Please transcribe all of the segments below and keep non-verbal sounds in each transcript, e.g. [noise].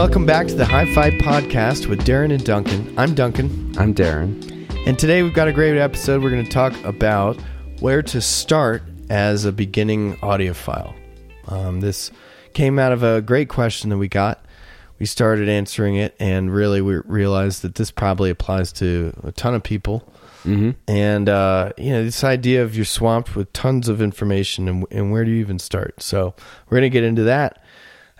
Welcome back to the Hi-Fi Podcast with Darren and Duncan. I'm Duncan, I'm Darren. and today we've got a great episode. We're going to talk about where to start as a beginning audiophile. Um, this came out of a great question that we got. We started answering it, and really we realized that this probably applies to a ton of people. Mm-hmm. And uh, you know this idea of you're swamped with tons of information, and, and where do you even start? So we're going to get into that.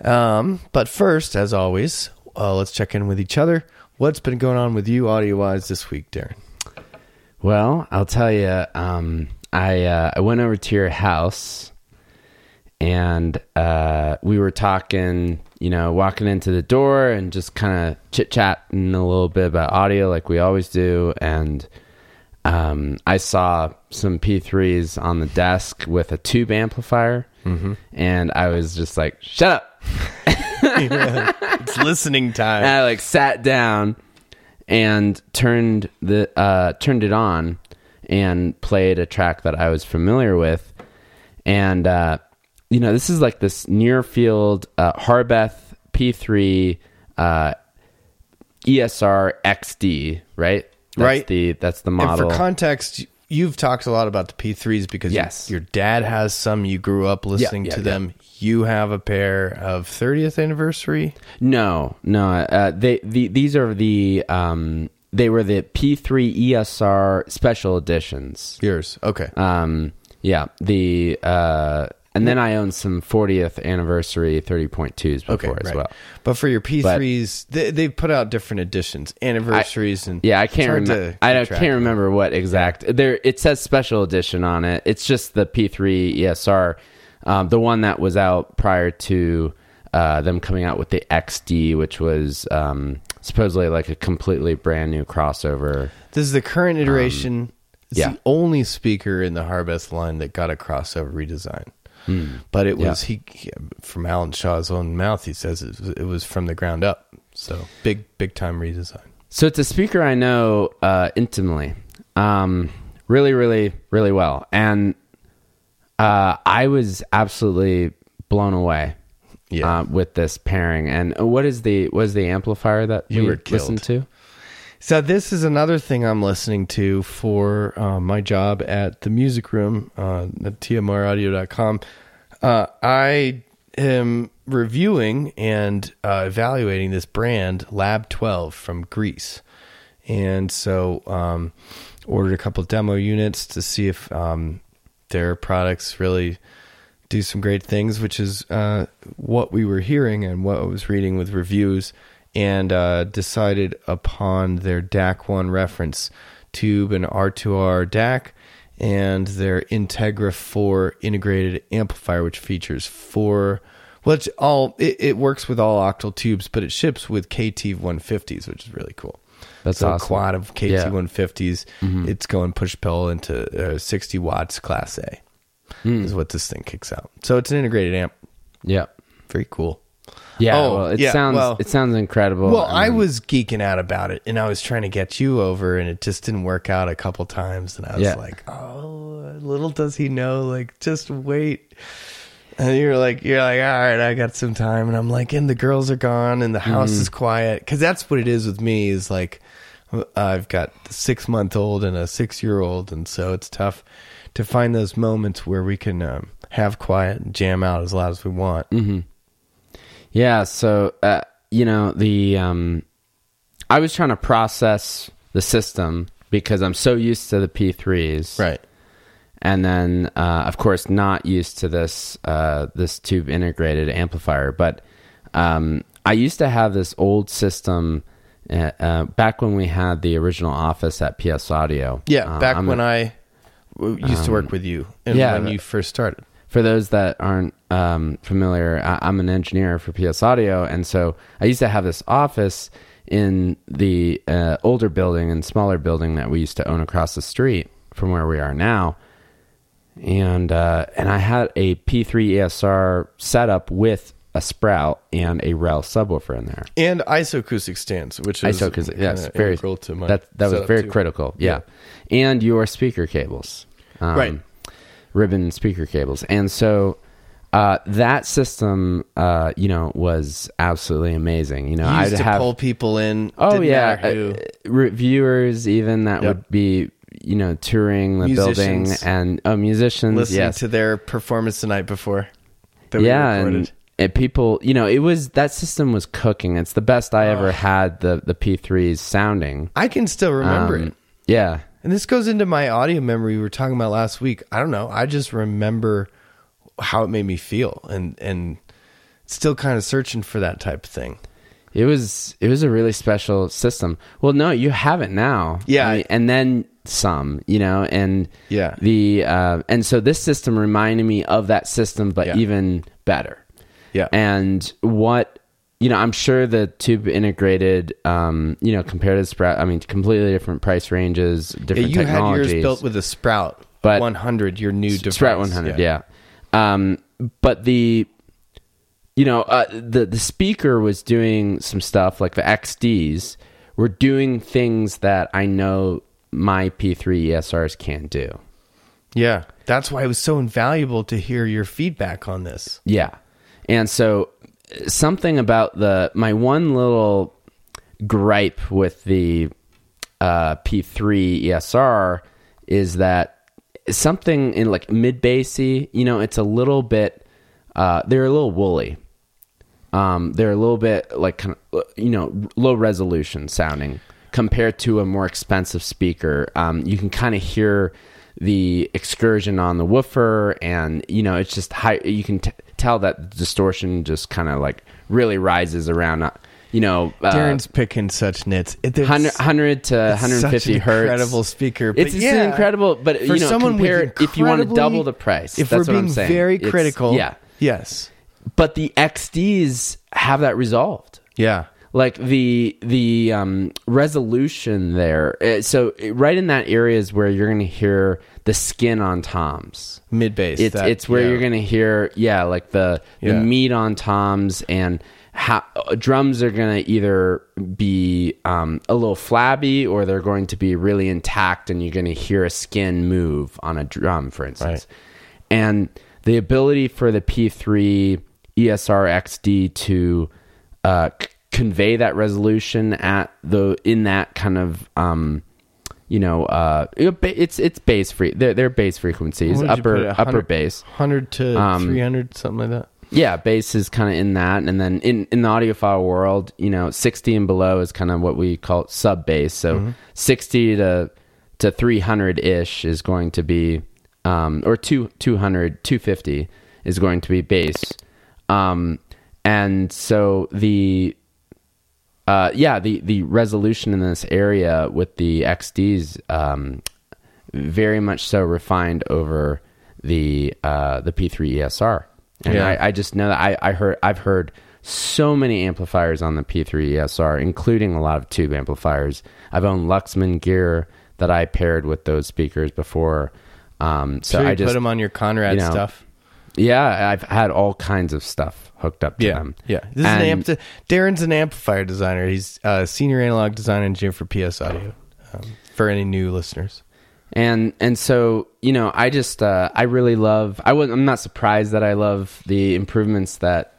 Um, but first, as always, uh, let's check in with each other. What's been going on with you audio wise this week, Darren? Well, I'll tell you. Um, I uh, I went over to your house, and uh, we were talking. You know, walking into the door and just kind of chit chatting a little bit about audio, like we always do. And um, I saw some P3s on the desk with a tube amplifier, and I was just like, "Shut up." [laughs] It's listening And time. I like sat down and turned the uh, turned it on and played a track that I was familiar with, and uh, you know this is like this near field uh, Harbeth P3 uh, ESR XD, right? That's Right. The that's the And model. for context, you've talked a lot about the P3s because your- Yes. your, dad has some. You grew up listening yeah, to yeah. them. You have a pair of 30th anniversary. No, no. Uh, they the, these are the um, they were the P3 ESR special editions. Yours. Okay. Um, yeah, the uh, and then I own some 40th anniversary 30.2s before Okay, as right. well. But for your P3s, they, they've put out different editions, anniversaries, and Yeah, I can't remember. I keep don't, track can't remember what exact. There, it says special edition on it. It's just the P3 ESR, um, the one that was out prior to uh, them coming out with the XD, which was um, supposedly like a completely brand new crossover. This is the current iteration. it's Um, yeah. the only speaker in the Harbeth line that got a crossover redesign. But it Hmm. Yeah. was he, he- from Alan Shaw's own mouth. He says it was, it was from the ground up. So big, big time redesign. So it's a speaker I know uh, intimately, um, really, really, really well, and uh, I was absolutely blown away. Yeah. uh, with this pairing. And what is the what is the amplifier that You we were killed. listened to? So this is another thing I'm listening to for uh, my job at the music room uh, at tmraudio.com. Uh, I am reviewing and uh, evaluating this brand Lab 12 from Greece, and so um, ordered a couple demo units to see if um, their products really do some great things, which is uh, what we were hearing and what I was reading with reviews, and uh, decided upon their DAC one reference tube and R2R DAC, and their Integra 4 integrated amplifier, which features four. Well, it's all it, it works with all octal tubes, but it ships with KT 150s, which is really cool. That's so awesome. a quad of KT Yeah. 150s. It's going push pull into uh, 60 watts Class A Hmm. is what this thing kicks out. So it's an integrated amp. Yeah, Very cool. yeah. Oh, well, it yeah, sounds well- it sounds incredible. Well, I Um, was geeking out about it, and I was trying to get you over, and it just didn't work out a couple times. And I was Yeah. like, "Oh, little does he know, like, just wait." And you're like, you're like, all right, I got some time, and I'm like, and the girls are gone, and the house Mm-hmm. is quiet, because that's what it is with me. Is like, I've got a six month old and a six year old, and so it's tough to find those moments where we can um, have quiet and jam out as loud as we want. Mm. yeah. So uh, you know the um, I was trying to process the system because I'm so used to the P3s, Right. and then uh, of course not used to this uh, this tube integrated amplifier. But um, I used to have this old system uh, uh, back when we had the original office at PS Audio. Yeah, Uh, back I'm when a- I used to work with you and yeah, when you first started. for those that aren't um, familiar, I, I'm an engineer for PS Audio, and so I used to have this office in the uh, older building and smaller building that we used to own across the street from where we are now. And uh, and I had a P3 ESR setup with a Sprout and a Rel subwoofer in there. And isoacoustic stands, which is Isoacoustic, yes, very integral to my that that was very too. critical. Yeah. and your speaker cables, um, Right. Ribbon speaker cables, and so uh, that system, uh, you know, was absolutely amazing. You know, You I'd to have pull people in. oh yeah, uh, reviewers even that Yep. would be you know touring the building and oh musicians, listening yes, to their performance the night before. that we yeah, recorded. and, and people, you know, it was that system was cooking. It's the best I ever had. The the P3s sounding. I can still remember Um, it. Yeah, And this goes into my audio memory we were talking about last week. I don't know. I just remember how it made me feel and and still kind of searching for that type of thing. It was it was a really special system. Well, no, you have it now. Yeah. I mean, and then some, you know, and Yeah. the uh, and so this system reminded me of that system, but Yeah. even better. Yeah. And what you know, I'm sure the tube integrated, um, you know, compared to Sprout, I mean, completely different price ranges, Yeah, different you had yours built with a Sprout But- 100, your new device. Strat 100, yeah. Um, but the, you know, uh, the the speaker was doing some stuff like the XDs were doing things that I know my P3 ESRs can't do. Yeah. That's why it was so invaluable to hear your feedback on this. Yeah, and so something about the my one little gripe with the uh, P3 ESR is that something in like mid bassy. You know, it's a little bit. Uh, they're a little woolly. Um, they're a little bit like kind of you know low resolution sounding compared to a more expensive speaker. Um, you can kind of hear the excursion on the woofer, and you know it's just high. You can t- tell that the distortion just kind of like really rises around. Uh, you know, uh, Darren's picking such nits. It, it's- 100, 100 to it's 150 such an hertz. incredible speaker. but It's, yeah, incredible, but for you know, someone compare if you want to double the price. If that's we're what being I'm saying. very It's- critical, yeah. yes, But the XDs have that resolved. yeah, Like the the um, resolution there. uh, So right in that area is where you're going to hear the skin on toms. mid bass. It's it's where you're going to hear yeah like the the Yeah. meat on toms and how, drums are going to either be um, a little flabby or they're going to be really intact and you're going to hear a skin move on a drum for instance Right. and the ability for the P3 ESR XD to uh, c- convey that resolution at the in that kind of um, you know uh, it's it's bass free they're, they're bass frequencies What would you put upper upper 100 bass hundred to Um, three hundred, something like that. yeah bass is kind of in that and then in in the audiophile world you know 60 and below is kind of what we call sub bass so Mm-hmm. 60 to to 300 ish is going to be um or two 200 250 is going to be bass um and so the uh yeah the the resolution in this area with the xds um very much so refined over the uh the p3 esr and Yeah. I, I just know that I, I heard I've heard so many amplifiers on the P3 ESR, including a lot of tube amplifiers. I've owned Luxman gear that I paired with those speakers before. Um, so So you I just put them on your Conrad you know, stuff. Yeah, I've had all kinds of stuff hooked up to Yeah, them. yeah. This is an And- amp. Darren's an amplifier designer. He's a senior analog design engineer for PS Audio. Um, for any new listeners, and and so you know i just uh i really love i was i'm not surprised that i love the improvements that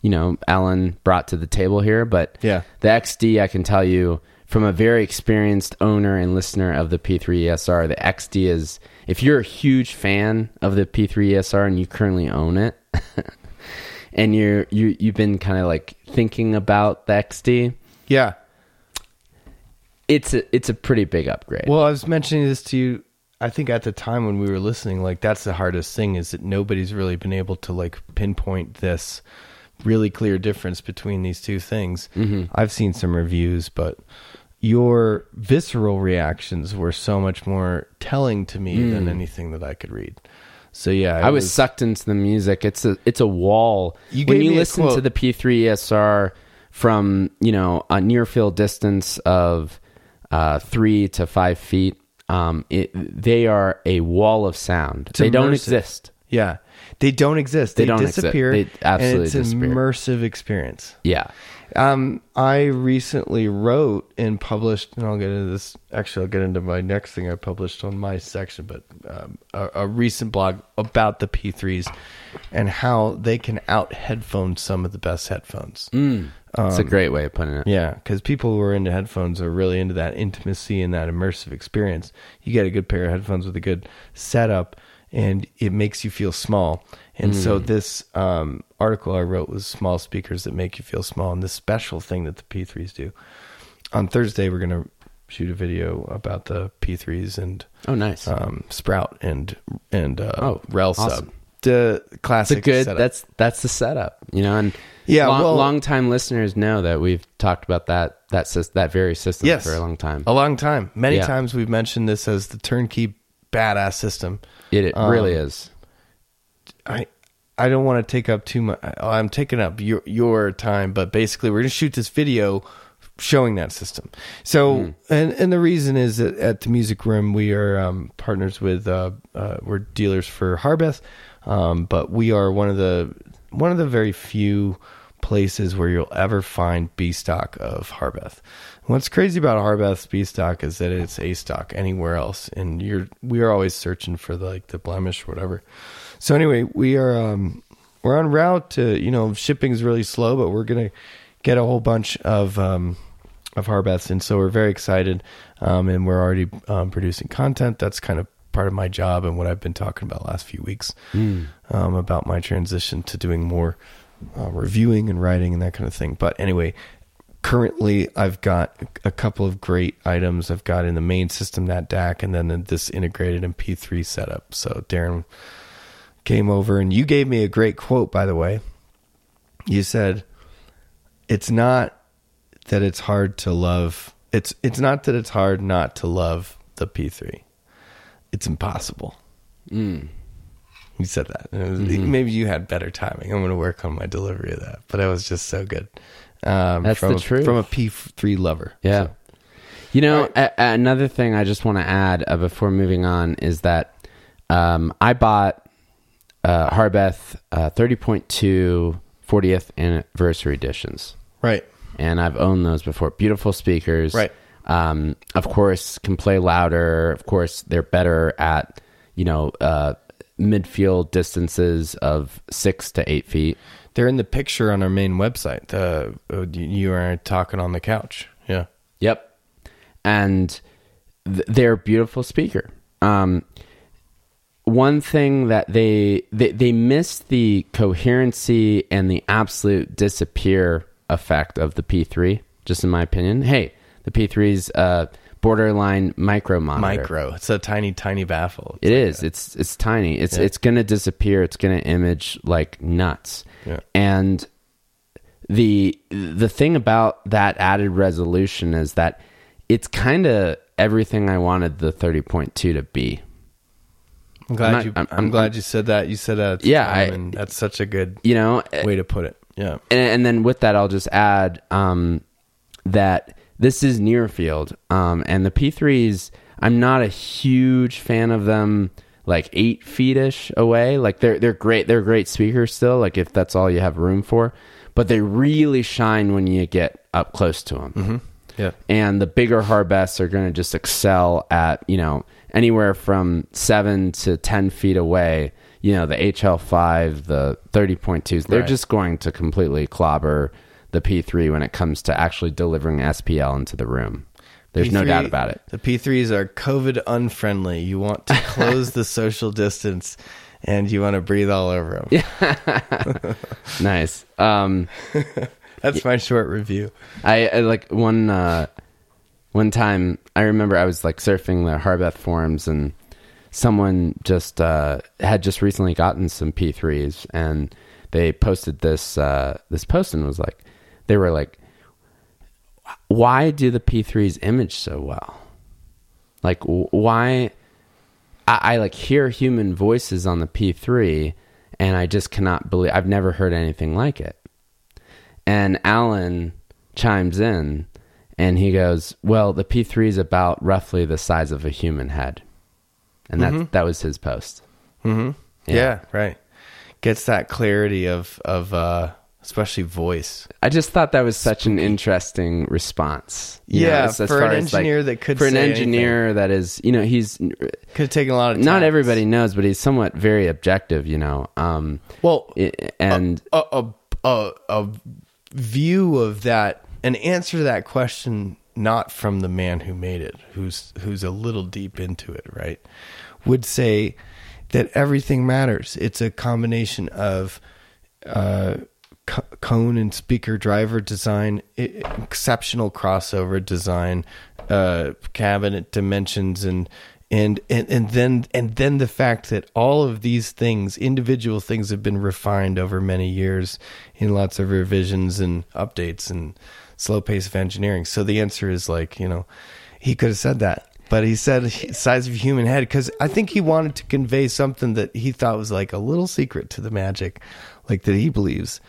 you know alan brought to the table here but Yeah. the xd i can tell you from a very experienced owner and listener of the p3 esr the xd is if you're a huge fan of the p3 esr and you currently own it [laughs] and you're you you've been kind of like thinking about the xd yeah. it's a it's a pretty big upgrade Well, I was mentioning this to you. I think at the time when we were listening, like that's the hardest thing is that nobody's really been able to like pinpoint this really clear difference between these two things. Mm-hmm. I've seen some reviews, but your visceral reactions were so much more telling to me than anything that I could read. So yeah, I was, sucked into the music. It's a it's a wall. You when you listen to the P3 ESR from you know a near field distance of uh, three to five feet, um, it, they are a wall of sound. they don't exist. Yeah, they don't exist. They, They don't exist. disappear. They absolutely and it's an disappear. immersive experience. Yeah, Um, I recently wrote and published, and I'll get into this. Actually, I'll get into my next thing I published on my section, but um, a, a recent blog about the P3s and how they can out headphone some of the best headphones. It's a great way of putting it. Yeah, because people who are into headphones are really into that intimacy and that immersive experience. You get a good pair of headphones with a good setup, and it makes you feel small. And so this um, article I wrote was small speakers that make you feel small, and this special thing that the P3s do. On Thursday, we're gonna shoot a video about the P3s and Oh, nice. um, Sprout and and uh, Oh, Rel awesome. Sub. The classic. good. setup. That's that's the setup, you know. And Yeah, long, well- long time listeners know that we've talked about that that that very system Yes. for a long time. a long time. Many Yeah. times we've mentioned this as the turnkey badass system. It, it Um, really is. I I don't want to take up too much. I'm taking up your your time, but basically, we're going to shoot this video showing that system. So, and and the reason is that at the Music Room, we are um, partners with uh, uh, we're dealers for Harbeth, um, but we are one of the one of the very few places where you'll ever find B stock of Harbeth. What's crazy about Harbeth's B stock is that it's A stock anywhere else, and you're we are always searching for the, like the blemish or whatever. So anyway, we are um, we're on route to you know shipping's really slow, but we're gonna get a whole bunch of um, of Harbeths, and so we're very excited, um, and we're already um, producing content. That's kind of part of my job and what I've been talking about last few weeks um, about my transition to doing more uh, reviewing and writing and that kind of thing. But anyway, currently I've got a couple of great items. I've got in the main system that DAC and then this integrated MP3 setup. So Darren came over and you gave me a great quote, by the way. You said, "It's not that it's hard to love. It's it's not that it's hard not to love the P3. It's impossible." Mm. You said that. Was- Maybe you had better timing. I'm going to work on my delivery of that, but it was just so good. Um, That's from the a, truth. from a P3 lover. Yeah. So, You know, Right. a- another thing I just want to add uh, before moving on is that um, I bought uh, Harbeth uh, 30.2 40th anniversary editions, right. and I've owned those before. Beautiful speakers, Right. Um, of course, can play louder. Of course, they're better at you know uh, midfield distances of six to eight feet. They're in the picture on our main website. The uh, you are talking on the couch. Yeah. Yep. And th- they're a beautiful speaker. Um, one thing that they, they they miss the coherency and the absolute disappear effect of the P3, just in my opinion. Hey, the P3's uh, borderline micro monitor. Micro. It's a tiny, tiny baffle. It is. It's it's tiny. It's Yeah. it's going to disappear. It's going to image like nuts. Yeah. And the the thing about that added resolution is that it's kind of everything I wanted the 30.2 to be. I'm glad I'm not- you. I'm- I'm, glad you said that. You said that. Yeah, I- and that's such a good You know, way to put it. Yeah. and, and then with that, I'll just add um, that this is near field, um, and the P3s. I'm not a huge fan of them, like eight feet ish away. Like they're they're great. They're great speakers still. Like if that's all you have room for, but they really shine when you get up close to them. Yeah. And the bigger Harbeths are going to just excel at you know anywhere from seven to ten feet away. You know the HL5, the 30.2s. They're Right. just going to completely clobber the P3 when it comes to actually delivering SPL into the room. There's no P3 doubt about it. The P3s are COVID unfriendly. You want to [laughs] close the social distance and you want to breathe all over them. [laughs] Nice. Um, [laughs] That's my short review. I, I like one uh, one time. I remember I was like surfing the Harbeth forums, and someone just uh, had just recently gotten some P3s, and they posted this uh, this post and was like, they were like, why do the P3s image so well? Like, why? I, I like hear human voices on the P3, and I just cannot believe I've never heard anything like it. And Alan chimes in and he goes, Well, the P3 is about roughly the size of a human head. And that, that was his post. Mm-hmm. Yeah. right. Gets that clarity of of uh, especially voice. I just thought that was such an interesting response. you Yeah, as- as for an as, like, engineer that could for an engineer that is, you know, he's Could have taken a lot of. not everybody knows, but he's somewhat very objective, you know. Um, Well, and a, a a a view of that, an answer that question, not from the man who made it, who's who's a little deep into it, right? Would say that everything matters. It's a combination of uh, co- cone and speaker driver design, exceptional crossover design, uh, cabinet dimensions, and and and and then and then the fact that all of these things, individual things, have been refined over many years in lots of revisions and updates and slow pace of engineering. So the answer is like you know, he could have said that. But he said size of a human head because I think he wanted to convey something that he thought was like a little secret to the magic, like that he believes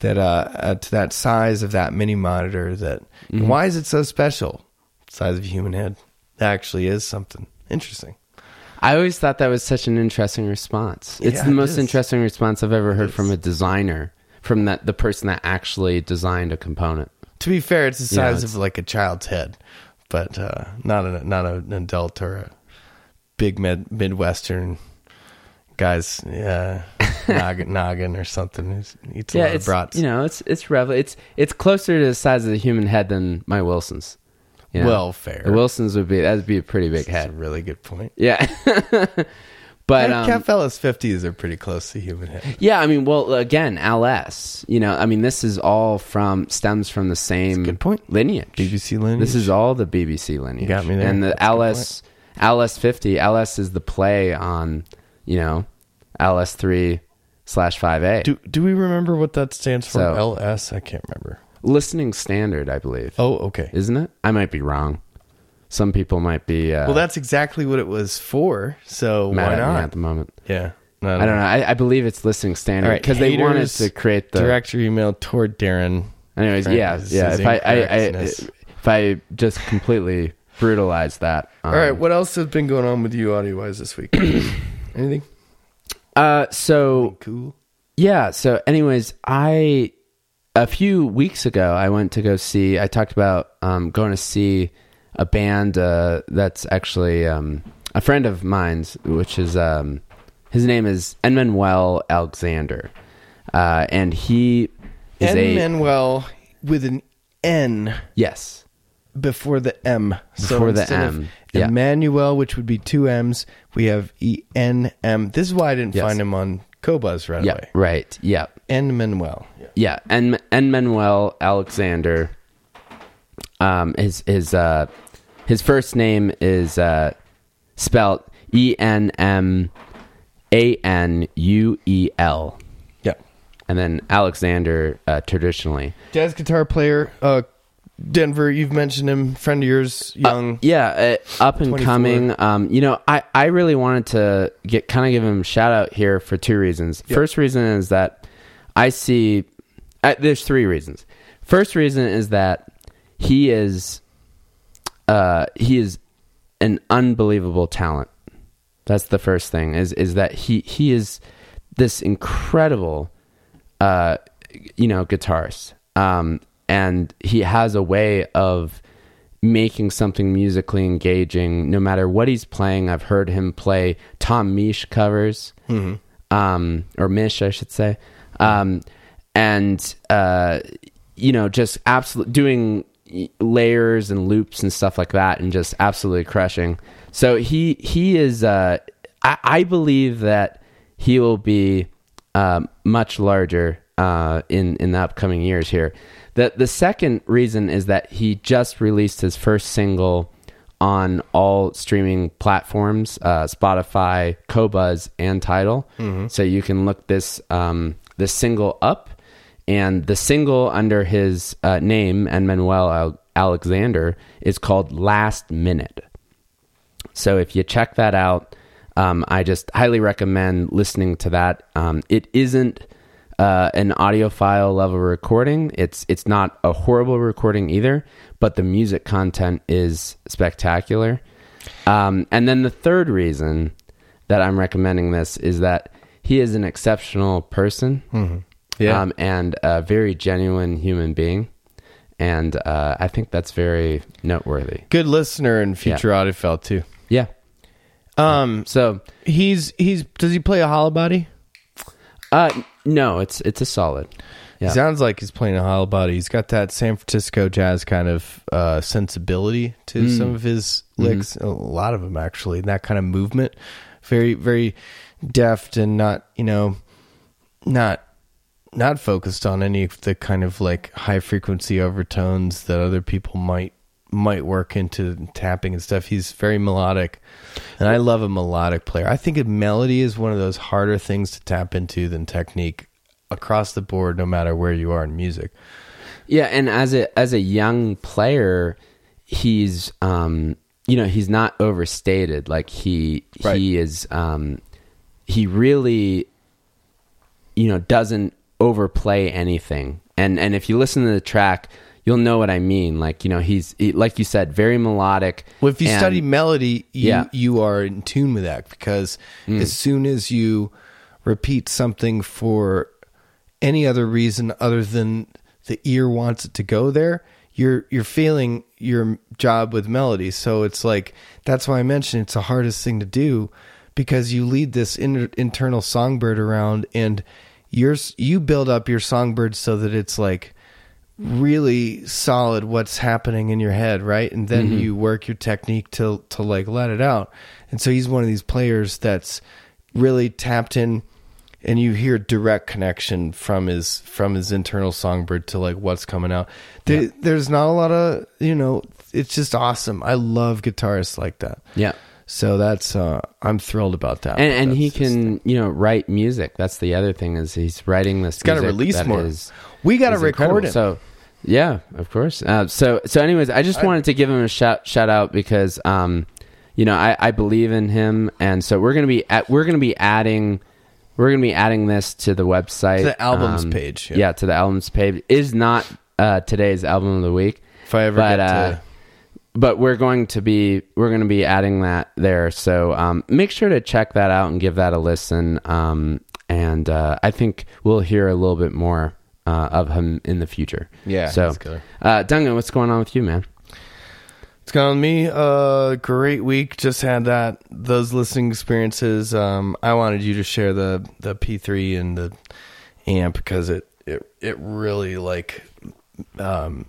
that uh, uh to that size of that mini monitor. That and why is it so special? Size of a human head. That actually is something interesting. I always thought that was such an interesting response. It's Yeah, the most interesting response I've ever heard from a designer, from that the person that actually designed a component. To be fair, it's the Yeah, size it's- of like a child's head, but uh, not a, not an adult or a big mid, midwestern guy's uh, [laughs] noggin, noggin or something. A yeah, it's brats. you know, it's it's revel- it's it's closer to the size of the human head than my Wilson's. you know? well, fair. the Wilsons would be that'd be a pretty big That's a head. really good point. Yeah, [laughs] but um, KEF LS 50s are pretty close to human head. Yeah, I mean, well, again, LS. You know, I mean, this is all from stems from the same good point. lineage. BBC lineage. This is all the BBC lineage. got me there. And the That's LS LS fifty LS is the play on you know LS three slash five A Do do we remember what that stands for? So- LS? I can't remember. listening standard, I believe. Oh, okay. Isn't it? I might be wrong. Some people might be. Uh, Well, that's exactly what it was for. So mad why at me not? at the moment. Yeah. No, I don't know. I, I believe it's listening standard All right, because they wanted to create the Direct your email toward Darren. Anyways, yeah, yeah. If I, I, I if I just completely brutalize that. Um, All right. What else has been going on with you audio wise this week? [clears throat] Anything Uh, so cool? yeah. So, anyways, I a few weeks ago I went to go see. I talked about um, going to see a band uh, that's actually um, a friend of mine's, which is um, his name is Enmanuel Alexander, uh, and he is N a with an N yes. before the M. Before the M, yeah. Emmanuel, which would be two M's, we have E N M. This is why I didn't Yes. find him on Qobuz right Yeah, away. right. Yeah, N Manuel. Yeah. yeah and and Alexander um his his uh his first name is uh spelled E N M A N U E L Yeah. and then Alexander uh, traditionally Jazz guitar player. Uh, Denver. You've mentioned him. Friend of yours, young. yeah uh, up and 24. coming um you know i i really wanted to get kind of give him a shout out here for two reasons Yep. first reason is that i see uh, there's three reasons first reason is that he is uh he is an unbelievable talent. That's the first thing is is that he he is this incredible uh you know guitarist. Um and he has a way of making something musically engaging no matter what he's playing. I've heard him play tom misch covers um or mish i should say. Um and uh you know just absolutely doing layers and loops and stuff like that and just absolutely crushing so he he is uh i, I believe that he will be um, much larger uh, in in the upcoming years here. The the second reason is that he just released his first single on all streaming platforms, uh, Spotify, Qobuz, and Tidal. So you can look this um, this single up, and the single under his uh, name Enmanuel Al- Alexander is called "Last Minute." So if you check that out, um, I just highly recommend listening to that. Um, it isn't uh, an audiophile level recording. It's it's not a horrible recording either, but the music content is spectacular. Um, and then the third reason that I'm recommending this is that he is an exceptional person. Yeah. um, and a very genuine human being, and uh, I think that's very noteworthy. Good listener and future Audiophile too. Yeah. Um, So, he's he's does he play a hollow body? uh, no, it's it's a solid. Yeah. Sounds like he's playing a hollow body. He's got that San Francisco jazz kind of uh, sensibility to Mm. some of his Mm-hmm. licks. A lot of them actually. That kind of movement, very very deft and not you know not not focused on any of the kind of like high frequency overtones that other people might might work into tapping and stuff. He's very melodic, and I love a melodic player. I think a melody is one of those harder things to tap into than technique across the board, no matter where you are in music. Yeah, and as a as a young player, he's um you know he's not overstated. Like he Right. he is um he really you know doesn't overplay anything. And and if you listen to the track, you'll know what I mean. Like you know he's he, like you said, very melodic. Well, if you and- study melody, you Yeah. Mm. you are in tune with that because as soon as you repeat something for any other reason other than the ear wants it to go there, you're you're failing your job with melody. So it's like that's why I mentioned it's the hardest thing to do because you lead this inner, internal songbird around and you're you build up your songbird so that it's like really solid what's happening in your head, right? And then mm-hmm. you work your technique to to like let it out. And so he's one of these players that's really tapped in and you hear direct connection from his from his internal songbird to like what's coming out. There, There's not a lot of, you know, it's just awesome. I love guitarists like that. yeah. So that's uh I'm thrilled about that. And, and he can, you know, write music. That's the other thing is he's writing this. He's got to release more. is- we got to record incredible. him. So, yeah, of course. Uh, so, so, anyways, I just wanted to give him a shout shout out because, um, you know, I, I believe in him, and so we're gonna be at, we're gonna be adding we're gonna be adding this to the website, To the albums um, page, yeah. Yeah. to the albums page. Is not uh, today's album of the week, if I ever but get uh, to but we're going to be we're going to be adding that there. So um, make sure to check that out and give that a listen. Um, and uh, I think we'll hear a little bit more uh, of him in the future. Yeah, So, uh, Duncan, what's going on with you, man? It's going on with me. Uh, great week. Just had that those listening experiences. Um, I wanted you to share the the P3 and the amp because it it it really like um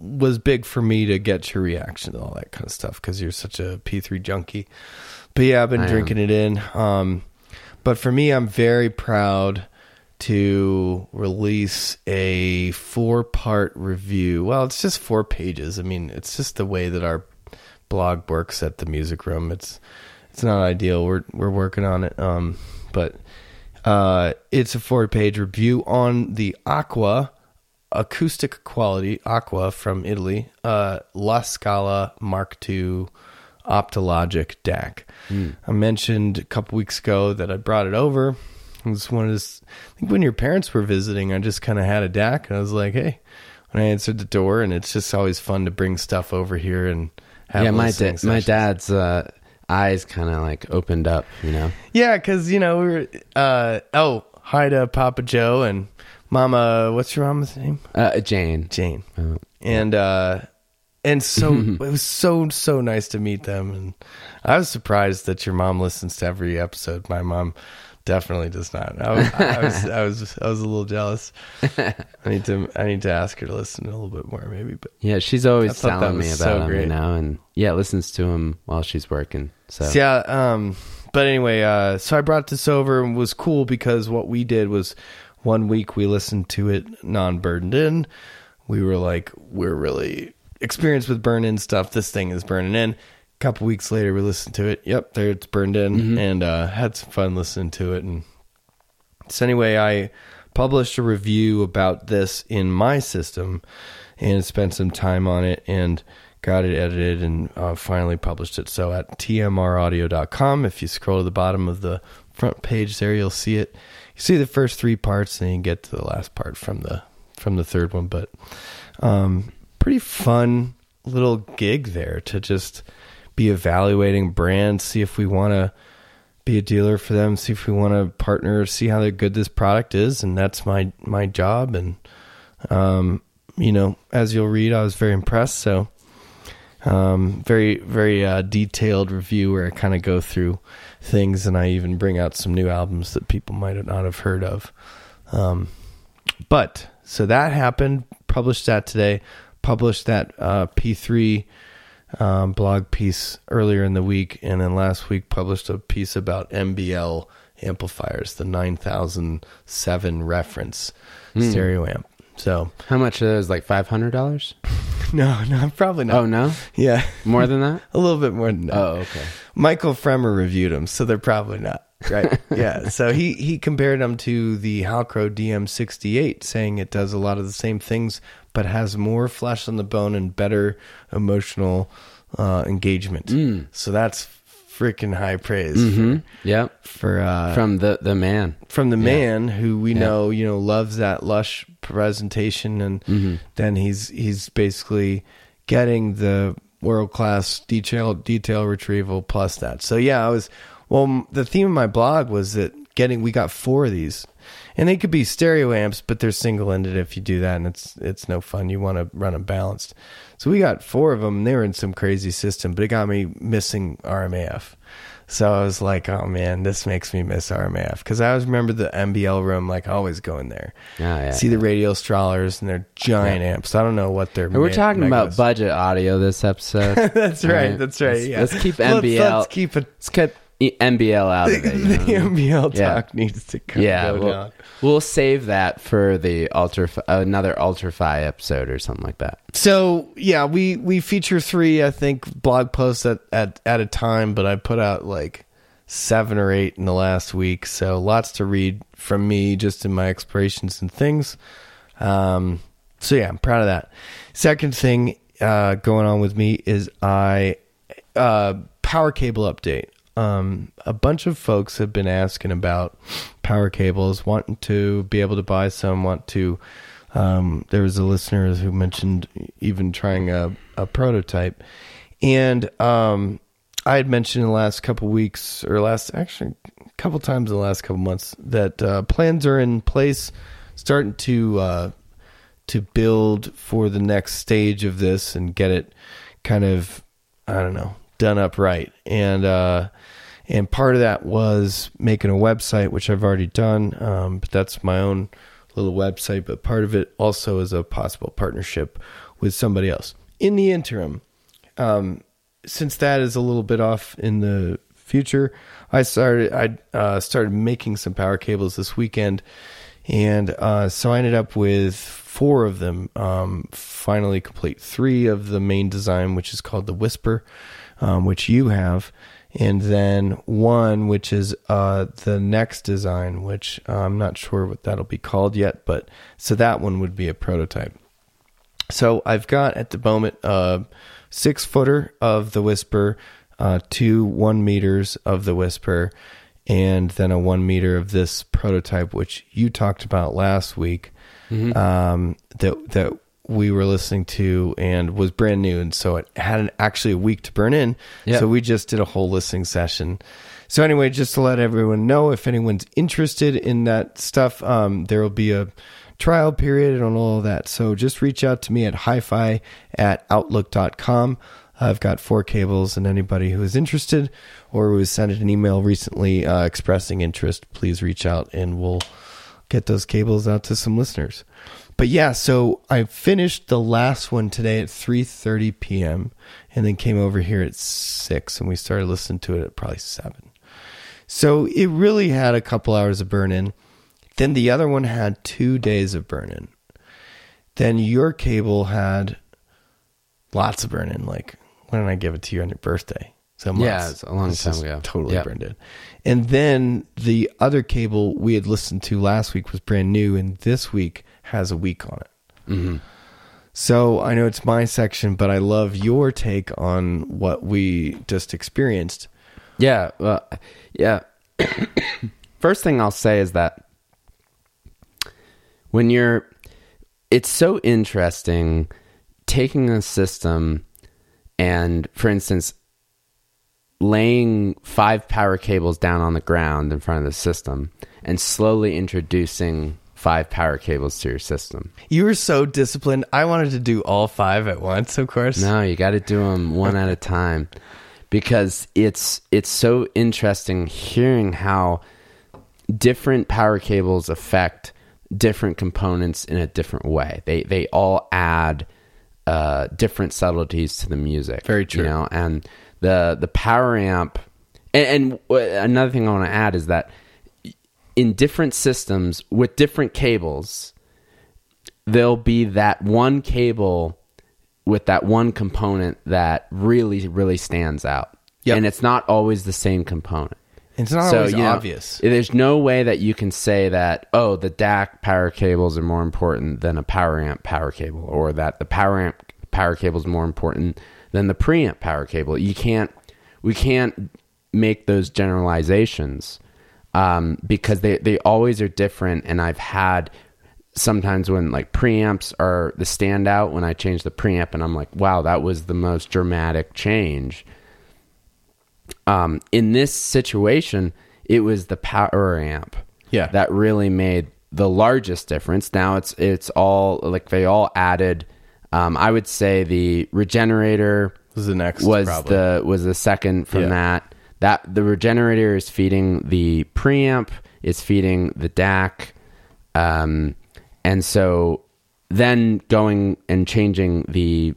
was big for me to get your reaction to all that kind of stuff because you're such a P3 junkie. But yeah, I've been I am. drinking it in. Um, but for me, I'm very proud to release a four part review. Well, it's just four pages. I mean, it's just the way that our blog works at the music room. It's it's not ideal. We're we're working on it. Um, but uh, it's a four page review on the Aqua acoustic quality Aqua from Italy, uh, La Scala Mark II Optologic DAC. I mentioned a couple weeks ago that I brought it over. It was one of this. I think when your parents were visiting, I just kind of had a DAC, and I was like, "Hey." When I answered the door, and it's just always fun to bring stuff over here and have yeah, my da- my dad's uh, eyes kind of like opened up, you know. Yeah, because you know we were. Uh, oh, hi to Papa Joe and Mama. What's your mama's name? Uh, Jane. Jane. Uh, and uh and so [laughs] it was so so nice to meet them and i was surprised that your mom listens to every episode my mom definitely does not i was i [laughs] was i was, I was a little jealous i need to i need to ask her to listen a little bit more maybe but yeah, she's always telling me about so him, great. know, and yeah, listens to him while she's working. So So, yeah, um, but anyway, uh, so I brought this over and was cool because what we did was one week we listened to it non burdened in. We were like, we're really experienced with burn in stuff. This thing is burning in. A couple weeks later, we listened to it. Yep, there it's burned in, and uh, had some fun listening to it. And so anyway, I published a review about this in my system and spent some time on it and got it edited and uh, finally published it. So at tmraudio.com, if you scroll to the bottom of the front page there, you'll see it. You see the first three parts, and then you get to the last part from the from the third one. But um, pretty fun little gig there to just be evaluating brands, see if we want to be a dealer for them, see if we want to partner, see how good this product is, and that's my my job. And um, you know, as you'll read, I was very impressed. So, um, very very uh, detailed review where I kind of go through things, and I even bring out some new albums that people might not have heard of. Um, but so that happened. Published that today. Published that uh, P3 um, blog piece earlier in the week, and then last week published a piece about MBL amplifiers, the 9007 reference Hmm. stereo amp. So How much is like five hundred dollars? [laughs] no, no, probably not. Oh no, Yeah, more than that. [laughs] a little bit more than that. Oh okay. Michael Fremer reviewed them, so they're probably not. Right. [laughs] yeah. So he, he compared them to the Halcro DM68, saying it does a lot of the same things, but has more flesh on the bone and better emotional uh, engagement. Mm. So that's freaking high praise hmm Yep. for uh, From the the man. from the man who we Yeah. know you know loves that lush presentation and Mhm. then he's he's basically getting the world class detail detail retrieval plus that so yeah i was well the theme of my blog was that getting we got four of these and they could be stereo amps but they're single ended if you do that and it's it's no fun you want to run them balanced so we got four of them and they were in some crazy system but it got me missing rmaf so I was like, oh man, this makes me miss RMAF because I always remember the MBL room, like always going there. Oh, yeah. See the Radialstrahlers and their giant amps. I don't know what they're. We're ma- talking about budget audio this episode. [laughs] that's right. Alright. That's right. Let's- yeah. let's keep Let's- MBL Let's, keep it. Let's keep MBL out of [laughs] it. you the know? MBL Yeah. talk needs to come yeah, go we'll, down. we'll save that for the ultra another ultrafy episode or something like that. So yeah, we we feature three, I think, blog posts at at at a time, but I put out like seven or eight in the last week. So lots to read from me just in my explorations and things. Um, so yeah, I'm proud of that. Second thing uh, going on with me is I uh, power cable update. Um, a bunch of folks have been asking about power cables, wanting to be able to buy some, want to. Um, there was a listener who mentioned even trying a, a prototype, and um, I had mentioned in the last couple weeks, or last actually a couple times in the last couple months, that uh, plans are in place, starting to uh, to build for the next stage of this and get it kind of I don't know done up right. And uh and part of that was making a website which I've already done um but that's my own little website. But part of it also is a possible partnership with somebody else. In the interim um since that is a little bit off in the future I started I uh started making some power cables this weekend. And uh, so I ended up with four of them. Um, finally, complete three of the main design, which is called the Whisper, um, which you have, and then one which is uh, the next design, which uh, I'm not sure what that'll be called yet. But so that one would be a prototype. So I've got at the moment a six footer of the Whisper, uh, two one meters of the Whisper, and then a one meter of this prototype, which you talked about last week, um, that that we were listening to and was brand new, and so it had an, actually a week to burn in. Yeah. So we just did a whole listening session. So anyway, just to let everyone know, if anyone's interested in that stuff, um, there will be a trial period and all of that. So just reach out to me at hi-fi at outlook.com. I've got four cables, and anybody who is interested or who has sent an email recently uh, expressing interest, please reach out and we'll get those cables out to some listeners. But yeah, so I finished the last one today at 3:30 p.m. and then came over here at 6 and we started listening to it at probably 7. So it really had a couple hours of burn in. Then the other one had 2 days of burn in. Then your cable had lots of burn in like when did I give it to you on your birthday? So Yeah, it's a long This time ago. Totally Yep. burned in. And then the other cable we had listened to last week was brand new, and this week has a week on it. hmm So I know it's my section, but I love your take on what we just experienced. Yeah, well, yeah. [coughs] First thing I'll say is that when you're, it's so interesting taking a system and, for instance, laying five power cables down on the ground in front of the system and slowly introducing five power cables to your system. You were so disciplined. I wanted to do all five at once, of course. No, you got to do them one at a time because it's it's so interesting hearing how different power cables affect different components in a different way. They they all add uh, different subtleties to the music. Very true. You know, and the the power amp. And, and another thing I want to add is that in different systems with different cables, there'll be that one cable with that one component that really really stands out. Yep. And it's not always the same component. It's not So, always you know, obvious. There's no way that you can say that, oh, the DAC power cables are more important than a power amp power cable, or that the power amp power cable is more important than the preamp power cable. You can't, we can't make those generalizations um, because they, they always are different. And I've had sometimes when like preamps are the standout when I change the preamp, and I'm like, wow, that was the most dramatic change um, in this situation, it was the power amp Yeah. that really made the largest difference. Now it's it's all like they all added. Um, I would say the regenerator was the next was probably. the was the second from Yeah. that. That the regenerator is feeding the preamp, is feeding the DAC, um, and so then going and changing the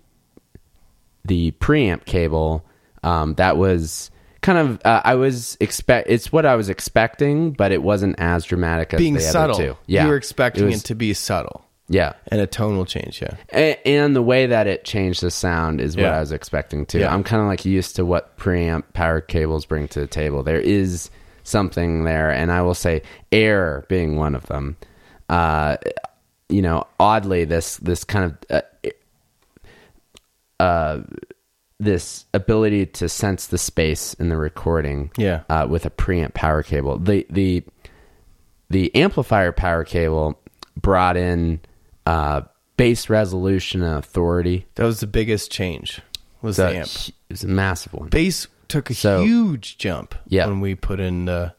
the preamp cable. Um, that was kind of uh, I was expect. It's what I was expecting, but it wasn't as dramatic as being subtle. Yeah, You were expecting it, was- to be subtle. Yeah. And a tone will change, yeah. A- and the way that it changed the sound is what Yeah. I was expecting too. Yeah. I'm kind of like used to what preamp power cables bring to the table. There is something there, and I will say air being one of them. Uh, you know, oddly, this this kind of uh, uh, this ability to sense the space in the recording, Yeah. uh, with a preamp power cable. The the the amplifier power cable brought in uh, bass resolution and authority. That was the biggest change. Was the amp. it was a massive one. Bass took a So- huge jump Yeah. when we put in the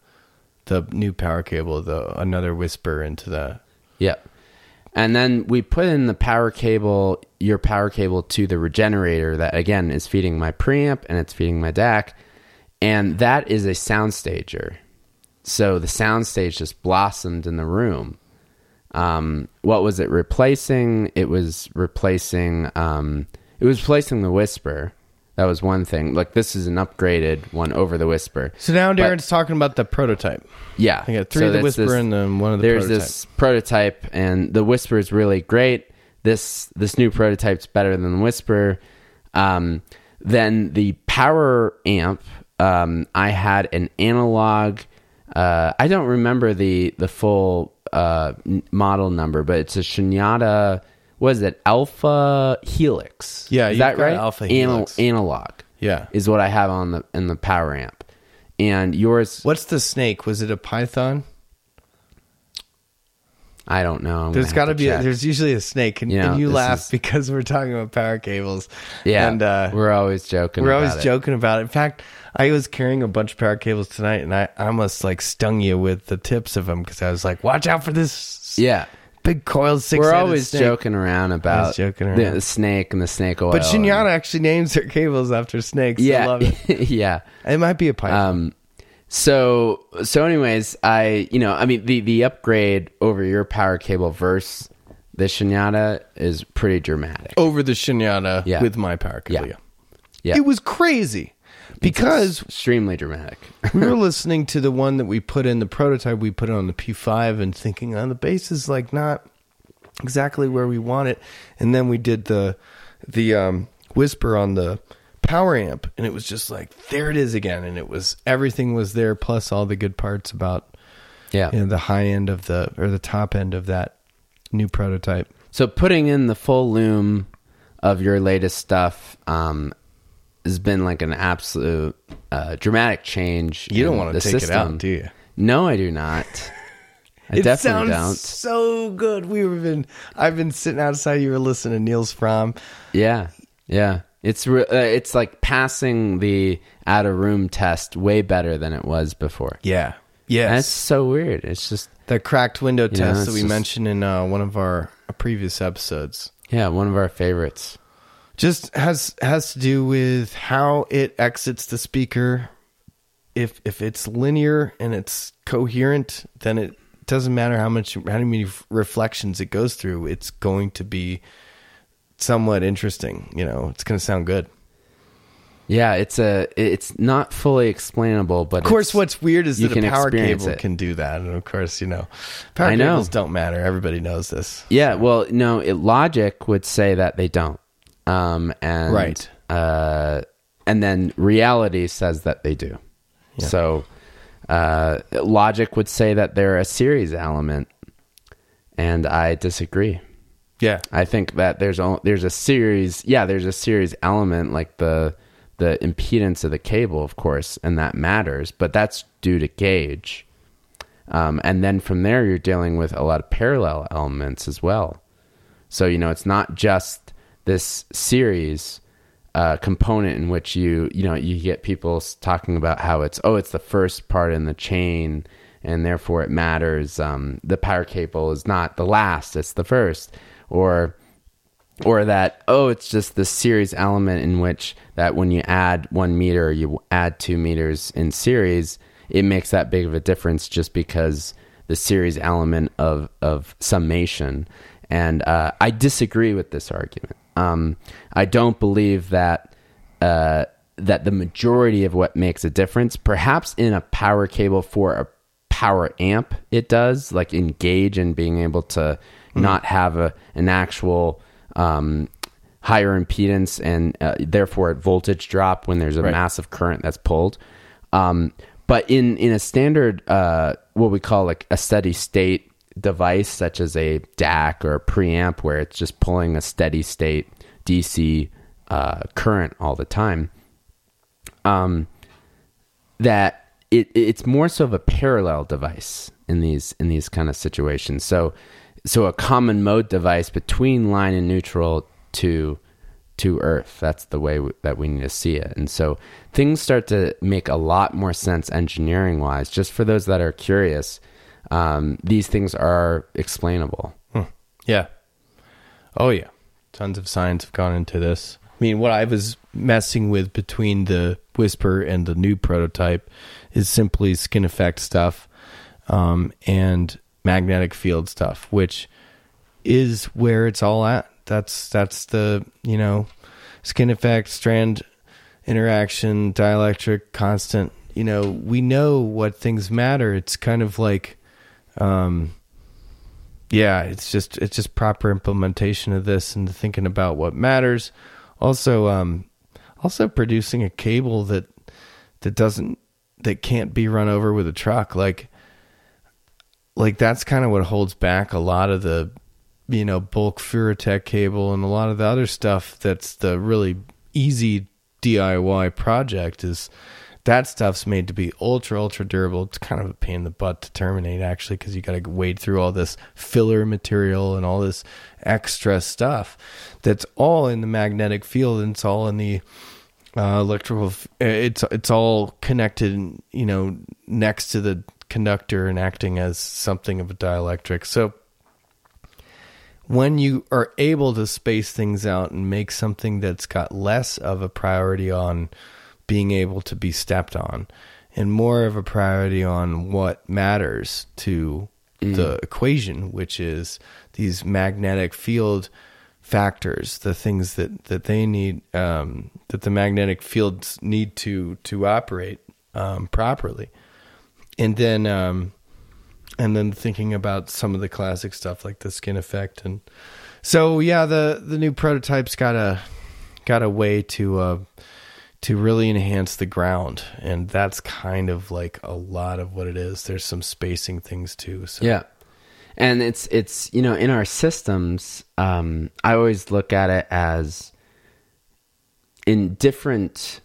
the new power cable, the another whisper into the Yep. And then we put in the power cable, your power cable to the regenerator that again is feeding my preamp and it's feeding my DAC. And that is a sound stager. So the sound stage just blossomed in the room. Um, what was it replacing? It was replacing um, it was replacing the whisper. That was one thing. Like this is an upgraded one over the whisper. So now Darren's talking about the prototype. Yeah. I got three So of the whisper this- and then one of the there's prototype. this prototype and the whisper is really great this this new prototype's better than the whisper um, then the power amp um, i had an analog uh, i don't remember the the full uh, model number but it's a Shunyata was it alpha helix Yeah, is that right Alpha Anal- Helix. analog Yeah. is what i have on the in the power amp and yours What's the snake? Was it a python? i don't know I'm There's got to be. A, there's usually a snake, and, You know, and you laugh is- because we're talking about power cables. Yeah, and uh, we're always joking. we're always it. joking about it. In fact, I was carrying a bunch of power cables tonight, and I almost like stung you with the tips of them because I was like, "Watch out for this Yeah, big coiled six." we're always joking around about joking The, around. the snake and the snake oil. But Shunyata and- actually names their cables after snakes. yeah, I love it. [laughs] yeah. It might be a python. Um, so so, anyways, I you know, I mean, the the upgrade over your power cable versus the Shunyata is pretty dramatic. over the Shunyata Yeah. with my power cable. Yeah. Yeah. It was crazy because extremely dramatic. [laughs] we were listening to the one that we put in the prototype we put it on the P5 and thinking on the bass is like not exactly where we want it and then we did the the um whisper on the power amp and it was just like there it is again and it was everything was there plus all the good parts about yeah. you know, the high end of the or the top end of that new prototype So putting in the full loom of your latest stuff um, has been like an absolute uh, dramatic change. you don't want to take it out do you No, I do not. [laughs] I it definitely sounds don't. so good. We were been I've been sitting outside. You were listening to Nils Frahm. Yeah, yeah. It's re- uh, it's like passing the out of room test way better than it was before. Yeah. yeah. That's so weird. It's just the cracked window test it's that we just- mentioned in uh, one of our previous episodes. yeah, one of our favorites. Just has has to do with how it exits the speaker if if it's linear and it's coherent then it doesn't matter how much how many reflections it goes through it's going to be somewhat interesting you know it's going to sound good Yeah, it's a it's not fully explainable, but of course what's weird is that a power cable it. can do that and of course you know power I know. cables don't matter everybody knows this Yeah, well, no, it, logic would say that they don't. Um, and Right. uh, and then reality says that they do. So uh, logic would say that they're a series element, and I disagree. yeah I think that there's a, there's a series, yeah, there's a series element like the the impedance of the cable, of course, and that matters, but that's due to gauge. Um, and then from there, you're dealing with a lot of parallel elements as well. So you know, it's not just this series uh, component in which you you know you get people talking about how it's oh it's the first part in the chain and therefore it matters. Um, the power cable is not the last; it's the first, or or that oh it's just the series element in which that when you add one meter you add two meters in series it makes that big of a difference just because the series element of of summation and uh, i disagree with this argument um, i don't believe that uh, that the majority of what makes a difference perhaps in a power cable for a power amp it does like engage and being able to not have a an actual um, higher impedance and uh, therefore voltage drop when there's a Right. massive current that's pulled. Um, but in in a standard uh, what we call like a steady state device such as a DAC or a preamp where it's just pulling a steady state DC uh, current all the time, um, that it it's more so of a parallel device in these in these kind of situations. So so a common mode device between line and neutral to to earth. That's the way w- that we need to see it. And so things start to make a lot more sense engineering wise. Just for those that are curious, um, these things are explainable. Yeah. Oh yeah. Tons of science have gone into this. I mean, what I was messing with between the Whisper and the new prototype is simply skin effect stuff um, and magnetic field stuff, which is where it's all at. That's that's the you know skin effect, strand interaction, dielectric, constant. You know, we know what things matter. It's kind of like um, yeah, it's just it's just proper implementation of this and thinking about what matters. Also, um, also producing a cable that that doesn't that can't be run over with a truck. Like, like that's kind of what holds back a lot of the you know bulk Furutech cable and a lot of the other stuff. That's the really easy DIY project is that stuff's made to be ultra ultra durable. It's kind of a pain in the butt to terminate actually because you got to wade through all this filler material and all this extra stuff that's all in the magnetic field and it's all in the uh, electrical f- it's it's all connected you know next to the conductor and acting as something of a dielectric. So when you are able to space things out and make something that's got less of a priority on being able to be stepped on and more of a priority on what matters to the equation which is these magnetic field factors the things that that they need um, that the magnetic fields need to to operate um, properly. And then um, and then thinking about some of the classic stuff like the skin effect and so yeah the the new prototype's got a got a way to uh to really enhance the ground and that's kind of like a lot of what it is there's some spacing things too so Yeah. And it's it's you know in our systems um I always look at it as in different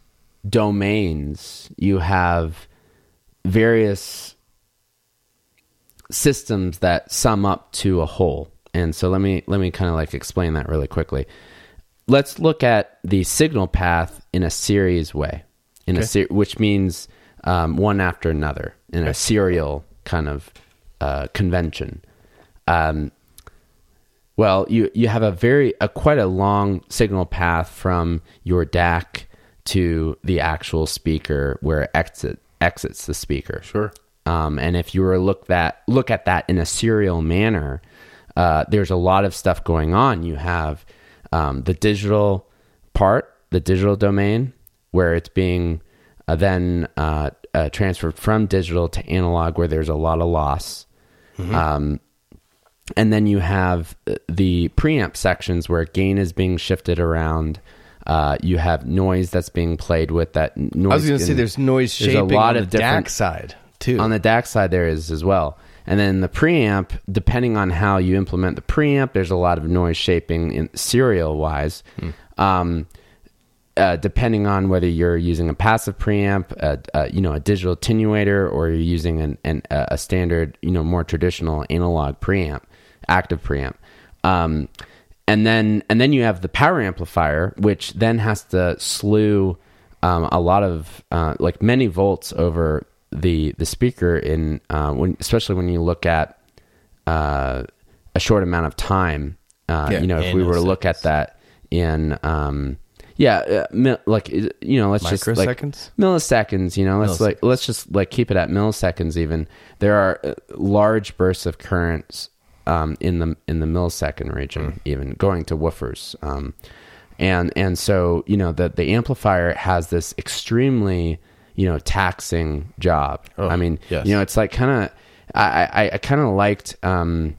domains you have various systems that sum up to a whole. And so let me let me kind of like explain that really quickly. let's look at the signal path in a series way, in a Okay. ser- which means um, one after another in a serial kind of uh, convention. Um, well, you you have a very a quite a long signal path from your DAC to the actual speaker where it exit exits the speaker. Sure. Um, and if you were look that look at that in a serial manner, uh, there's a lot of stuff going on. You have um, the digital part, the digital domain, where it's being uh, then uh, uh, transferred from digital to analog, where there's a lot of loss. Um, and then you have uh, the preamp sections where gain is being shifted around. Uh, you have noise that's being played with. That noise. I was going to say there's noise there's shaping a lot on of the DAC side too. on the DAC side there is as well. And then the preamp, depending on how you implement the preamp, there's a lot of noise shaping in serial wise. Um, uh, depending on whether you're using a passive preamp, a, you know, a digital attenuator, or you're using an, an, a standard, you know, more traditional analog preamp, active preamp. Um, and then and then you have the power amplifier, which then has to slew um, a lot of uh, like many volts over the the speaker in uh, when especially when you look at uh, a short amount of time. Uh, Yeah, you know, if we were to look at that in um, yeah, uh, mi- like you know, let's just like Microseconds? milliseconds. You know, let's like let's just like keep it at milliseconds. Even there are uh, large bursts of currents um, in the in the millisecond region, even going to woofers. Um, and and so you know the the amplifier has this extremely you know taxing job. Oh, I mean, yes. you know, it's like kind of I I, I kind of liked um,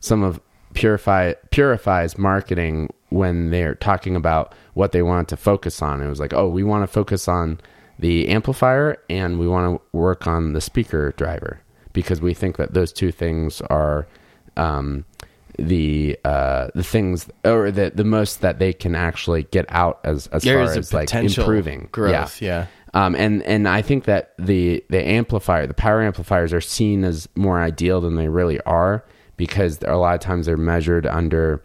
some of Purifi Purifi's marketing when they're talking about what they want to focus on. It was like, oh, we want to focus on the amplifier and we want to work on the speaker driver because we think that those two things are um, the uh, the things or the the most that they can actually get out as as There far as like improving growth, yeah. Um, and and I think that the the amplifier, the power amplifiers, are seen as more ideal than they really are because a lot of times they're measured under.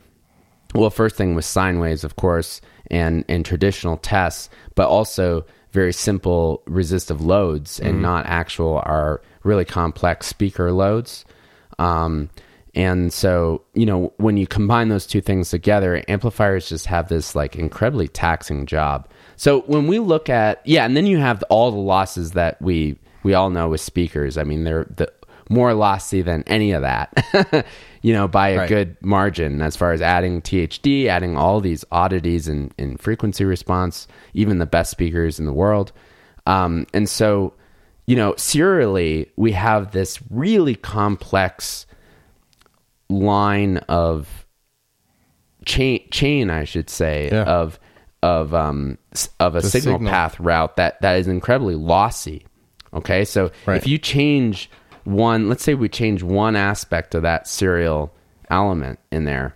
Well, first thing was sine waves, of course, and and traditional tests, but also very simple resistive loads and not actual are really complex speaker loads. Um, and so, you know, when you combine those two things together, amplifiers just have this like incredibly taxing job. So when we look at, yeah, and then you have all the losses that we we all know with speakers. I mean, they're the more lossy than any of that, [laughs] you know, by a Right. good margin as far as adding THD, adding all these oddities in, in frequency response, even the best speakers in the world. Um, and so, you know, serially, we have this really complex line of chain chain I should say Yeah. of of um of a signal, signal. path route that that is incredibly lossy. Okay? So Right. if you change one, let's say we change one aspect of that serial element in there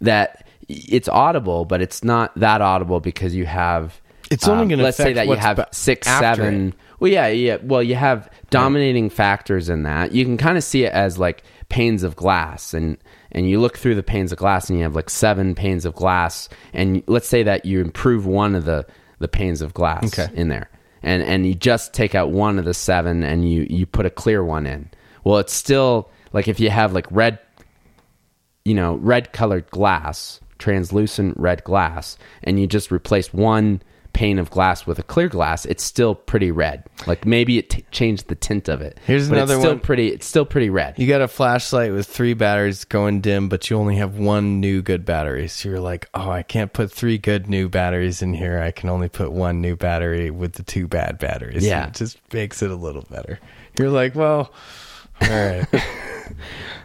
that it's audible but it's not that audible because you have It's only um, gonna let's say that you have six seven it. well, yeah, yeah. Well, you have dominating factors in that. You can kind of see it as like panes of glass, and and you look through the panes of glass, and you have like seven panes of glass, and let's say that you improve one of the the panes of glass Okay. in there, and and you just take out one of the seven, and you you put a clear one in. Well, it's still like if you have like red you know, red colored glass, translucent red glass, and you just replace one pane of glass with a clear glass, it's still pretty red. Like maybe it t- changed the tint of it. Here's but another it's still one. pretty. It's still pretty red. You got a flashlight with three batteries going dim, but you only have one new good battery. So you're like, oh, I can't put three good new batteries in here. I can only put one new battery with the two bad batteries. Yeah. And it just makes it a little better. You're like, well, all right. [laughs]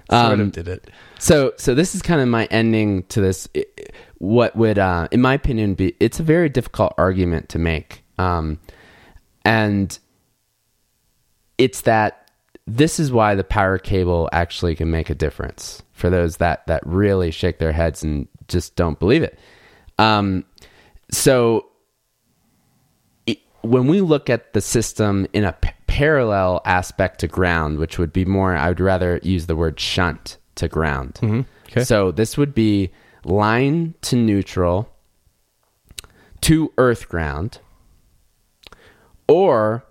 sort Um, of did it. So, so this is kind of my ending to this. I- I- What would, uh, in my opinion, be? It's a very difficult argument to make, um, and it's that this is why the power cable actually can make a difference for those that that really shake their heads and just don't believe it. Um, so it, when we look at the system in a p- parallel aspect to ground, which would be more, I would rather use the word shunt to ground. Okay. So this would be line to neutral to earth ground or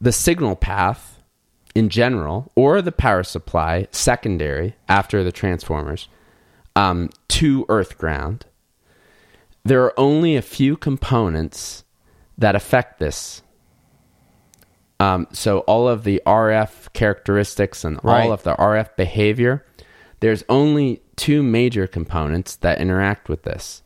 the signal path in general or the power supply secondary after the transformers um, to earth ground there are only a few components that affect this um, so all of the RF characteristics and Right. all of the RF behavior, there's only two major components that interact with this,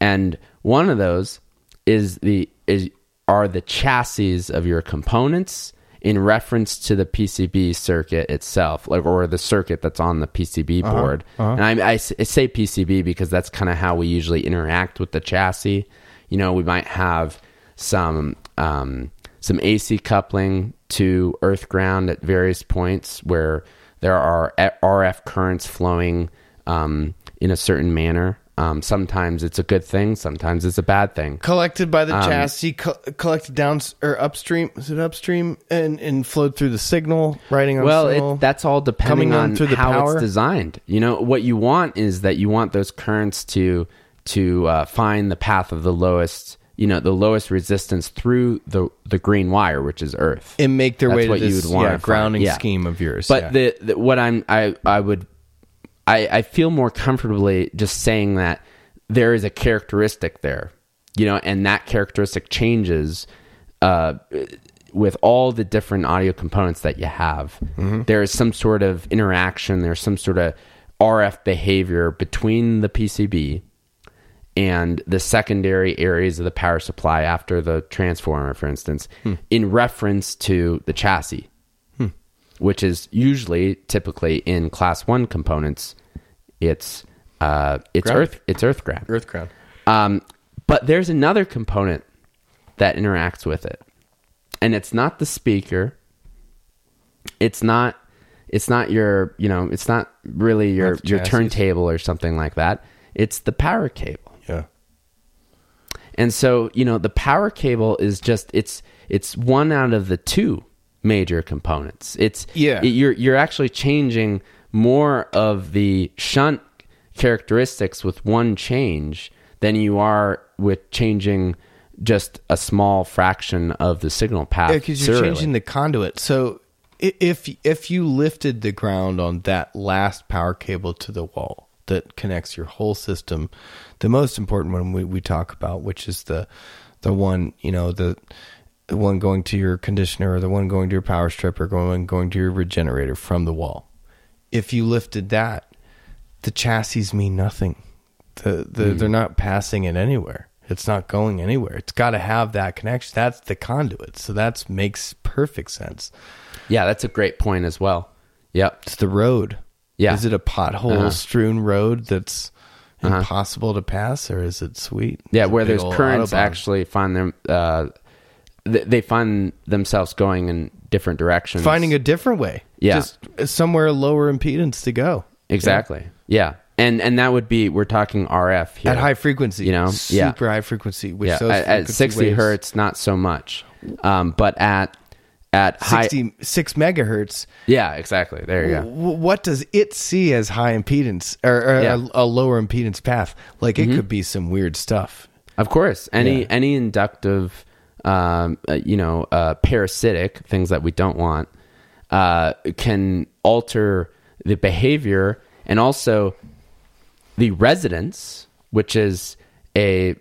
and one of those is the is are the chassis of your components in reference to the PCB circuit itself, like or the circuit that's on the PCB uh-huh. board. Uh-huh. And I say PCB because that's kind of how we usually interact with the chassis. You know, we might have some um, some AC coupling to earth ground at various points where there are eh, RF currents flowing um, in a certain manner. Um, sometimes it's a good thing, sometimes it's a bad thing. collected by the Um, chassis, co- collected down or upstream. Is it upstream and and flowed through the signal, writing on Well, signal? it, that's all depending on through the how power? it's designed. You know, what you want is that you want those currents to to uh, find the path of the lowest, you know, the lowest resistance through the the green wire, which is Earth. and make their That's way to what you would wanna yeah, grounding Yeah. scheme of yours. But yeah. the, the what I'm I I would I I feel more comfortably just saying that there is a characteristic there, you know, and that characteristic changes uh, with all the different audio components that you have. There is some sort of interaction. There's some sort of RF behavior between the PCB and the secondary areas of the power supply after the transformer, for instance, in reference to the chassis, which is usually typically in class one components. It's uh, it's Ground. earth it's earth ground. Earth ground. Um, but there's another component that interacts with it, and it's not the speaker. It's not. It's not your. You know. It's not really your your turntable or something like that. It's the power cable. Yeah. And so, you know, the power cable is just it's it's one out of the two major components. It's Yeah. it- you're you're actually changing more of the shunt characteristics with one change than you are with changing just a small fraction of the signal path. Yeah, because you're serially. changing the conduit. So if if you lifted the ground on that last power cable to the wall that connects your whole system, the most important one we, we talk about, which is the the one you know the the one going to your conditioner or the one going to your power strip or going going to your regenerator from the wall. If you lifted that, the chassis mean nothing. The, the Hmm. they're not passing it anywhere. It's not going anywhere. It's got to have that connection. That's the conduit. So that makes perfect sense. Yeah, that's a great point as well. Yep. It's the road. Yeah. Is it a pothole Uh-huh. strewn road that's impossible to pass, or is it sweet? Yeah, It's where there's currents Autobahn. actually find them uh th- they find themselves going in different directions. finding a different way. Yeah. just somewhere lower impedance to go Exactly. Yeah. And and that would be we're talking RF here. at high frequency. You know? Yeah. super high frequency. Which yeah. At, at 60 waves- hertz not so much. Um but at at high 66 megahertz. Yeah, exactly. There you go. what does it see as high impedance or, or Yeah. Mm-hmm. a, a lower impedance path? Like it could be some weird stuff. Of course, any Yeah. any inductive, um, uh, you know, uh, parasitic things that we don't want uh, can alter the behavior and also the residence, which is a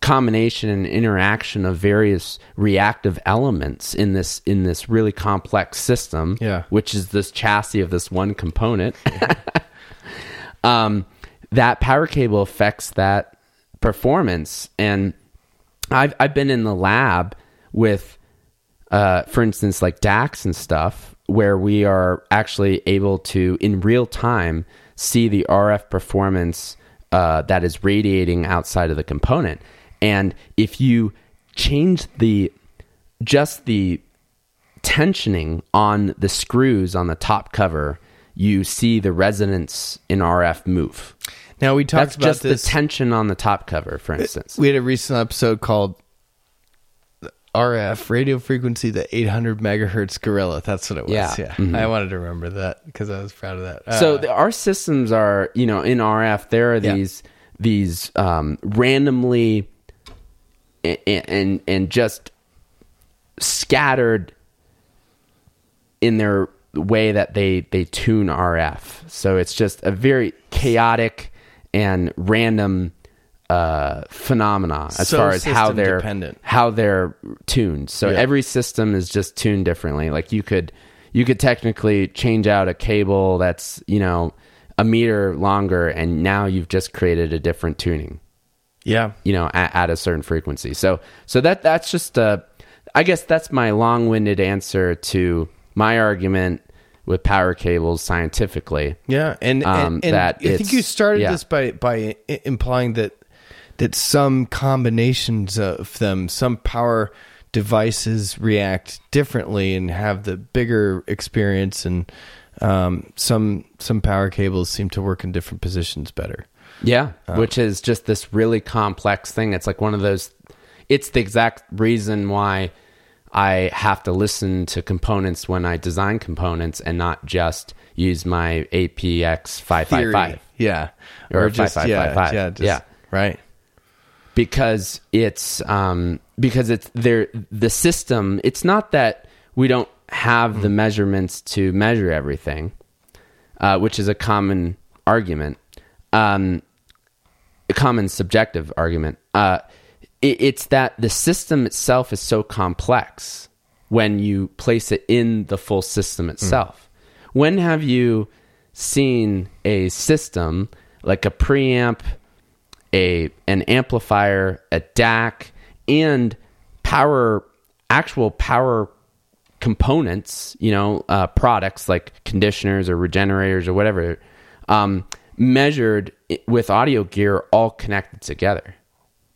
combination and interaction of various reactive elements in this in this really complex system Yeah. which is this chassis of this one component [laughs] um, that power cable affects that performance. And I've I've been in the lab with, uh, for instance, like DACs and stuff, where we are actually able to in real time see the RF performance uh, that is radiating outside of the component. And if you change the just the tensioning on the screws on the top cover, you see the resonance in RF move. Now we talked That's about just this. the tension on the top cover, for instance. we had a recent episode called RF radio frequency, the 800 megahertz gorilla. That's what it was. Yeah. Yeah, Mhm. I wanted to remember that because I was proud of that. Uh, so the, our systems are, you know, in RF. There are Yeah. these these um, randomly and, and and just scattered in their way that they they tune RF. So it's just a very chaotic and random uh, phenomena as So far as how they're dependent. how they're tuned. So Yeah. every system is just tuned differently. Like you could you could technically change out a cable that's you know a meter longer, and now you've just created a different tuning Yeah. you know at, at a certain frequency so so that that's just uh i guess that's my long-winded answer to my argument with power cables scientifically Yeah, and, Um, and, and that I think you started yeah. this by by implying that that some combinations of them, some power devices react differently and have the bigger experience, and um, some some power cables seem to work in different positions better. yeah Uh. which is just this really complex thing it's like one of those it's the exact reason why i have to listen to components when i design components and not just use my apx 555 Theory. yeah, Or just yeah, 5555. yeah, just, Yeah. right. because it's um because it's there the system it's not that we don't have the measurements to measure everything uh, which is a common argument um a common subjective argument uh it, it's that the system itself is so complex when you place it in the full system itself when have you seen a system like a preamp a an amplifier, a DAC, and power actual power components, you know, uh, products like conditioners or regenerators or whatever, um, measured with audio gear all connected together.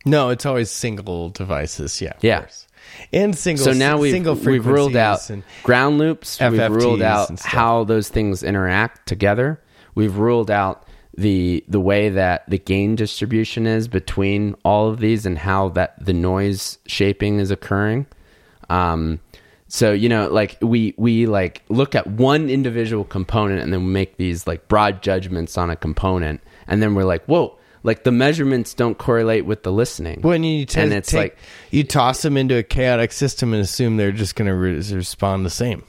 No, it's always single devices. Yeah, Yeah. course. and single. So now we've single we've ruled out ground loops. we've ruled out how those things interact together. We've ruled out the the way that the gain distribution is between all of these and how that the noise shaping is occurring. Um, so you know, like we we like look at one individual component and then we make these like broad judgments on a component, and then we're like, whoa. Like the measurements don't correlate with the listening. When you t- and it's take, like, you toss them into a chaotic system and assume they're just going to re- respond the same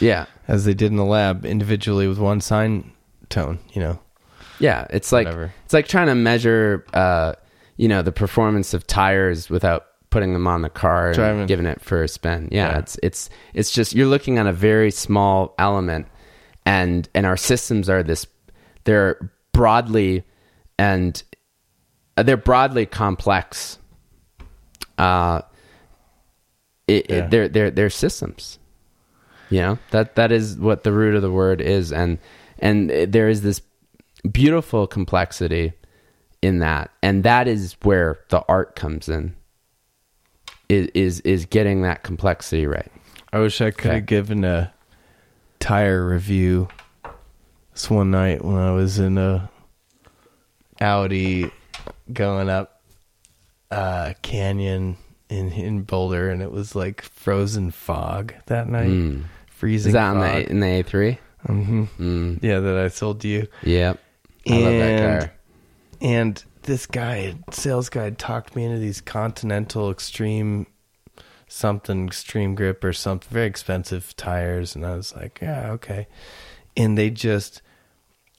yeah, as they did in the lab individually with one sine tone. You know, Yeah, it's like Whatever. it's like trying to measure, uh, you know, the performance of tires without putting them on the car and giving it for a spin. Yeah, Yeah. it's it's it's just you're looking at a very small element, and and our systems are this they're broadly and they're broadly complex. Uh, it, Yeah. it, they're they're they're systems. You know that that is what the root of the word is, and and there is this beautiful complexity in that, and that is where the art comes in. Is is is getting that complexity right? I wish I could Okay. have given a tire review this one night when I was in a Audi going up a canyon in in Boulder, and it was like frozen fog that night, freezing. Is that on fog. the in the A three? hmm Mm, Yeah, that I sold to you. yep, I love that And- car. And this guy, sales guy, talked me into these Continental Extreme something extreme grip or something very expensive tires and I was like, yeah, okay. And they just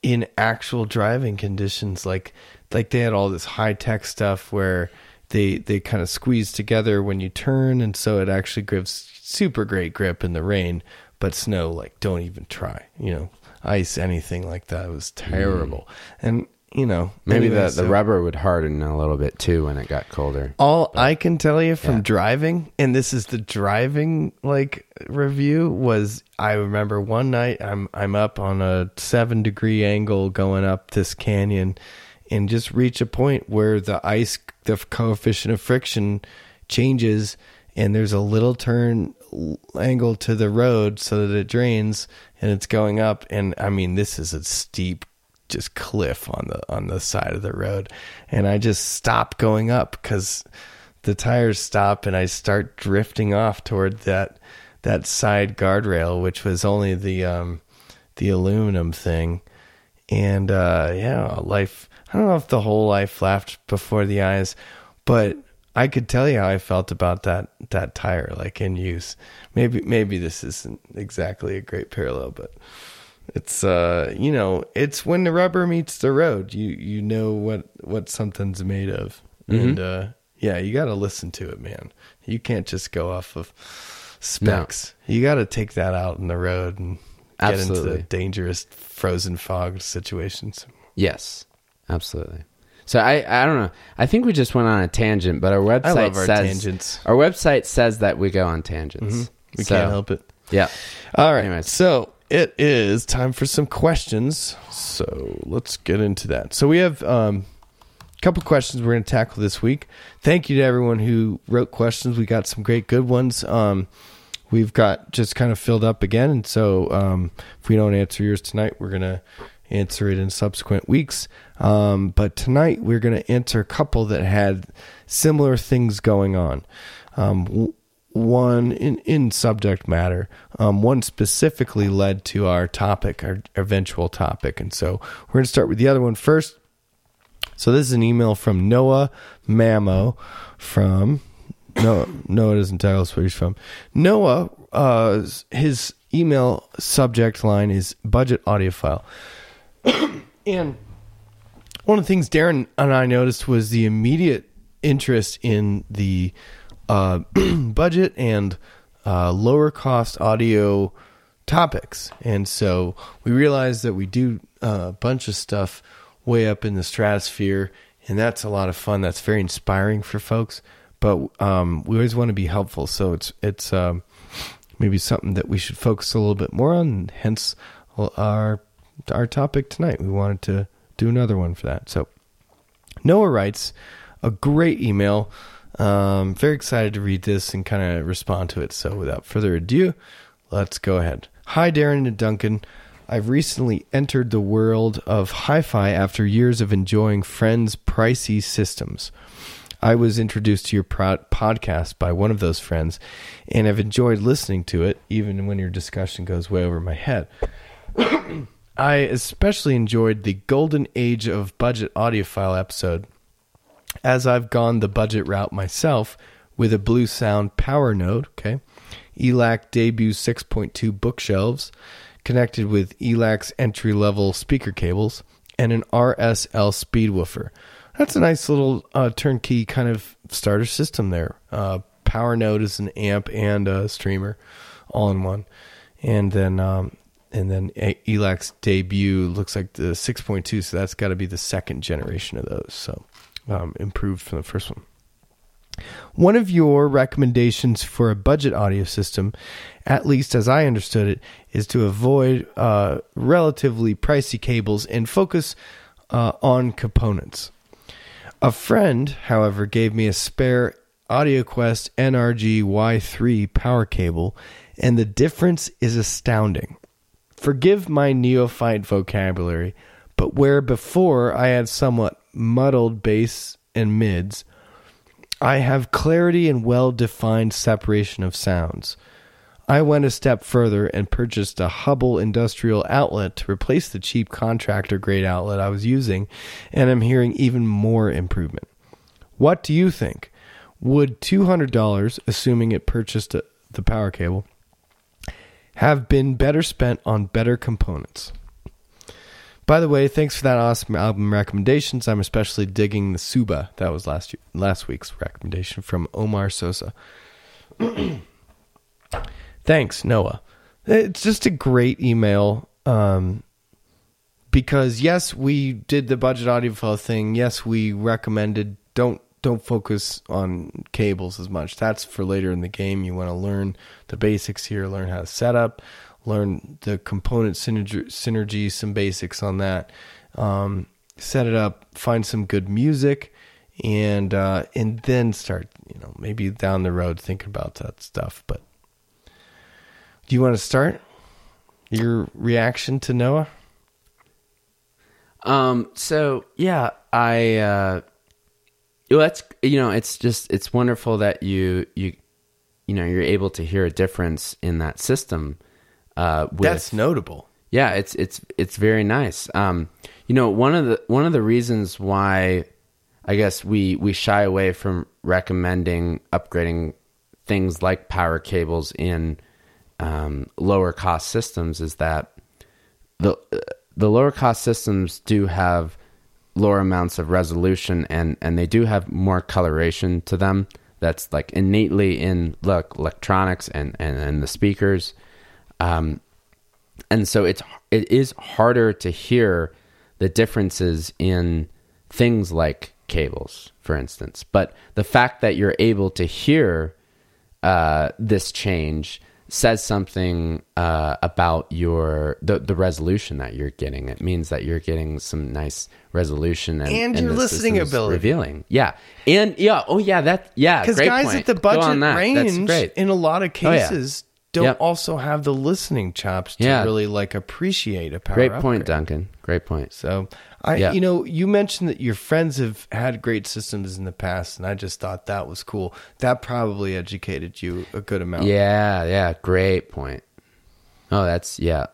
in actual driving conditions like like they had all this high tech stuff where they they kind of squeeze together when you turn and so it actually gives super great grip in the rain but snow like don't even try you know ice anything like that was mm. terrible and you know Maybe anyway, the, the rubber would harden a little bit too when it got colder. all I can tell you from Yeah. driving, and this is the driving like review, was I remember one night I'm I'm up on a seven degree angle going up this canyon, and just reach a point where the ice, the coefficient of friction, changes, and there's a little turn angle to the road so that it drains, and it's going up, and I mean this is a steep just cliff on the on the side of the road. And i just stop going up because the tires stop and i start drifting off toward that that side guardrail which was only the um the aluminum thing and uh, yeah, life. I don't know if the whole life laughed before the eyes, but I could tell you how I felt about that that tire, like in use. Maybe maybe this isn't exactly a great parallel, but it's uh you know it's when the rubber meets the road. You you know what what something's made of, and uh, yeah, you got to listen to it, man. You can't just go off of specs. You got to take that out in the road and get Absolutely. into dangerous frozen fog situations. Yes, absolutely. So I, I don't know. I think we just went on a tangent, but our website our says tangents. our website says that we go on tangents. We So, can't help it. Yeah. All right. Anyways. So it is time for some questions. So let's get into that. So we have um, a couple questions we're going to tackle this week. Thank you to everyone who wrote questions. We got some great good ones. Um, we've got just kind of filled up again. And so um, if we don't answer yours tonight, we're going to answer it in subsequent weeks. Um, but tonight we're going to answer a couple that had similar things going on. Um, one in, in subject matter, um, one specifically led to our topic, our eventual topic. And so we're going to start with the other one first. So this is an email from Noah Mamo from no Noah doesn't tell us where he's from. Noah, uh, his email subject line is budget audiophile, [coughs] and one of the things Darren and I noticed was the immediate interest in the uh, [coughs] budget and uh, lower cost audio topics. And so we realized that we do uh, a bunch of stuff way up in the stratosphere, and that's a lot of fun. That's very inspiring for folks. But um, we always want to be helpful, so it's it's um, maybe something that we should focus a little bit more on. Hence our our topic tonight. We wanted to do another one for that. So Noah writes a great email. Um, very excited to read this and kind of respond to it. So without further ado, let's go ahead. Hi, Darren and Duncan. I've recently entered the world of hi fi after years of enjoying friends' pricey systems. I was introduced to your podcast by one of those friends and I've enjoyed listening to it, even when your discussion goes way over my head. [coughs] I especially enjoyed the Golden Age of Budget Audiophile episode, as I've gone the budget route myself with a Bluesound PowerNode, okay, ELAC debut 6.2 bookshelves connected with ELAC's entry level speaker cables, and an RSL speedwoofer. That's a nice little uh, turnkey kind of starter system there. Uh, PowerNode is an amp and a streamer, all in one, and then um, and then ELAC's debut looks like the 6.2, so that's got to be the second generation of those. So um, improved from the first one. One of your recommendations for a budget audio system, at least as I understood it, is to avoid uh, relatively pricey cables and focus uh, on components. A friend, however, gave me a spare AudioQuest NRG Y3 power cable, and the difference is astounding. Forgive my neophyte vocabulary, but where before I had somewhat muddled bass and mids, I have clarity and well defined separation of sounds. I went a step further and purchased a Hubbell industrial outlet to replace the cheap contractor grade outlet I was using, and I'm hearing even more improvement. What do you think? Would $200, assuming it purchased a, the power cable, have been better spent on better components? By the way, thanks for that awesome album recommendations. I'm especially digging the Suba. That was last year, last week's recommendation from Omar Sosa. [clears throat] thanks, Noah. It's just a great email. Um, because yes, we did the budget audiophile thing. Yes, we recommended don't don't focus on cables as much. That's for later in the game. You want to learn the basics here, learn how to set up, learn the component synergy, synergy some basics on that. Um, set it up, find some good music, and uh, and then start. You know, maybe down the road thinking about that stuff. But do you want to start your reaction to Noah? Um. So yeah, I. Uh, well, that's you know, it's just it's wonderful that you you you know you're able to hear a difference in that system. Uh, with, That's notable. yeah, it's it's it's very nice. Um, you know, one of the one of the reasons why I guess we we shy away from recommending upgrading things like power cables in um, lower cost systems is that the the lower cost systems do have lower amounts of resolution and and they do have more coloration to them that's like innately in look electronics and and, and the speakers. Um and so it's it is harder to hear the differences in things like cables for instance. But the fact that you're able to hear uh, this change says something uh, about your the, the resolution that you're getting. It means that you're getting some nice resolution and, And your the listening ability. Revealing, yeah, and yeah, oh yeah, that yeah, Because guys point. at the budget range, in a lot of Oh, yeah. Don't Yep. also have the listening chops to Yeah. really like appreciate a power Great point, upgrade. Duncan. Great point. So I, Yeah. you know, you mentioned that your friends have had great systems in the past, and I just thought that was cool. That probably educated you a good amount. Yeah, yeah, great point. Oh, that's yeah.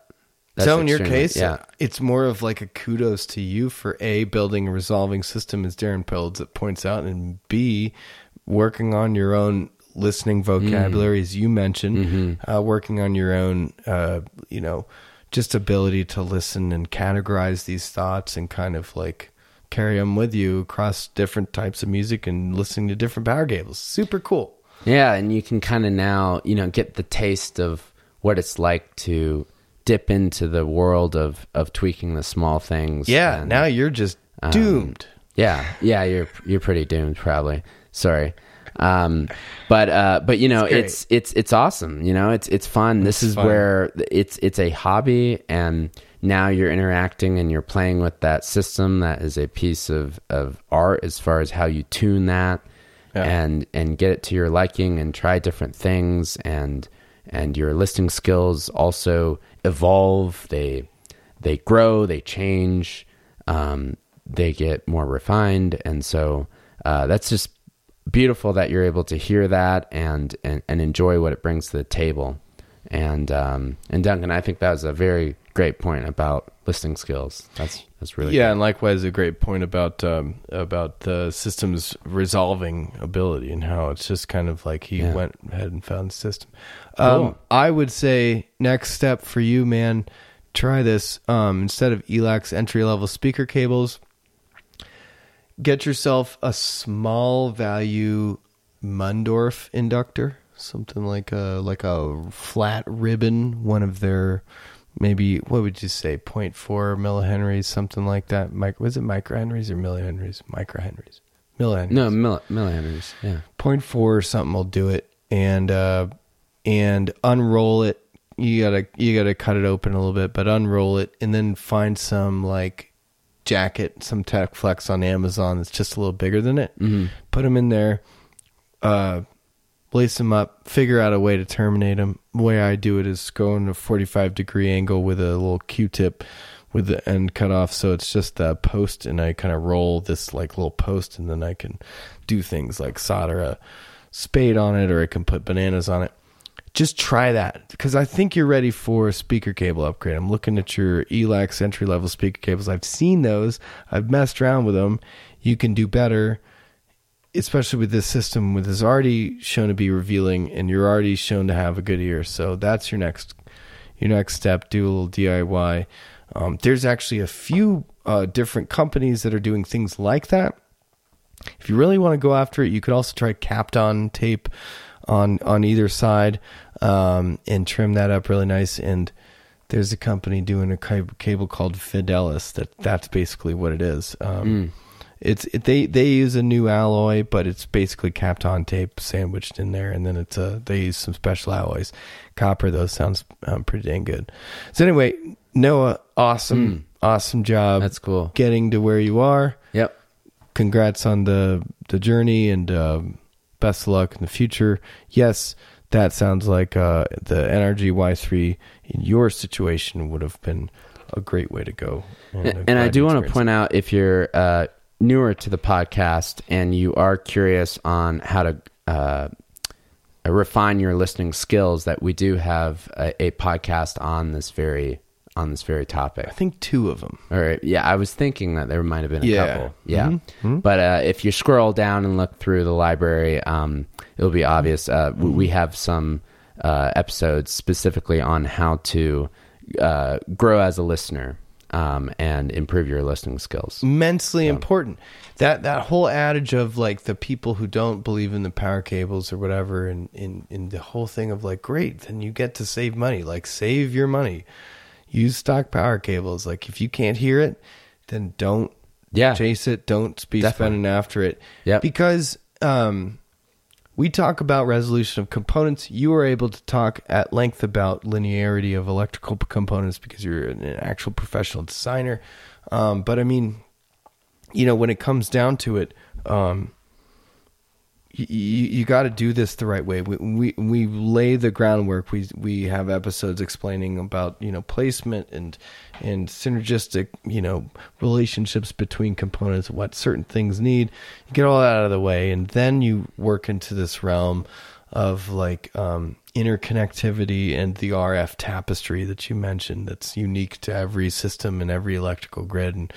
That's so in your case, yeah, it's more of like a kudos to you for a building a resolving system, as Darren Pilds it points out, and b working on your own listening vocabulary, as you mentioned, uh, working on your own, uh, you know, just ability to listen and categorize these thoughts and kind of like carry them with you across different types of music and listening to different power cables. Super cool. Yeah, and you can kind of now, you know, get the taste of what it's like to dip into the world of of tweaking the small things. Yeah, and- now you're just doomed. yeah, yeah, you're you're pretty doomed probably. Sorry. Um but uh but you know, great. it's it's it's awesome, you know, it's it's fun. this is fun. where it's it's a hobby and now you're interacting and you're playing with that system that is a piece of of art as far as how you tune that Yeah. and and get it to your liking and try different things and and your listing skills also evolve they they grow they change um, they get more refined and so uh, that's just beautiful that you're able to hear that and and, and enjoy what it brings to the table and um, and Duncan I think that was a very great point about listening skills that's that's really yeah, and likewise, a great point about um, about the system's resolving ability and how it's just kind of like he Yeah. went ahead and found the system. Cool. Um, I would say next step for you, man, try this. Um, instead of ELAC's entry level speaker cables, get yourself a small value Mundorf inductor, something like a like a flat ribbon, one of their maybe what would you say 0.4 millihenries, something like that. Mic- was it microhenries or millihenries? Microhenries, millihenries. no mill- millihenries yeah 0.4 or something will do it and uh and unroll it you gotta you gotta cut it open a little bit but unroll it and then find some like jacket some tech flex on amazon that's just a little bigger than it. Mm-hmm. put them in there uh lace them up figure out a way to terminate them the way i do it is go in a 45 degree angle with a little q-tip with the end cut off so it's just a post and i kind of roll this like little post and then i can do things like solder a spade on it or i can put bananas on it just try that because i think you're ready for a speaker cable upgrade. I'm looking at your ELAC's entry level speaker cables. I've seen those. I've messed around with them you can do better especially with this system with is already shown to be revealing and you're already shown to have a good ear. So that's your next your next step. Do a little diy um, there's actually a few uh, different companies that are doing things like that. If you really want to go after it you could also try Kapton tape on on either side um, and trim that up really nice and there's a company doing a cable called Fidelis that that's basically what it is. Um, It's it, they they use a new alloy, but it's basically Kapton tape sandwiched in there, and then it's a they use some special alloys, copper. Those sounds um, pretty dang good. So anyway, Noah, awesome, awesome job. That's cool. Getting to where you are. yep Congrats on the the journey, and um, best of luck in the future. Yes, that sounds like uh, the NRG Y3 in your situation would have been a great way to go. And, and I do want to point out if you're uh, newer to the podcast and you are curious on how to uh, refine your listening skills, that we do have a, a podcast on this very on this very topic. I think two of them. All right. Yeah, I was thinking that there might have been a Yeah. couple. Yeah. Mhm. But uh, if you scroll down and look through the library, um, it'll be obvious. Uh, we, we have some uh, episodes specifically on how to uh, grow as a listener um, and improve your listening skills. immensely important. That that whole adage of like the people who don't believe in the power cables or whatever, and in the whole thing of like, great, then you get to save money. Like save your money. Use stock power cables. Like if you can't hear it, then don't Yeah. chase it. Don't be Definitely. spending after it. Yep. Because um, we talk about resolution of components. You are able to talk at length about linearity of electrical components because you're an actual professional designer. Um, but I mean, you know, when it comes down to it, um, you, you got to do this the right way. We, we we lay the groundwork. We we have episodes explaining about you know placement and and synergistic you know relationships between components, what certain things need. You get all that out of the way, and then you work into this realm of like um, interconnectivity and the RF tapestry that you mentioned. That's unique to every system and every electrical grid and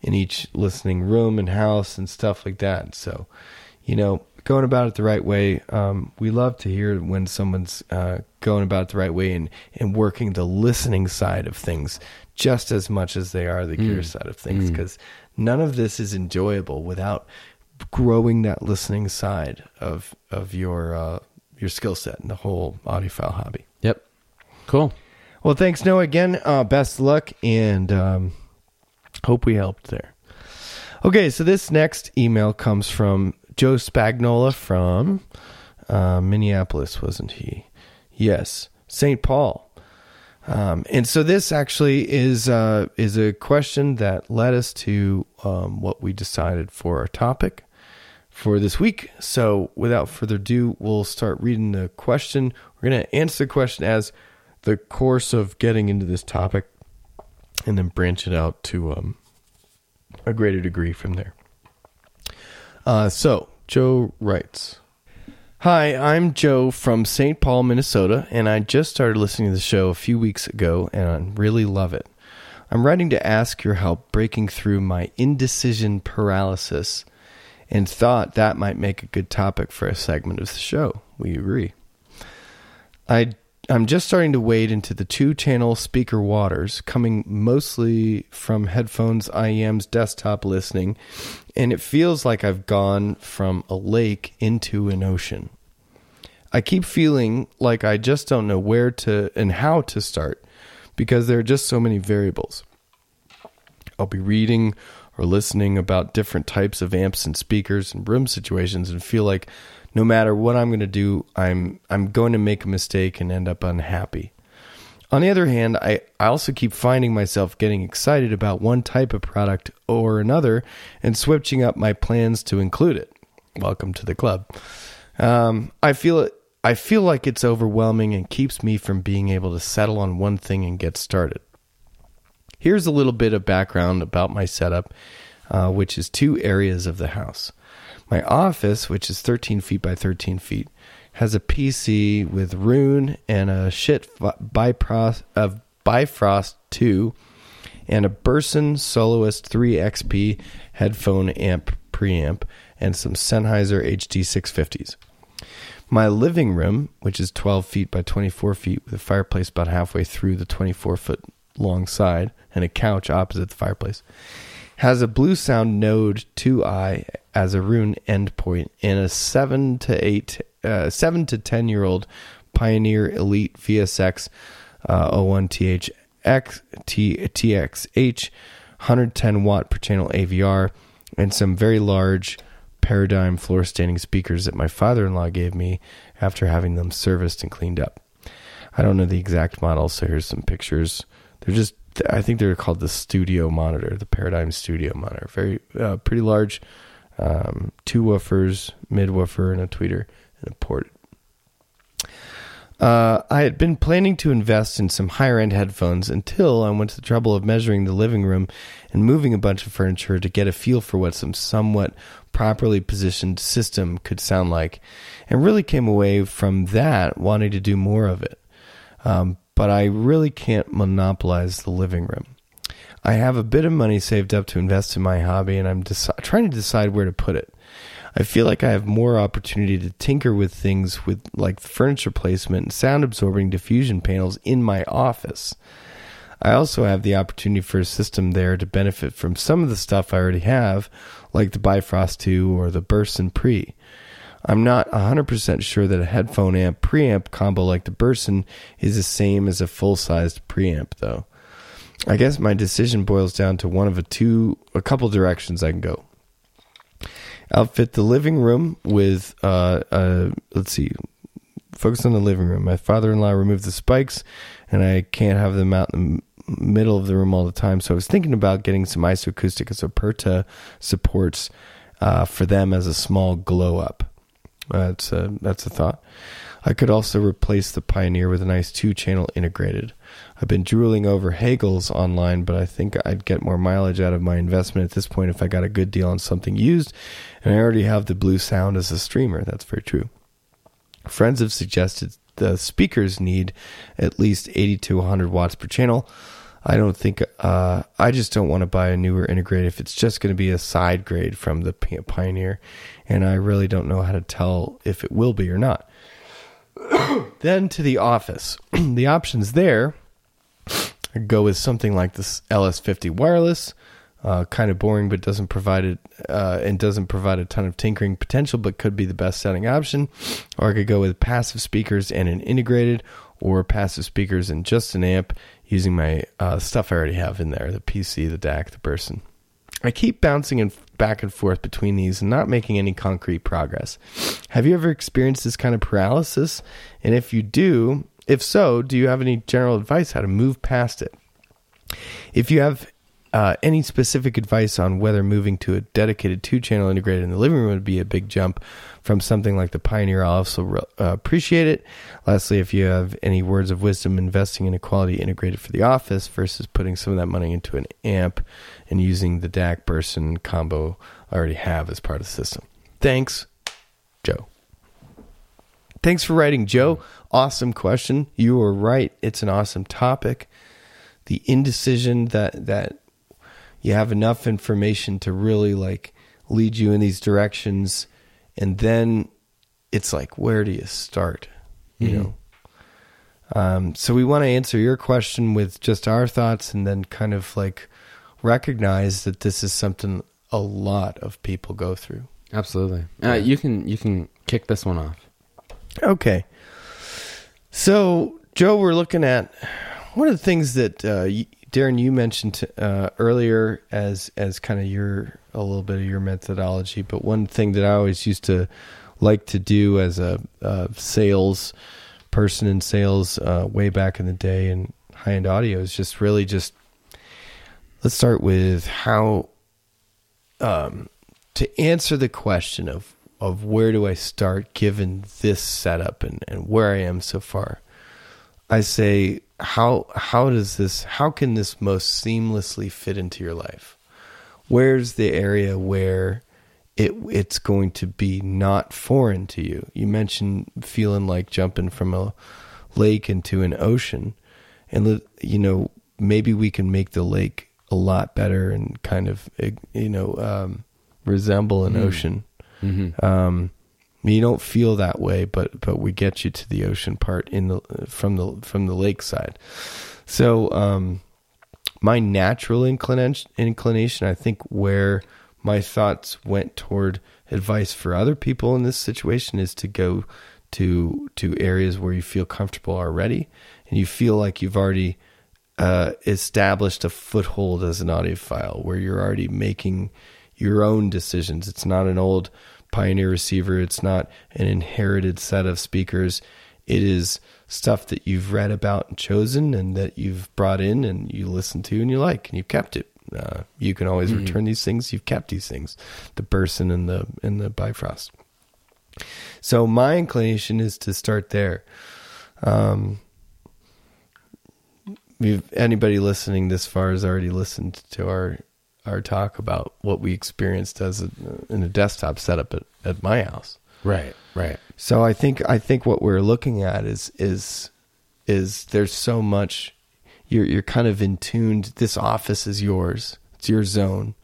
in each listening room and house and stuff like that. So, you know, going about it the right way. Um, we love to hear when someone's uh, going about it the right way and, and working the listening side of things just as much as they are the gear side of things because none of this is enjoyable without growing that listening side of of your uh, your skill set and the whole audiophile hobby. Yep. Cool. Well, thanks, Noah. Again, uh, best luck and um, hope we helped there. Okay, so this next email comes from Joe Spagnola from uh, Minneapolis, wasn't he? Yes, St. Paul. Um, and so this actually is uh, is a question that led us to um, what we decided for our topic for this week. So without further ado, we'll start reading the question. We're going to answer the question as the course of getting into this topic, and then branch it out to um, a greater degree from there. Uh, so Joe writes. Hi, I'm Joe from St. Paul, Minnesota, and I just started listening to the show a few weeks ago and I really love it. I'm writing to ask your help breaking through my indecision paralysis and thought that might make a good topic for a segment of the show. We agree. I I'm just starting to wade into the two channel speaker waters, coming mostly from headphones, IEMs, desktop listening, and it feels like I've gone from a lake into an ocean. I keep feeling like I just don't know where to and how to start because there are just so many variables. I'll be reading or listening about different types of amps and speakers and room situations and feel like no matter what I'm going to do, I'm I'm going to make a mistake and end up unhappy. On the other hand, I, I also keep finding myself getting excited about one type of product or another and switching up my plans to include it. Welcome to the club. Um, I feel it. I feel like it's overwhelming and keeps me from being able to settle on one thing and get started. Here's a little bit of background about my setup, uh, which is two areas of the house. My office, which is 13 feet by 13 feet, has a PC with Roon and a Schiit Bifrost, of Bifrost 2 and a Burson Soloist 3XP headphone amp preamp and some Sennheiser HD 650s. My living room, which is 12 feet by 24 feet with a fireplace about halfway through the 24 foot long side and a couch opposite the fireplace, has a Bluesound Node 2i as a Roon endpoint in a 7 to 8 uh, 7 to 10 year old Pioneer Elite VSX uh, 01TH X, T, TXH 110 watt per channel AVR and some very large paradigm floor standing speakers that my father in law gave me after having them serviced and cleaned up. I don't know the exact model, so here's some pictures. They're just, I think they're called the Studio Monitor, the Paradigm Studio Monitor. Very, uh, pretty large, um, two woofers, mid woofer, and a tweeter, and a port. Uh, I had been planning to invest in some higher end headphones until I went to the trouble of measuring the living room and moving a bunch of furniture to get a feel for what some somewhat properly positioned system could sound like, and really came away from that wanting to do more of it. Um, but I really can't monopolize the living room. I have a bit of money saved up to invest in my hobby, and I'm deci- trying to decide where to put it. I feel like I have more opportunity to tinker with things with like furniture placement and sound absorbing diffusion panels in my office. I also have the opportunity for a system there to benefit from some of the stuff I already have, like the Bifrost 2 or the Burson Pre. I'm not 100% sure that a headphone amp preamp combo like the Burson is the same as a full sized preamp, though. I guess my decision boils down to one of a two, a couple directions I can go. Outfit the living room with, uh, uh, let's see, focus on the living room. My father in law removed the spikes, and I can't have them out in the middle of the room all the time. So I was thinking about getting some isoacoustic and Soperta supports uh, for them as a small glow up. That's a, that's a thought. I could also replace the Pioneer with a nice two channel integrated. I've been drooling over Hegel's online, but I think I'd get more mileage out of my investment at this point if I got a good deal on something used, and I already have the Bluesound as a streamer. That's very true. Friends have suggested the speakers need at least 80 to 100 watts per channel. I don't think, uh, I just don't want to buy a newer integrated if it's just going to be a side grade from the Pioneer, and I really don't know how to tell if it will be or not. [coughs] then to the office. [clears throat] the options there go with something like this LS50 wireless, uh, kind of boring, but doesn't provide it uh, and doesn't provide a ton of tinkering potential, but could be the best setting option. Or I could go with passive speakers and an integrated, or passive speakers and just an amp using my uh, stuff I already have in there: the PC, the DAC, the Burson. I keep bouncing back and forth between these and not making any concrete progress. Have you ever experienced this kind of paralysis? And if you do, if so, do you have any general advice how to move past it? If you have uh, any specific advice on whether moving to a dedicated two channel integrated in the living room would be a big jump from something like the Pioneer, I'll also uh, appreciate it. Lastly, if you have any words of wisdom investing in a quality integrated for the office versus putting some of that money into an amp and using the DAC Burson combo I already have as part of the system. Thanks, Joe. Thanks for writing, Joe. Awesome question. You are right. It's an awesome topic. The indecision that that you have enough information to really like lead you in these directions. And then it's like where do you start? You mm-hmm. know? Um, so we want to answer your question with just our thoughts and then kind of like recognize that this is something a lot of people go through. Absolutely. Uh, you can you can kick this one off. Okay. So joe we're looking at one of the things that uh, Darren, you mentioned uh, earlier as as kind of your a little bit of your methodology, but one thing that I always used to like to do as a, a sales person in sales uh, way back in the day in high end audio is just really just let's start with how um, to answer the question of of where do I start given this setup and, and where I am so far. I say how how does this how can this most seamlessly fit into your life? Where's the area where it it's going to be not foreign to you? You mentioned feeling like jumping from a lake into an ocean, and you know maybe we can make the lake a lot better and kind of you know um, resemble an mm. ocean. Mm-hmm. Um, you don't feel that way, but but we get you to the ocean part in the from the from the lakeside. So um, my natural inclination, inclination, I think, where my thoughts went toward advice for other people in this situation is to go to to areas where you feel comfortable already, and you feel like you've already uh, established a foothold as an audiophile, where you're already making your own decisions. It's not an old Pioneer receiver. It's not an inherited set of speakers. It is stuff that you've read about and chosen and that you've brought in and you listen to and you like and you've kept it. Uh, you can always mm-hmm. return these things. You've kept these things, the Burson and the and the Bifrost. So my inclination is to start there. Um, anybody listening this far has already listened to our our talk about what we experienced as a, in a desktop setup at, at my house. Right, right. So I think I think what we're looking at is is is there's so much you're you're kind of in tuned. This office is yours. It's your zone.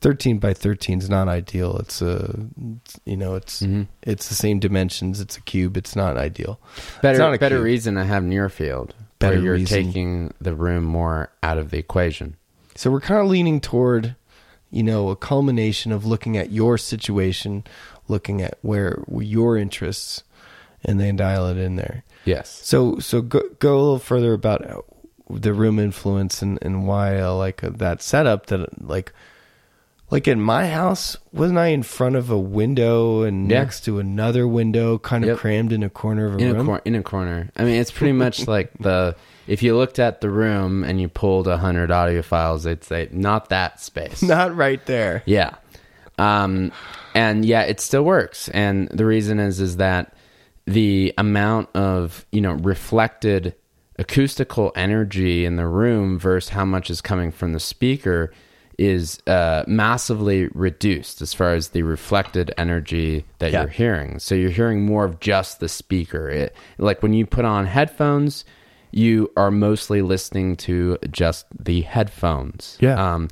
13 by 13 is not ideal. It's a, you know, it's Mm-hmm. it's the same dimensions. It's a cube. It's not ideal. Better, not better cube. reason to have near field. Better where you're reason. taking the room more out of the equation. So we're kind of leaning toward, you know, a culmination of looking at your situation, looking at where your interests, and then dial it in there. Yes. So so go go a little further about uh, the room influence and and why I like uh, that setup. That like like in my house, wasn't I in front of a window and Yeah. next to another window, kind of Yep. crammed in a corner of a in room? a cor- in a corner. I mean, it's pretty much like the if you looked at the room and you pulled a hundred audiophiles, it'd say not that space. [laughs] Not right there. Yeah. Um, and yeah, it still works. And the reason is is that the amount of, you know, reflected acoustical energy in the room versus how much is coming from the speaker is uh, massively reduced as far as the reflected energy that Yeah. you're hearing. So you're hearing more of just the speaker. It, like when you put on headphones, you are mostly listening to just the headphones. Yeah. Um,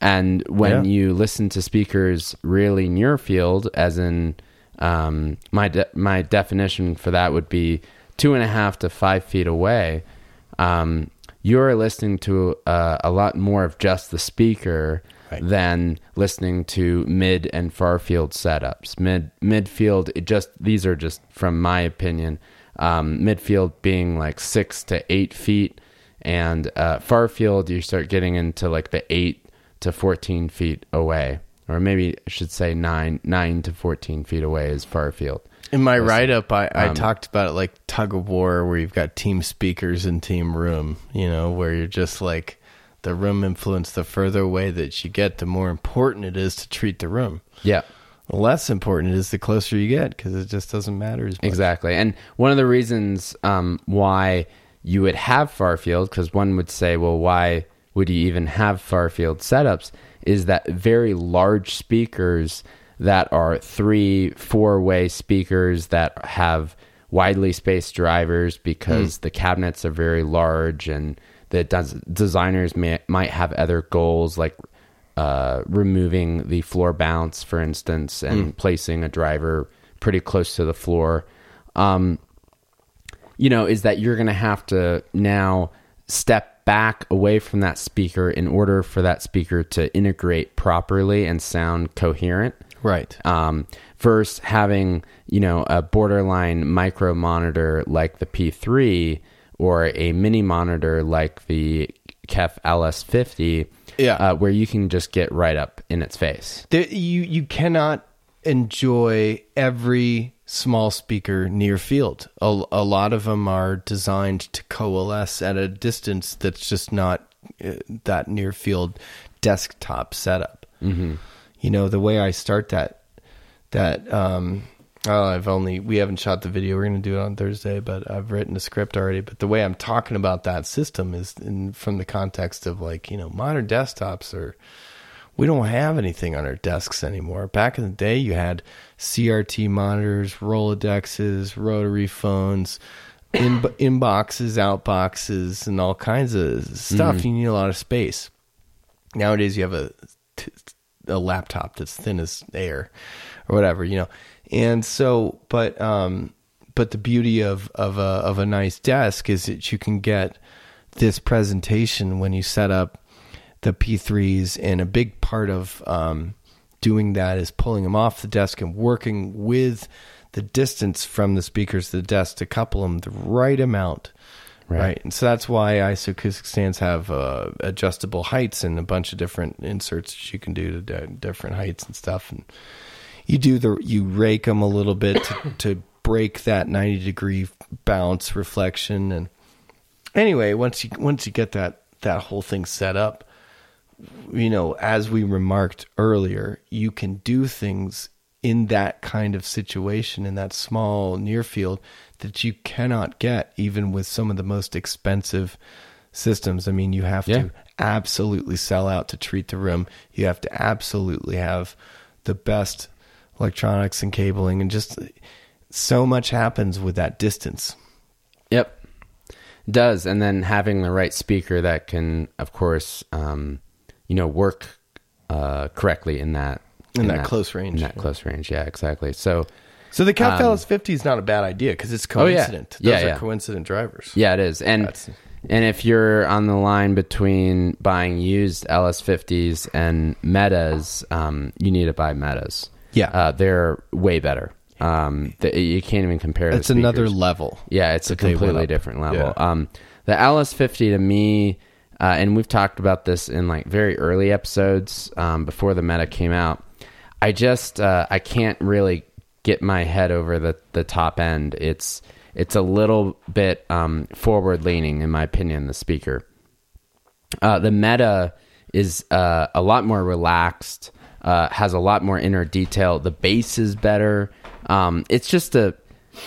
and when Yeah. you listen to speakers really near field, as in um, my de- my definition for that would be two and a half to five feet away, um, you're listening to uh, a lot more of just the speaker Right. than listening to mid and far field setups. Mid midfield, it just these are just from my opinion. Um, midfield being like six to eight feet, and uh, far field you start getting into like the eight to fourteen feet away, or maybe I should say nine nine to fourteen feet away is far field. In my write up, I, I Um, talked about it like tug of war, where you've got team speakers and team room, you know, where you're just like the room influence, the further away that you get, the more important it is to treat the room. Yeah. Less important it is the closer you get because it just doesn't matter as much. Exactly. And one of the reasons um, why you would have far field, because one would say, well, why would you even have far field setups, is that very large speakers that are three, four way speakers that have widely spaced drivers because the cabinets are very large and the des- designers may, might have other goals like uh, removing the floor bounce, for instance, and placing a driver pretty close to the floor. Um, you know, is that you're going to have to now step back away from that speaker in order for that speaker to integrate properly and sound coherent Right. um, versus having you know a borderline micro monitor like the P3 or a mini monitor like the Kef LS50, Yeah. uh, where you can just get right up in its face. There, you you cannot enjoy every small speaker near field. A, a lot of them are designed to coalesce at a distance that's just not uh, that near field desktop setup. Mm-hmm. You know the way I start that that um oh I've only we haven't shot the video. We're gonna do it on Thursday, but I've written a script already. But the way I'm talking about that system is in from the context of like you know modern desktops are we don't have anything on our desks anymore. Back in the day, you had CRT monitors, Rolodexes, rotary phones, in, [coughs] inboxes, outboxes, and all kinds of stuff. Mm-hmm. You need a lot of space. Nowadays, you have a a laptop that's thin as air, or whatever, you know. And so, but um, but the beauty of of a of a nice desk is that you can get this presentation when you set up the P3s, and a big part of um, doing that is pulling them off the desk and working with the distance from the speakers to the desk to couple them the right amount. Right. Right. And so that's why isoacoustic stands have uh, adjustable heights and a bunch of different inserts that you can do to di- different heights and stuff. And you do the, you rake them a little bit to, [coughs] to break that 90 degree bounce reflection. And anyway, once you, once you get that, that whole thing set up, you know, as we remarked earlier, you can do things in that kind of situation in that small near field that you cannot get even with some of the most expensive systems. I mean, you have Yeah. to absolutely sell out to treat the room. You have to absolutely have the best electronics and cabling and just so much happens with that distance. Yep. does, and then having the right speaker that can, of course, um, you know, work uh, correctly in that In that close range. In that close range, yeah, exactly. So, So the Cal Fellas 50 is not a bad idea because it's Um, Oh, yeah. coincident. Those Yeah, are yeah. coincident drivers. yeah, it is, and That's- and if you're on the line between buying used LS50s and Metas, um, you need to buy Metas. Yeah. uh, they're way better. Um, the, you can't even compare. It's another level. Yeah, it's a completely different level. Yeah. Um, the LS50 to me, uh, and we've talked about this in like very early episodes um, before the meta came out. I just uh, I can't really get my head over the the top end. It's it's a little bit um, forward leaning, in my opinion. The speaker, uh, the meta is uh, a lot more relaxed. Uh, has a lot more inner detail. The bass is better. Um, it's just a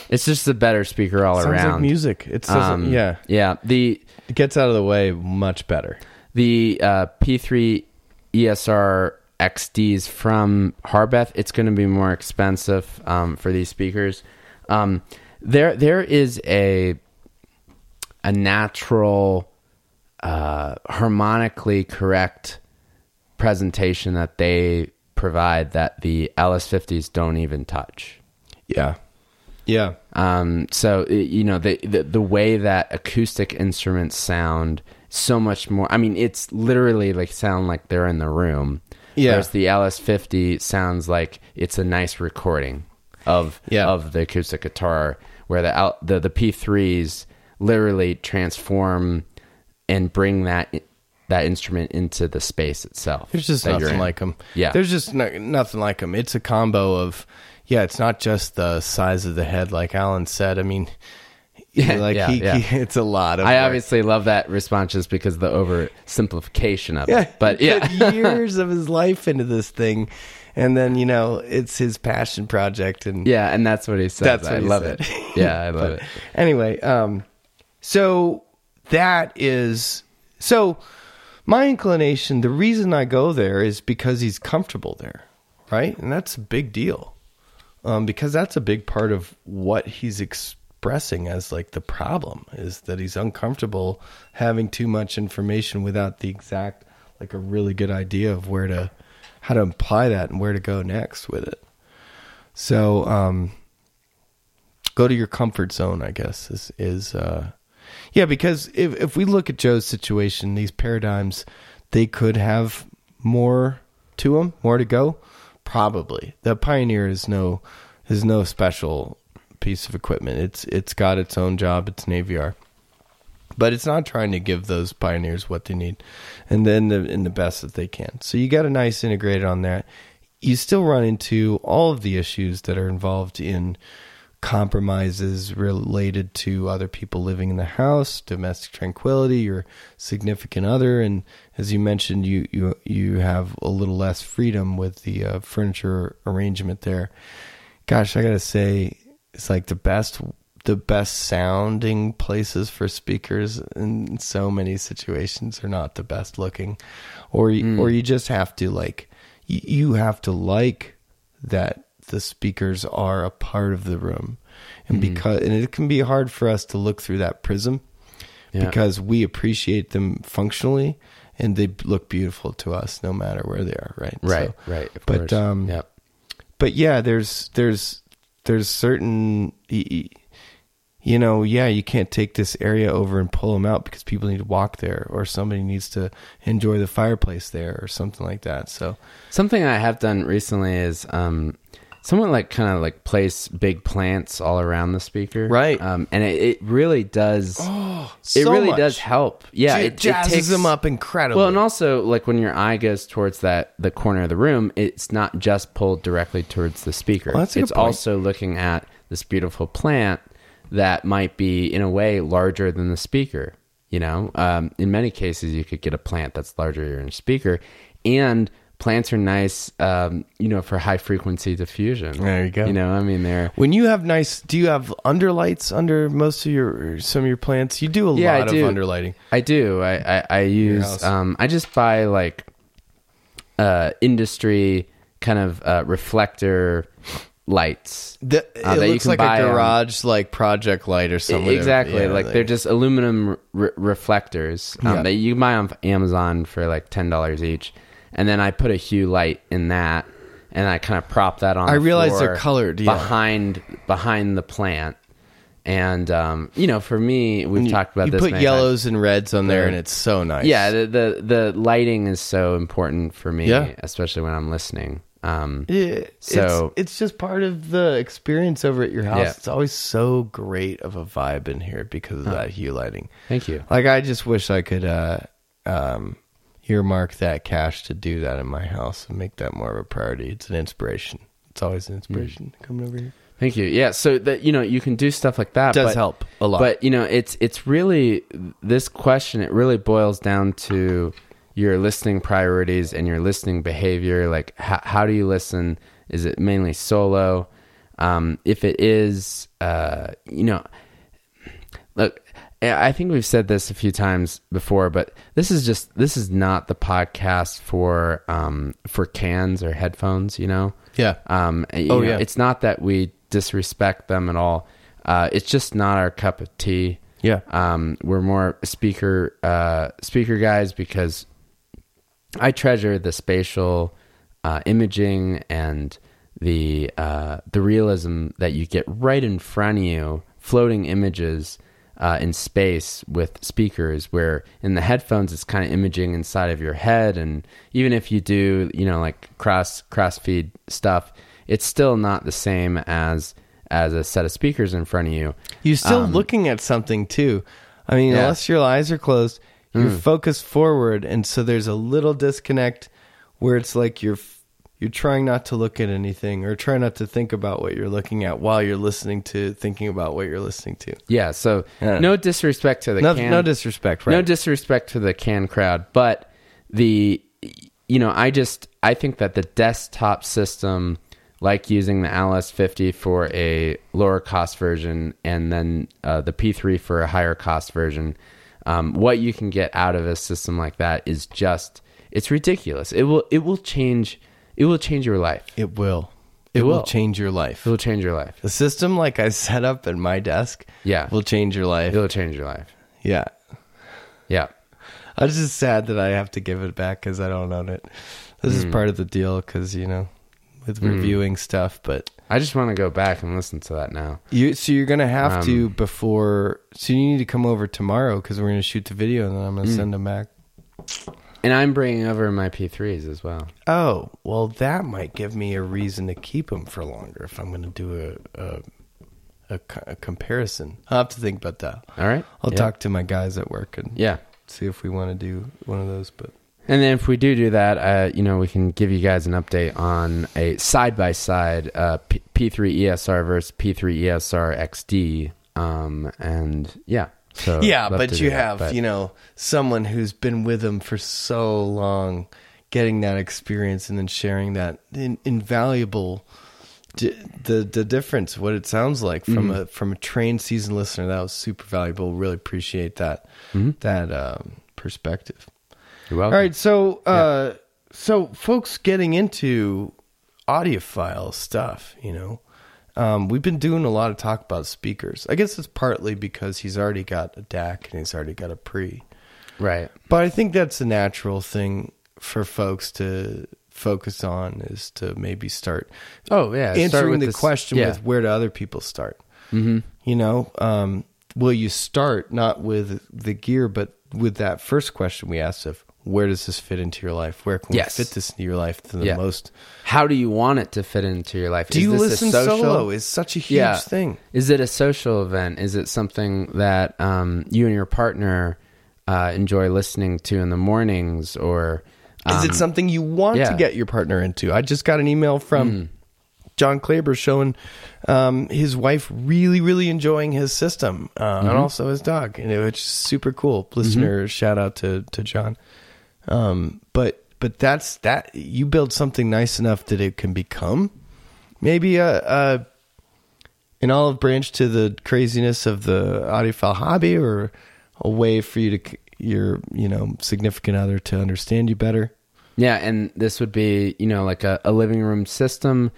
it's just a better speaker all Sounds around. like music. It doesn't, Um, yeah. yeah. The It gets out of the way much better. the uh, P3 ESR XDs from Harbeth, it's going to be more expensive um, for these speakers. Um, there, there is a a natural, uh, harmonically correct presentation that they provide that the LS50s don't even touch. Yeah. Yeah. Um, so you know the, the the way that acoustic instruments sound so much more. I mean, it's literally like sound like they're in the room. Yeah. Whereas the LS50 sounds like it's a nice recording of Yeah. of the acoustic guitar, where the the the P3s literally transform and bring that that instrument into the space itself. There's just nothing like them. Yeah. There's just no, nothing like them. It's a combo of, yeah, it's not just the size of the head, like Alan said. I mean, [laughs] Yeah, like yeah, he, yeah. he- it's a lot of. I work. obviously love that response just because of the oversimplification of yeah, it. But yeah, [laughs] years of his life into this thing, and then you know it's his passion project, and Yeah, and that's what he says. That's what I love said. it. Yeah, I [laughs] love But it. Anyway, um, so that is so my inclination. The reason I go there is because he's comfortable there, right? And that's a big deal, um, because that's a big part of what he's expressing as like the problem is that he's uncomfortable having too much information without the exact like a really good idea of where to how to apply that and where to go next with it. So, um, go to your comfort zone i guess is is uh yeah because if if we look at joe's situation these paradigms they could have more to them more to go? Probably. The pioneer is no is no special piece of equipment. It's it's got its own job it's an avr but it's not trying to give those pioneers what they need and then the in the best that they can. So you got a nice integrated on that. You still run into all of the issues that are involved in compromises related to other people living in the house domestic tranquility your significant other and as you mentioned you you you have a little less freedom with the uh, furniture arrangement there. Gosh i gotta say it's like the best the best sounding places for speakers in so many situations are not the best looking. Or you, or you just have to like you have to like that the speakers are a part of the room and because and it can be hard for us to look through that prism Yeah. because we appreciate them functionally and they look beautiful to us no matter where they are right Right, So- right. But, course. um, yep. but yeah, there's there's there's certain you know, yeah, you can't take this area over and pull them out because people need to walk there or somebody needs to enjoy the fireplace there or something like that. So, Something I have done recently is um, someone like kind of like place big plants all around the speaker, Right. Um, and it, it really does. oh, it really does help. Yeah, it, it, it jazzes takes them up incredibly. Well, and also like when your eye goes towards that the corner of the room, it's not just pulled directly towards the speaker. Well, that's a good it's also looking at this beautiful plant that might be in a way larger than the speaker. You know, um, in many cases, you could get a plant that's larger than your speaker, and plants are nice, um, you know, for high frequency diffusion. There you go. You know, I mean, they're when you have nice, do you have underlights under most of your some of your plants? You do a Yeah, I lot do. of underlighting. I do. I I, I use. Um, I just buy like uh, industry kind of uh, reflector lights. The, Uh, it that you looks can like a buy on- garage like project light or something. exactly, Yeah, like they're just aluminum re- reflectors um, Yeah. that you buy on Amazon for like ten dollars each. And then I put a Hue light in that, and I kind of prop that on. I the realize they're colored, yeah. behind behind the plant. And um, you know, for me, we've you, talked about you this. put many times. yellows and reds on there, and it's so nice. Yeah, the, the the lighting is so important for me, Yeah. especially when I'm listening. Um, Yeah, So- it's, it's just part of the experience over at your house. Yeah. It's always so great of a vibe in here because of that hue lighting. thank you. Like I just wish I could uh, um, earmark that cash to do that in my house and make that more of a priority. It's an inspiration. It's always an inspiration coming over here. Thank you. Yeah, so that you know, you can do stuff like that. Does but, help a lot. But you know, it's it's really this question. It really boils down to your listening priorities and your listening behavior. Like, how, how do you listen? Is it mainly solo? Um, if it is, uh, you know, look. I think we've said this a few times before, but this is just this is not the podcast for um, for cans or headphones. You know, yeah. um, you Oh, know, yeah. It's not that we disrespect them at all. Uh, it's just not our cup of tea. Yeah. Um, we're more speaker uh, speaker guys because I treasure the spatial uh, imaging and the uh, the realism that you get right in front of you, floating images uh, in space with speakers. Where in the headphones, it's kind of imaging inside of your head, and even if you do, you know, like cross cross feed stuff, it's still not the same as as a set of speakers in front of you. You're still Um, looking at something too. I mean, Yeah. Unless your eyes are closed, you're focused forward, and so there's a little disconnect where it's like you're you're trying not to look at anything or try not to think about what you're looking at while you're listening to thinking about what you're listening to. Yeah. So Yeah. no disrespect to the No, can- no disrespect, right? No disrespect to the can crowd, but the you know, I just I think that the desktop system like using the LS50 for a lower cost version and then uh, the P3 for a higher cost version. Um, what you can get out of a system like that is just it's ridiculous. It will it will change it will change your life. it will. It, It will will. change your life. It will change your life. The system, like I set up at my desk, Yeah. will change your life. It will change your life. yeah. Yeah. I was just sad that I have to give it back because I don't own it. This Hmm. is part of the deal because you know, with reviewing stuff. But I just want to go back and listen to that now. you, so you're gonna have Um, to before. So you need to come over tomorrow because we're gonna shoot the video and then I'm Hmm. gonna send them back. And I'm bringing over my P3s as well. Oh, well, that might give me a reason to keep them for longer if I'm gonna do a a, a, a comparison. I'll have to think about that. All right. I'll Yeah. talk to my guys at work and Yeah. see if we want to do one of those. But And then if we do do that, uh, you know, we can give you guys an update on a side by side P- P3 ESR versus P3 ESR XD. Um, and yeah. So yeah, but you that, have but- you know someone who's been with them for so long, getting that experience and then sharing that in, invaluable. d- The the difference, what it sounds like from Mm-hmm. a from a trained seasoned listener, that was super valuable. Really appreciate that Mm-hmm. that um, perspective. You're welcome. All right, so uh, so folks getting into audiophile stuff, you know, um, we've been doing a lot of talk about speakers. I guess it's partly because he's already got a DAC and he's already got a pre, Right. but I think that's a natural thing for folks to focus on is to maybe start Oh, yeah. start answering with the this- question yeah. with where do other people start? Mm-hmm. You know, um, will you start not with the gear, but with that first question we asked of where does this fit into your life? Where can Yes. we fit this into your life to the Yeah. most? How do you want it to fit into your life? Do Is you this a listen social? solo? Is such a huge thing. Is it a social event? Is it something that um, you and your partner uh, enjoy listening to in the mornings, or Is um, it something you want to get your partner into? I just got an email from John Klaber showing um, his wife really, really enjoying his system uh, and also his dog, and it was super cool. Listener, shout out to to John. Um, but but that's that you build something nice enough that it can become maybe a, a an olive branch to the craziness of the audiophile hobby, or a way for you to your you know significant other to understand you better. Yeah, and this would be, you know, like a, a living room system.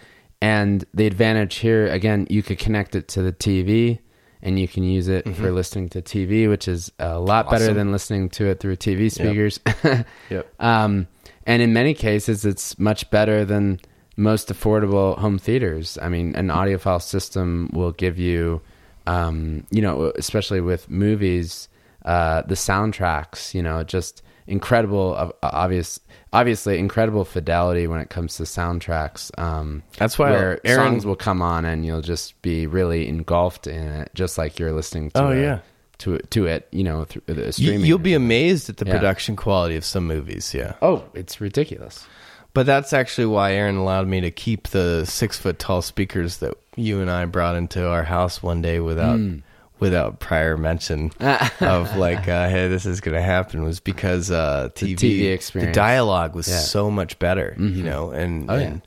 And the advantage here, again, you could connect it to the TV and you can use it for listening to TV, which is a lot better than listening to it through TV speakers. [laughs] Yep. Um, and in many cases, it's much better than most affordable home theaters. I mean, an audiophile system will give you, um, you know, especially with movies, uh, the soundtracks, you know, just incredible, uh, obvious, obviously incredible fidelity when it comes to soundtracks. Um, That's why where Aaron- songs will come on and you'll just be really engulfed in it, just like you're listening to. Oh, a- yeah. To, to it, you know through the streaming you'll be amazed at the Yeah. production quality of some movies. Yeah. oh, it's ridiculous. But that's actually why Aaron allowed me to keep the six foot tall speakers that you and I brought into our house one day without Hmm. Without prior mention [laughs] of like, uh, hey, this is going to happen was because uh, TV, TV the dialogue was Yeah. Mm-hmm. so much better, you know, and, Oh, yeah. and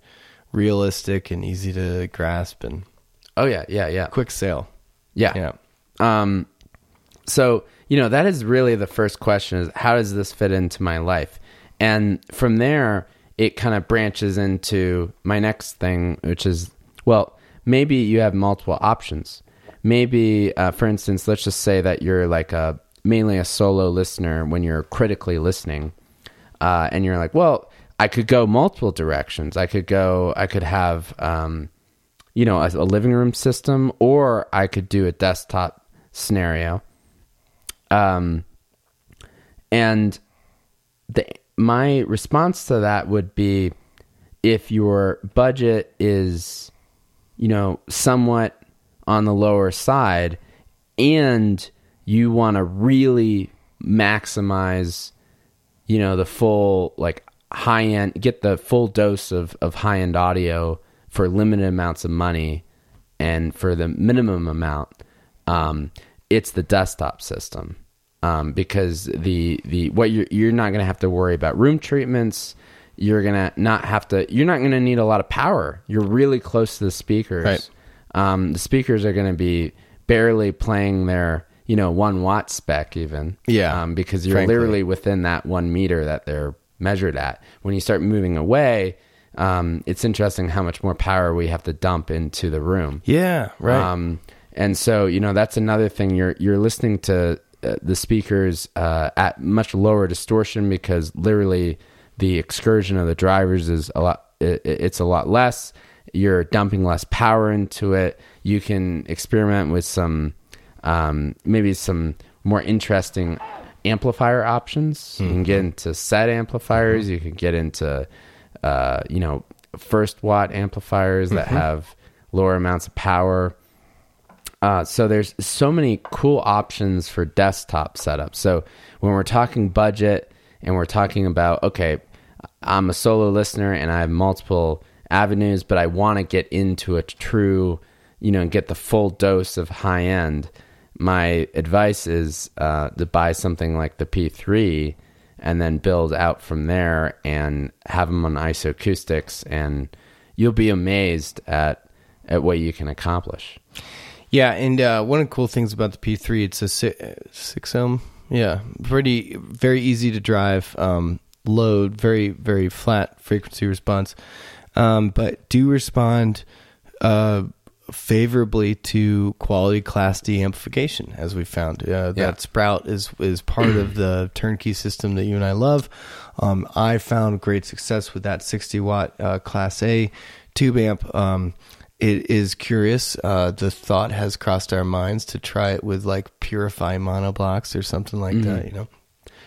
realistic and easy to grasp and Oh yeah, yeah, yeah, quick sale. yeah. Yeah. Um, so you know that is really the first question: is how does this fit into my life? And from there, it kind of branches into my next thing, which is well, maybe you have multiple options. Maybe, uh, for instance, let's just say that you're like a mainly a solo listener when you're critically listening, uh, and you're like, well, I could go multiple directions. I could go. I could have. Um, you know, a, a living room system, or I could do a desktop scenario. Um, and the my response to that would be, if your budget is, you know, somewhat on the lower side, and you want to really maximize you know the full like high end get the full dose of of high end audio for limited amounts of money and for the minimum amount um it's the desktop system. Um because the the what you're you're not going to have to worry about room treatments. You're going to not have to you're not going to need a lot of power. You're really close to the speakers. Right. Um the speakers are going to be barely playing their you know one watt spec even Yeah, um, because you're frankly. literally within that one meter that they're measured at. When you start moving away, um, it's interesting how much more power we have to dump into the room. Yeah. Right. Um, and so you know that's another thing. You're you're listening to uh, the speakers uh, at much lower distortion because literally the excursion of the drivers is a lot. It, it's a lot less. You're dumping less power into it. You can experiment with some um, maybe some more interesting amplifier options. You can get into set amplifiers. You can get into uh, you know first watt amplifiers that have lower amounts of power. Uh, so there's so many cool options for desktop setup. So when we're talking budget and we're talking about okay, I'm a solo listener and I have multiple avenues, but I want to get into a true, you know, get the full dose of high end. My advice is uh, to buy something like the P3 and then build out from there and have them on isoacoustics, and you'll be amazed at at what you can accomplish. Yeah, and uh, one of the cool things about the P3, it's a si- uh, six ohm. Yeah, pretty very easy to drive. Um, load very very flat frequency response, um, but do respond uh, favorably to quality Class D amplification, as we found. Uh, that Yeah. Sprout is is part of the turnkey system that you and I love. Um, I found great success with that 60 watt uh, Class A tube amp. Um, it is curious. Uh, the thought has crossed our minds to try it with like Purifi monoblocks or something like that. You know,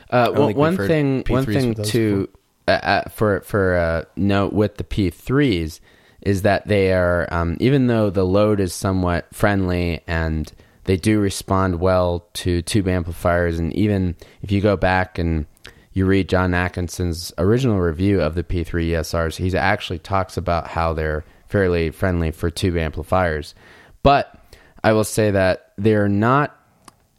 Uh, don't one think one thing, one P3s thing to uh, uh, for for uh, note with the P3s is that they are um, even though the load is somewhat friendly and they do respond well to tube amplifiers, and even if you go back and you read John Atkinson's original review of the P3 ESRs, he actually talks about how they're fairly friendly for tube amplifiers. But I will say that they're not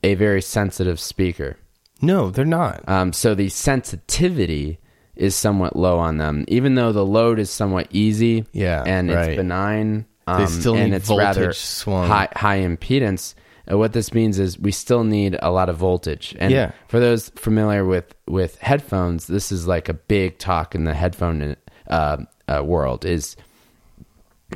a very sensitive speaker. no, they're not. Um, so the sensitivity is somewhat low on them, even though the load is somewhat easy. Yeah, and right. it's benign. Um, They still and need it's rather voltage swung. high high impedance. Uh, what this means is we still need a lot of voltage. And Yeah. for those familiar with with headphones, this is like a big talk in the headphone uh, uh, world. Is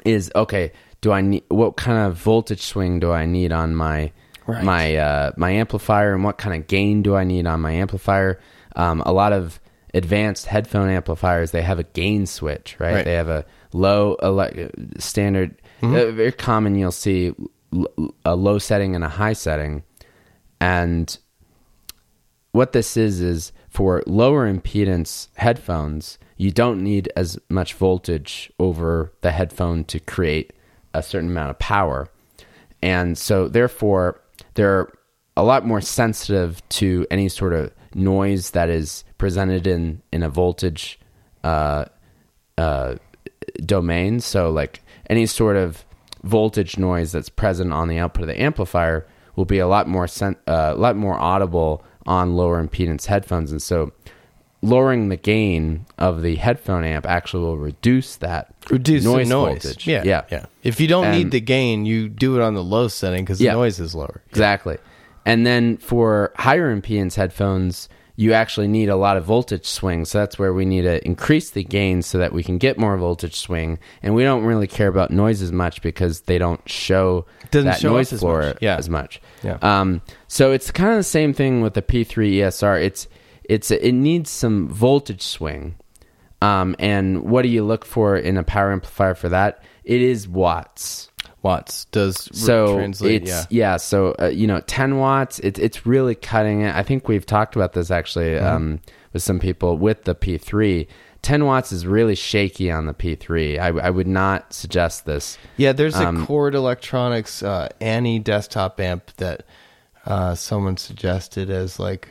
is okay. Do I need what kind of voltage swing do I need on my Right. my uh, my amplifier, and what kind of gain do I need on my amplifier? Um, a lot of advanced headphone amplifiers they have a gain switch, right? Right. They have a low ele- standard, uh, very common. You'll see l- a low setting and a high setting, and what this is is for lower impedance headphones, you don't need as much voltage over the headphone to create a certain amount of power. And so, therefore, they're a lot more sensitive to any sort of noise that is presented in, in a voltage uh, uh, domain. So, like any sort of voltage noise that's present on the output of the amplifier will be a lot more sen- uh, a lot more audible on lower impedance headphones, and so lowering the gain of the headphone amp actually will reduce that Reduce noise, noise. voltage. Yeah, yeah, yeah. If you don't And- need the gain, you do it on the low setting because the Yeah. noise is lower. Exactly. And then for higher impedance headphones, you actually need a lot of voltage swing. So that's where we need to increase the gain so that we can get more voltage swing. And we don't really care about noise as much because they don't show that show noise us as floor much. Yeah. as much. Yeah. Um, so it's kind of the same thing with the P3 ESR. It's it's it needs some voltage swing. Um, and what do you look for in a power amplifier for that? It is watts Watts does so translate. it's yeah. yeah, so uh, you know 10 watts it's it's really cutting it i think we've talked about this actually Mm-hmm. um, with some people with the p3 10 watts is really shaky on the p3 i, I would not suggest this Yeah, there's a Um, Chord Electronics uh, Anni desktop amp that uh, someone suggested as like,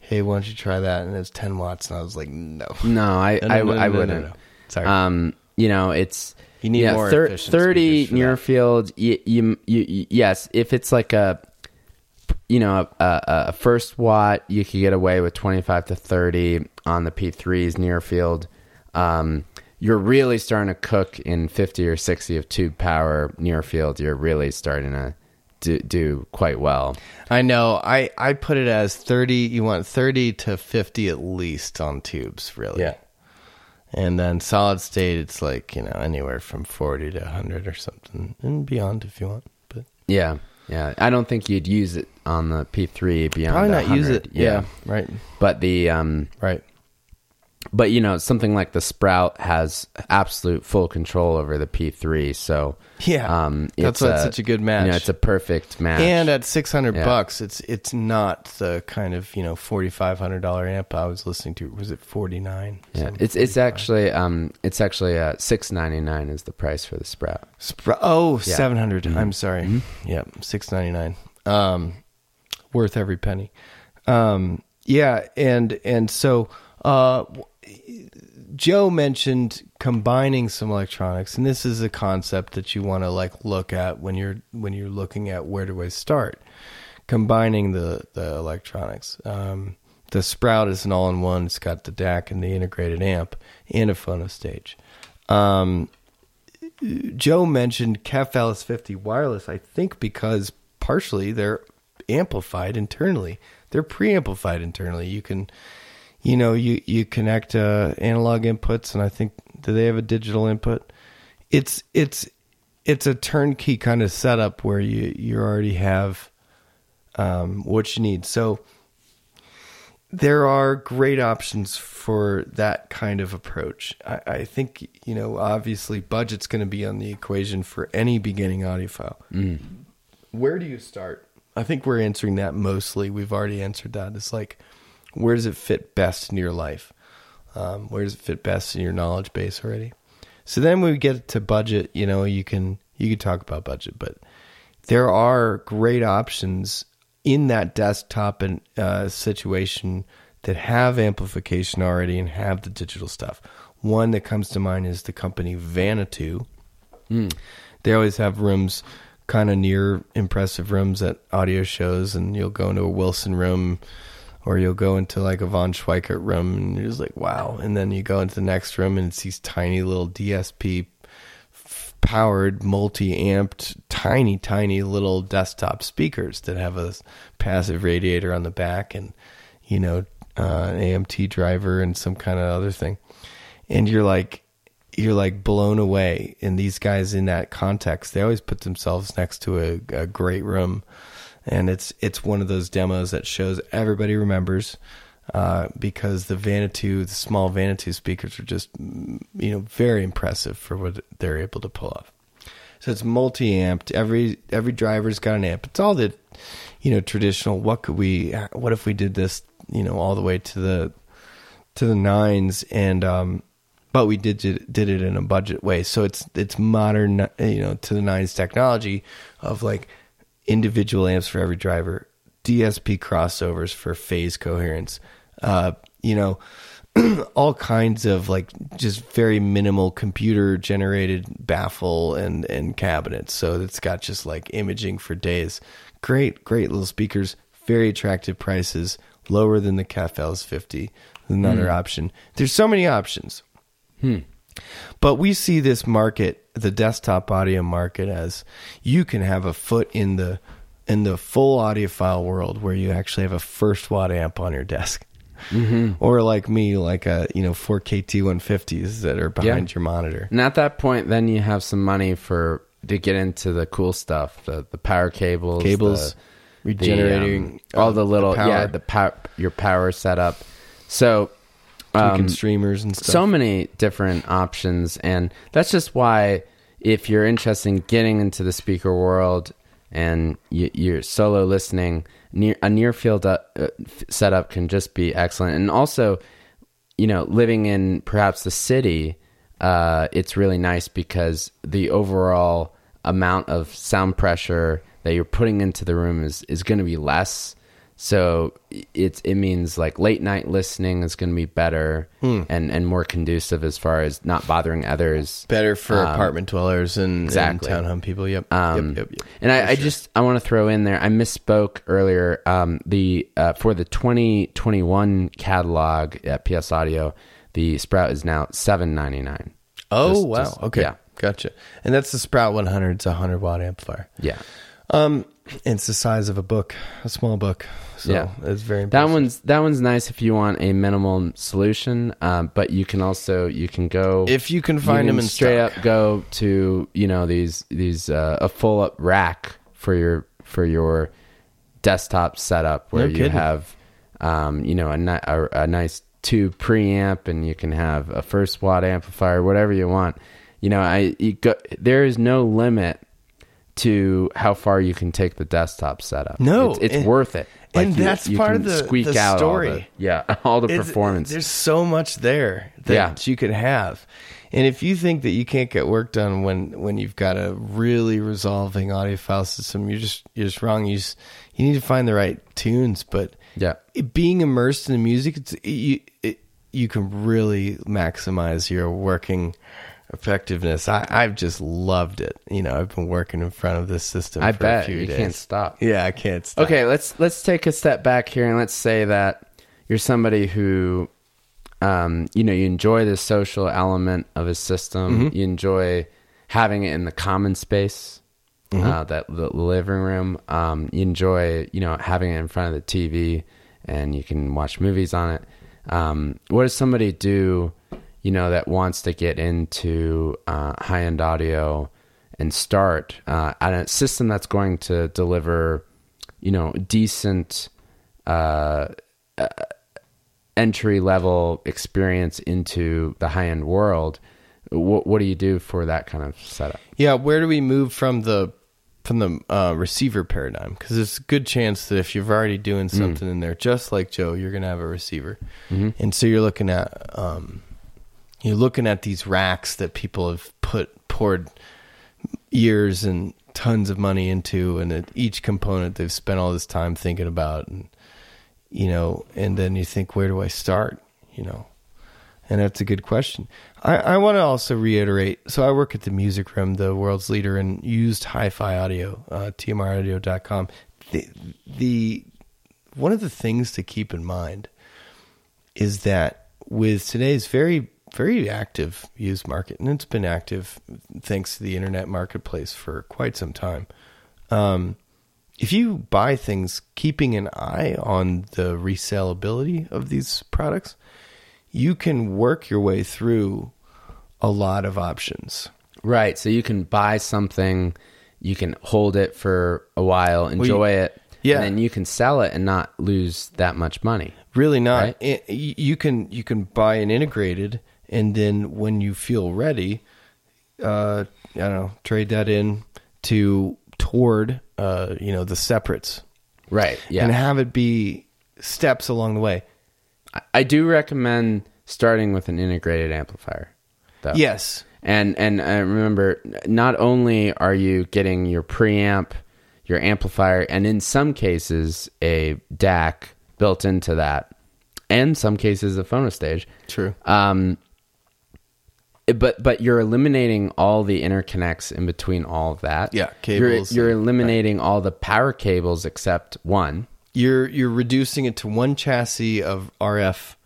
"Hey, why don't you try that?" And it's 10 watts, and I was like, "No, no i [laughs] No, no, I, no, I no, no, wouldn't no. Sorry. um you know it's You need yeah, more thir- efficient 30 speakers near that. field you, you, you, yes if it's like a you know a, a, a first watt you could get away with 25 to 30 on the p3s near field um, you're really starting to cook in 50 or 60 of tube power near field you're really starting to do, do quite well I know. I I put it as 30. You want 30 to 50 at least on tubes, really. And then solid state, it's like you know anywhere from 40 to 100 or something, and beyond if you want. But yeah yeah i don't think you'd use it on the p3 beyond probably not use 100. it. Yeah. Right. but the um Right. But you know something like the sprout has absolute full control over the p3 so Yeah. um That's it's such a good match. you know, it's a perfect match And at six hundred Yeah. bucks, it's it's not the kind of you know forty five hundred dollar amp I was listening to. Was it forty nine? yeah it's it's actually um it's actually uh 699 is the price for the sprout Spr- oh, Yeah. Mm-hmm. 700. I'm sorry. Yep, six ninety nine. Um, worth every penny. Um, yeah, and and so uh, Joe mentioned combining some electronics, and this is a concept that you want to like look at when you're when you're looking at where do I start. Combining the the electronics. Um, the Sprout is an all in one. It's got the DAC and the integrated amp and a phono stage. Um, Joe mentioned LS50 wireless, I think because partially they're amplified internally. They're preamplified internally. You can, you know, you, you connect uh, analog inputs, and I think, do they have a digital input? It's, it's, it's a turnkey kind of setup where you, you already have um, what you need. So, there are great options for that kind of approach. I, I think, you know, obviously budget's going to be on the equation for any beginning audiophile. Mm. Where do you start? I think we're answering that mostly. We've already answered that. It's like, where does it fit best in your life? Um, where does it fit best in your knowledge base already? So then we get to budget, you know, you can you can talk about budget, but there are great options in that desktop and uh, situation that have amplification already and have the digital stuff. One that comes to mind is the company Vanatoo. They always have rooms kind of near impressive rooms at audio shows, and you'll go into a Wilson room or you'll go into like a Von Schweikert room and you're just like, wow. And then you go into the next room and it's these tiny little DSP powered, multi amped, tiny, tiny little desktop speakers that have a passive radiator on the back and, you know, uh, an AMT driver and some kind of other thing. And you're like, you're like blown away. And these guys in that context, they always put themselves next to a, a great room, and it's it's one of those demos that shows everybody remembers. Uh, because the Vanatoo, the small Vanatoo speakers are just, mm, you know, very impressive for what they're able to pull off. So it's multi-amped. Every every driver's got an amp. It's all the, you know, traditional. What could we? What if we did this? You know, all the way to the to the nines, and um, but we did did it in a budget way. So it's it's modern, you know, to the nines technology of like individual amps for every driver, DSP crossovers for phase coherence, uh, you know, [clears throat] all kinds of like just very minimal computer generated baffle and and cabinets. So it's got just like imaging for days. Great, great little speakers, very attractive prices, lower than the KEF 50 Another mm. option. There's so many options. Hmm. But we see this market, the desktop audio market, as you can have a foot in the in the full audiophile world where you actually have a first watt amp on your desk. Mm-hmm. Or like me, like a you know 4K T150s that are behind yeah. your monitor. And at that point, then you have some money for to get into the cool stuff, the the power cables, cables, the, regenerating, the, um, all the little the yeah, the power your power setup. So um, streamers and stuff. So many different options, and that's just why if you're interested in getting into the speaker world and you, are solo listening, near a near field uh, setup can just be excellent. And also, you know, living in perhaps the city, uh, it's really nice because the overall amount of sound pressure that you're putting into the room is is going to be less so it's it means like late night listening is going to be better hmm. and and more conducive as far as not bothering others. Better for um, apartment dwellers and, exactly. and townhome people. Yep. Um, yep, yep, yep. And I, sure. I, just I want to throw in there. I misspoke earlier. Um, the uh, for the 2021 catalog at PS Audio, the Sprout is now seven ninety nine. Oh just, wow! Just, okay, yeah. gotcha. And that's the Sprout 100. It's a hundred watt amplifier. Yeah. Um, it's the size of a book, a small book. So yeah, it's very impressive. that one's that one's nice if you want a minimal solution. Um, but you can also you can go if you can find you can them in straight stock. up go to you know these these uh, a full up rack for your for your desktop setup where no you have um, you know a, a, a nice two preamp and you can have a first watt amplifier whatever you want. You know I you go, there is no limit to how far you can take the desktop setup. No, it's, it's and, worth it. Like and you, that's you part of the squeak the out story. All the, yeah, [laughs] all the it's, performance. There's so much there that yeah. you could have. And if you think that you can't get work done when when you've got a really resolving audiophile system, you're just you're just wrong. You just, you need to find the right tunes. But yeah, being immersed in the music, it's you it, you can really maximize your working effectiveness. I, I've just loved it. You know, I've been working in front of this system. I for bet a few you days. can't stop. Yeah, I can't stop. Okay, let's let's take a step back here and let's say that you're somebody who, um, you know, you enjoy the social element of a system. Mm-hmm. You enjoy having it in the common space. Mm-hmm. Uh, that the living room, um, you enjoy, you know, having it in front of the TV, and you can watch movies on it. Um, what does somebody do you know, that wants to get into uh, high end audio and start uh, at a system that's going to deliver, you know, decent uh, uh entry level experience into the high end world. What, what do you do for that kind of setup? Yeah, where do we move from the from the uh, receiver paradigm because there's a good chance that if you're already doing mm. something mm. in there, just like Joe, you're going to have a receiver, mm-hmm. and so you're looking at um, you're looking at these racks that people have put poured years and tons of money into, and each component they've spent all this time thinking about, and you know, and then you think, where do I start? You know, and that's a good question. I, I want to also reiterate. So I work at the Music Room, the world's leader in used hi-fi audio, uh, tmraudio.com. The, the one of the things to keep in mind is that with today's very very active used market, and it's been active thanks to the internet marketplace for quite some time. Um, if you buy things keeping an eye on the resellability of these products, you can work your way through a lot of options. Right. So you can buy something, you can hold it for a while, enjoy it, yeah. and then you can sell it and not lose that much money. Really not. Right. It- you can you can buy an integrated, and then when you feel ready, uh, I don't know, trade that in to toward uh, you know the separates, Right. Yeah. and have it be steps along the way. I- do recommend starting with an integrated amplifier. Though. Yes. And and uh, remember, not only are you getting your preamp, your amplifier, and in some cases a DAC built into that, and some cases a phonostage. True. Um, but but you're eliminating all the interconnects in between all of that. Yeah, You're, cables you're and- eliminating all the power cables except one. You're you're reducing it to one chassis of RF,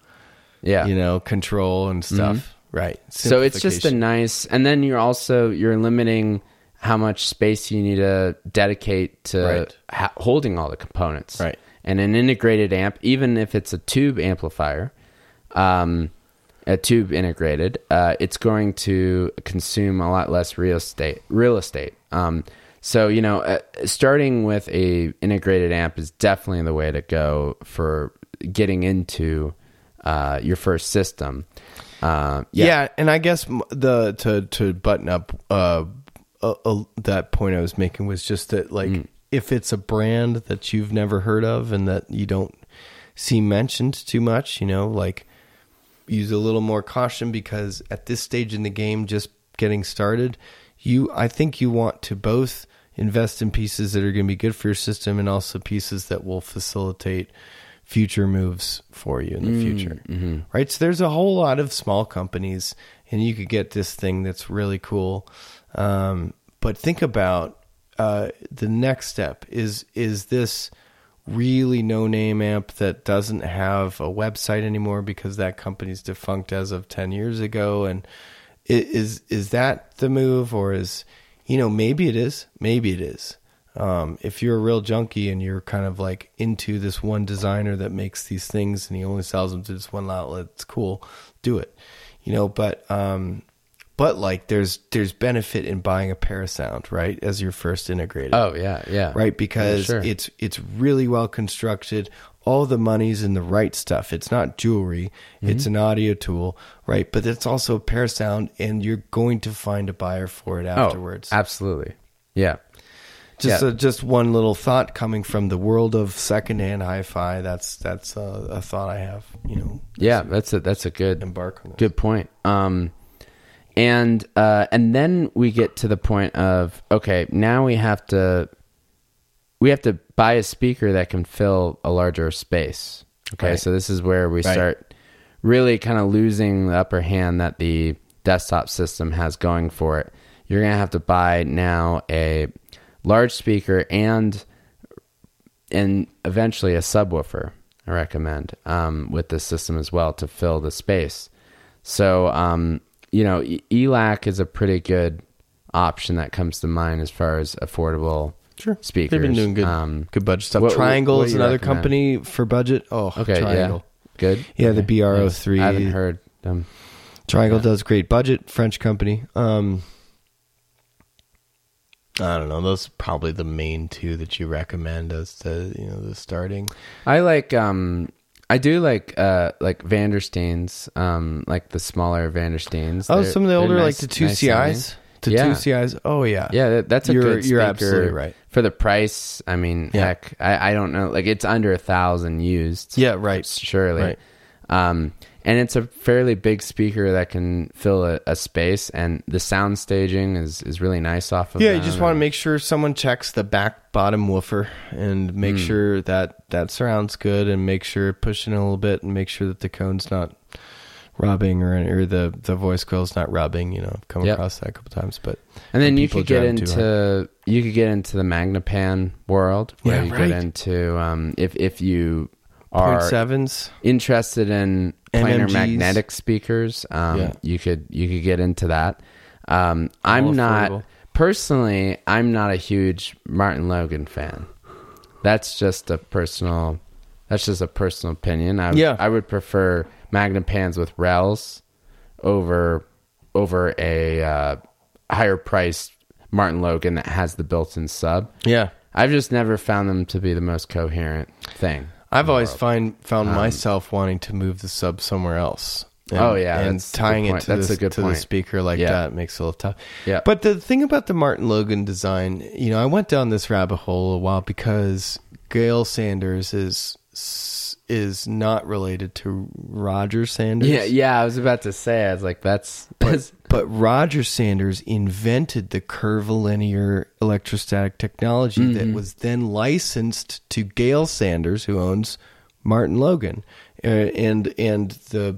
Yeah. you know, control and stuff. Right. so it's just a nice and then you're also you're limiting how much space you need to dedicate to Right. ha- holding all the components Right. and an integrated amp even if it's a tube amplifier um, a tube integrated uh, it's going to consume a lot less real estate real estate um, so you know uh, starting with a integrated amp is definitely the way to go for getting into uh, your first system uh, yeah. and I guess the to to button up uh, that point I was making was just that like Mm. if it's a brand that you've never heard of and that you don't see mentioned too much, you know, like use a little more caution because at this stage in the game, just getting started, you I think you want to both invest in pieces that are going to be good for your system and also pieces that will facilitate future moves for you in the future. Right? So there's a whole lot of small companies and you could get this thing that's really cool. Um, but think about uh, the next step is is this really no name amp that doesn't have a website anymore because that company's defunct as of 10 years ago. And is is that the move? Or is you know maybe it is maybe it is. Um, if you're a real junkie and you're kind of like into this one designer that makes these things and he only sells them to this one outlet it's cool. Do it. You know but um but like there's there's benefit in buying a parasound right as your first integrated Oh yeah, yeah. right because sure. it's it's really well constructed all the money's in the right stuff it's not jewelry Mm-hmm. it's an audio tool right but it's also a parasound and you're going to find a buyer for it Oh, afterwards absolutely. Yeah. just yeah. a, just one little thought coming from the world of secondhand hi-fi that's that's a, a thought i have you know Yeah, that's a that's a good embark on this. good point. Um and uh and then we get to the point of okay, now we have to we have to buy a speaker that can fill a larger space. Okay, Right. so this is where we Right. start really kind of losing the upper hand that the desktop system has going for it. You're going to have to buy now a large speaker and and eventually a subwoofer. I recommend um, with this system as well to fill the space. So um, you know, ELAC is a pretty good option that comes to mind as far as affordable Sure. speakers. They've been doing good, Um, good budget stuff. what- Triangle what is another recommend? company for budget. Oh, okay, Triangle. yeah, good. Yeah, the Okay. BRO3. I haven't heard them. Triangle does great budget. French company. Um, I don't know. Those are probably the main two that you recommend as to you know the starting. I like um I do like uh like Vandersteins, um like the smaller Vandersteins. Oh, They're- some of the they're older nice- like the two nice CIs. The Yeah. two CIs. Oh yeah. Yeah, that, that's a You're- good you're speaker absolutely right. for the price. I mean, Yeah. heck, I, I don't know. Like it's under a thousand used. Yeah. Right. surely. Right. Um, and it's a fairly big speaker that can fill a, a space, and the sound staging is, is really nice off of. Yeah, you just want to make sure someone checks the back bottom woofer and make Hmm. sure that that sounds good and make sure pushing a little bit and make sure that the cone's not rubbing or or the the voice coil's not rubbing. You know, I've come Yep. across that a couple times, but And then you could get into you could get into the Magnepan world where Yeah, you right. get into um, if if you point are sevens. interested in planar MMGs. magnetic speakers, um, Yeah. you could you could get into that. Um, I'm not affordable. personally. I'm not a huge Martin Logan fan. That's just a personal. That's just a personal opinion. I would, Yeah. I would prefer Magnepans with Rels over over a uh, higher priced Martin Logan that has the built-in sub. Yeah. I've just never found them to be the most coherent thing. I've always find found myself wanting to move the sub somewhere else. And, Um, Oh, yeah, and tying it to, That's the, a good to the speaker like Yeah. that makes it a little tough. Yeah. But the thing about the Martin Logan design, you know, I went down this rabbit hole a while because Gayle Sanders is is not related to Roger Sanders. Yeah, yeah. I was about to say, I was like, that's, that's But Roger Sanders invented the curvilinear electrostatic technology Mm-hmm. that was then licensed to Gayle Sanders, who owns Martin Logan, uh, and and the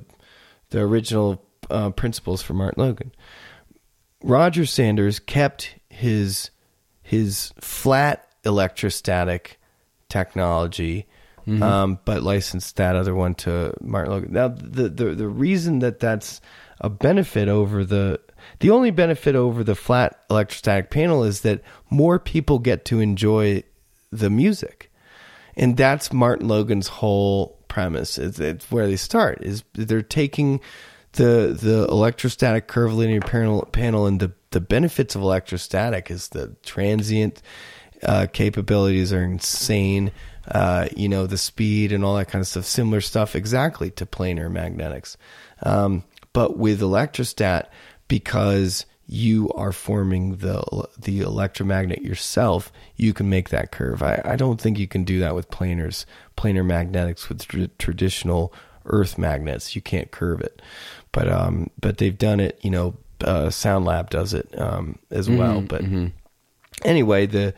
the original uh, principles for Martin Logan. Roger Sanders kept his his flat electrostatic technology, um, but licensed that other one to Martin Logan. Now, the, the the reason that that's a benefit over the the only benefit over the flat electrostatic panel is that more people get to enjoy the music, and that's Martin Logan's whole premise. It's, it's where they start. Is they're taking the the electrostatic curvilinear panel panel and the the benefits of electrostatic is the transient uh, capabilities are insane. Uh, you know the speed and all that kind of stuff. Similar stuff exactly to planar magnetics, um, but with electrostat because you are forming the the electromagnet yourself, you can make that curve. I, I don't think you can do that with planars, planar magnetics with tr- traditional Earth magnets. You can't curve it, but um, but they've done it. You know, uh, Sound Lab does it um, as well. But anyway, the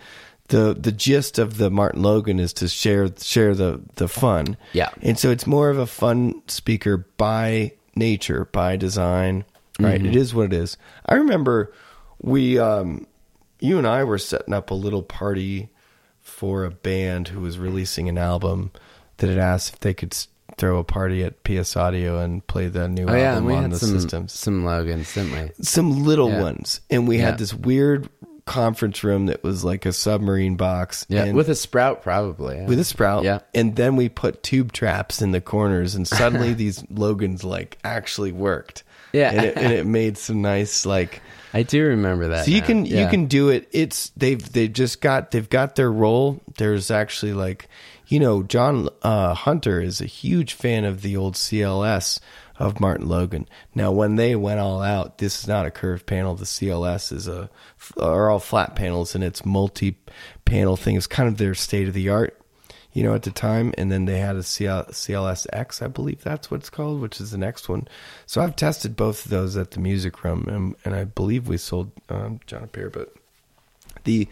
the the gist of the Martin Logan is to share share the the fun. Yeah. and so it's more of a fun speaker by nature, by design. Right, It is what it is. I remember we, um, you and I were setting up a little party for a band who was releasing an album that had asked if they could throw a party at PS Audio and play the new oh album we on the some systems some Logans, didn't we? some little Yeah. ones and we Yeah. had this weird conference room that was like a submarine box Yeah, and with a sprout probably. yeah. with a sprout Yeah. and then we put tube traps in the corners and suddenly [laughs] these logans like actually worked Yeah. and it, and it made some nice like I do remember that. so you now. can you can do it it's they've they've just got they've got their role there's actually like you know john uh, hunter is a huge fan of the old cls of martin logan now when they went all out this is not a curved panel the cls is a are all flat panels and it's multi panel thing it's kind of their state of the art you know, at the time. And then they had a CL, CLSX, I believe that's what it's called, which is the next one. So I've tested both of those at the music room, and, and I believe we sold um, John a pair. But the,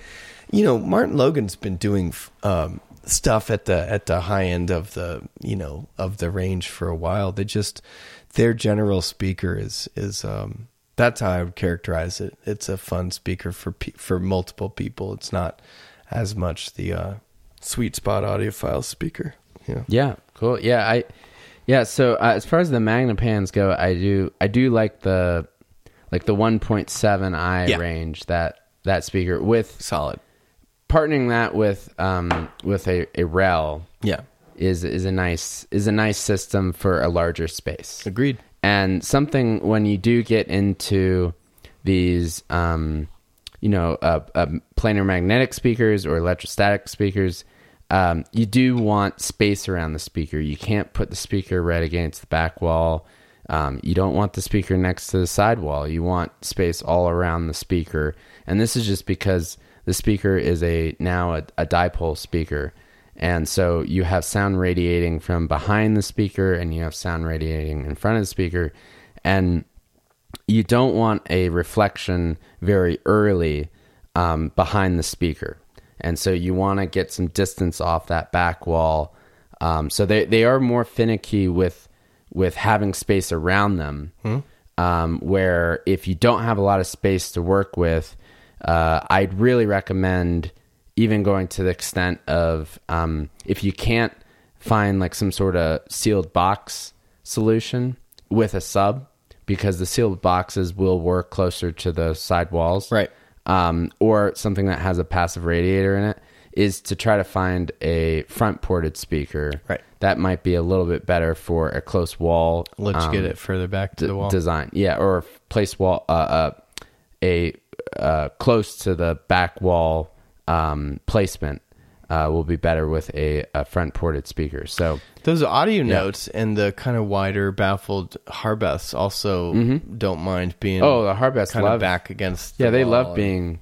you know, Martin Logan's been doing um, stuff at the at the high end of the you know of the range for a while. They just their general speaker is is um, that's how I would characterize it. It's a fun speaker for pe- for multiple people. It's not as much the uh, sweet spot audiophile speaker. Yeah. Yeah, cool. Yeah, I yeah. So uh, as far as the Magnapans go, I do I do like the like the 1.7 i Yeah. range that that speaker with Solid. partnering that with um with a, a rel Yeah. Is is a nice is a nice system for a larger space. Agreed. and something when you do get into these um, you know uh, uh, planar magnetic speakers or electrostatic speakers um, you do want space around the speaker. You can't put the speaker right against the back wall. Um, you don't want the speaker next to the side wall you want space all around the speaker. And this is just because the speaker is a now a, a dipole speaker and so you have sound radiating from behind the speaker and you have sound radiating in front of the speaker. And you don't want a reflection very early um, behind the speaker. And so you want to get some distance off that back wall. Um, so they, they are more finicky with with having space around them. Um, where if you don't have a lot of space to work with, uh, I'd really recommend even going to the extent of um, if you can't find like some sort of sealed box solution with a sub, because the sealed boxes will work closer to the side walls, Right. Um, or something that has a passive radiator in it. is to try to find a front ported speaker. Right. That might be a little bit better for a close wall. let's um, get it further back to d- the wall. design. Yeah, or place wall uh, uh a uh close to the back wall um placement uh will be better with a, a front ported speaker. So Those audio notes and the kind of wider baffled Harbeths also don't mind being oh, the Harbeths kind love of back against. Yeah, the they love and- being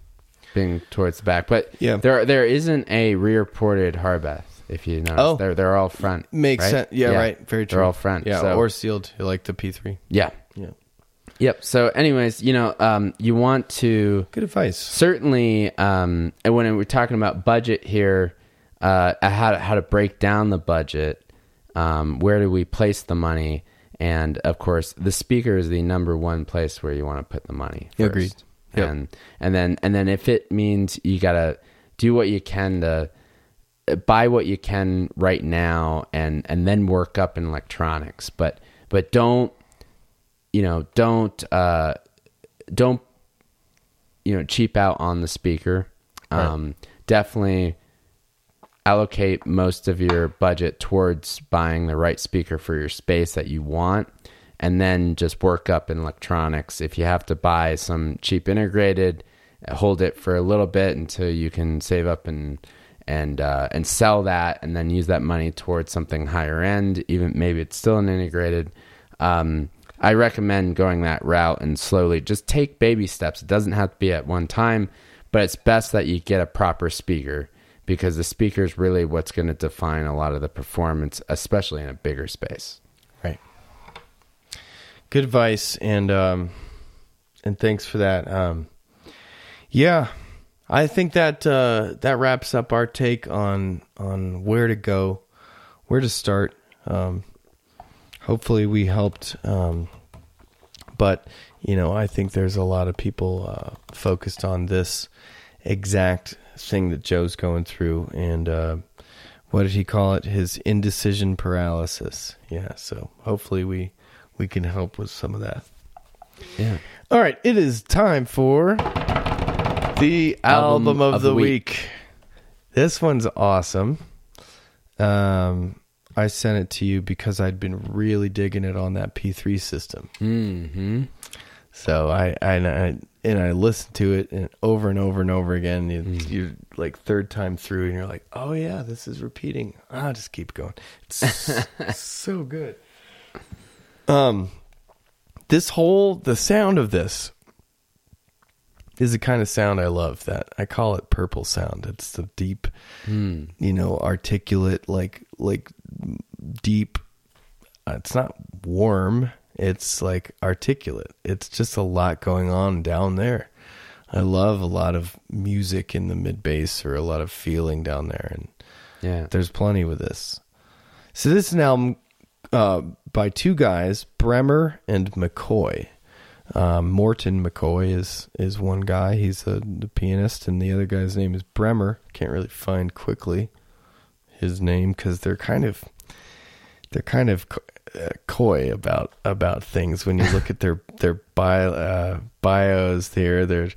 being towards the back. But Yeah. there there isn't a rear ported Harbeth. If you notice, Oh. they're they're all front. Makes right? sense. Yeah, right. Very true. They're all front. Yeah, so- or sealed like the P3. yeah, Yeah. Yep. So, anyways, you know, um, you want to Good advice. certainly um and when we're talking about budget here uh how to, how to break down the budget um where do we place the money and of course the speaker is the number one place where you want to put the money first. agreed. Yep. and and then and then if it means you gotta do what you can to uh, buy what you can right now and and then work up in electronics but but don't you know don't uh don't you know cheap out on the speaker. Um definitely allocate most of your budget towards buying the right speaker for your space that you want and then just work up in electronics. If you have to buy some cheap integrated hold it for a little bit until you can save up and and uh, and sell that and then use that money towards something higher end even maybe it's still an integrated um, I recommend going that route and slowly just take baby steps. It doesn't have to be at one time, but it's best that you get a proper speaker because the speaker is really what's going to define a lot of the performance, especially in a bigger space. Right. Good advice, and um, and thanks for that. Um, yeah, I think that uh, that wraps up our take on on where to go, where to start. Um, hopefully, we helped. Um, but you know, I think there's a lot of people uh, focused on this exact thing that Joe's going through, and uh, what did he call it? His indecision paralysis. Yeah. So hopefully we we can help with some of that. Yeah. All right, it is time for the album, of, the, week. This one's awesome. Um, I sent it to you because I'd been really digging it on that P3 system. Mm-hmm. So I, I, and I and I listened to it and over and over and over again. You, Mm. you like third time through, and you're like, "Oh yeah, this is repeating." I'll just keep going. It's [laughs] so good. Um, this whole the sound of this is the kind of sound I love. That I call it purple sound. It's the deep, Mm. you know, articulate, like like deep. uh, It's not warm. It's like articulate. It's just a lot going on down there. I love a lot of music in the mid bass or a lot of feeling down there, and Yeah. there's plenty with this. So this is an album uh, by two guys, Bremer and McCoy. Um, Morten McCoy is is one guy. He's a, the pianist, and the other guy's name is Bremer. Can't really find quickly his name because they're kind of they're kind of uh, coy about about things when you look at their [laughs] their bio uh, bios there. There's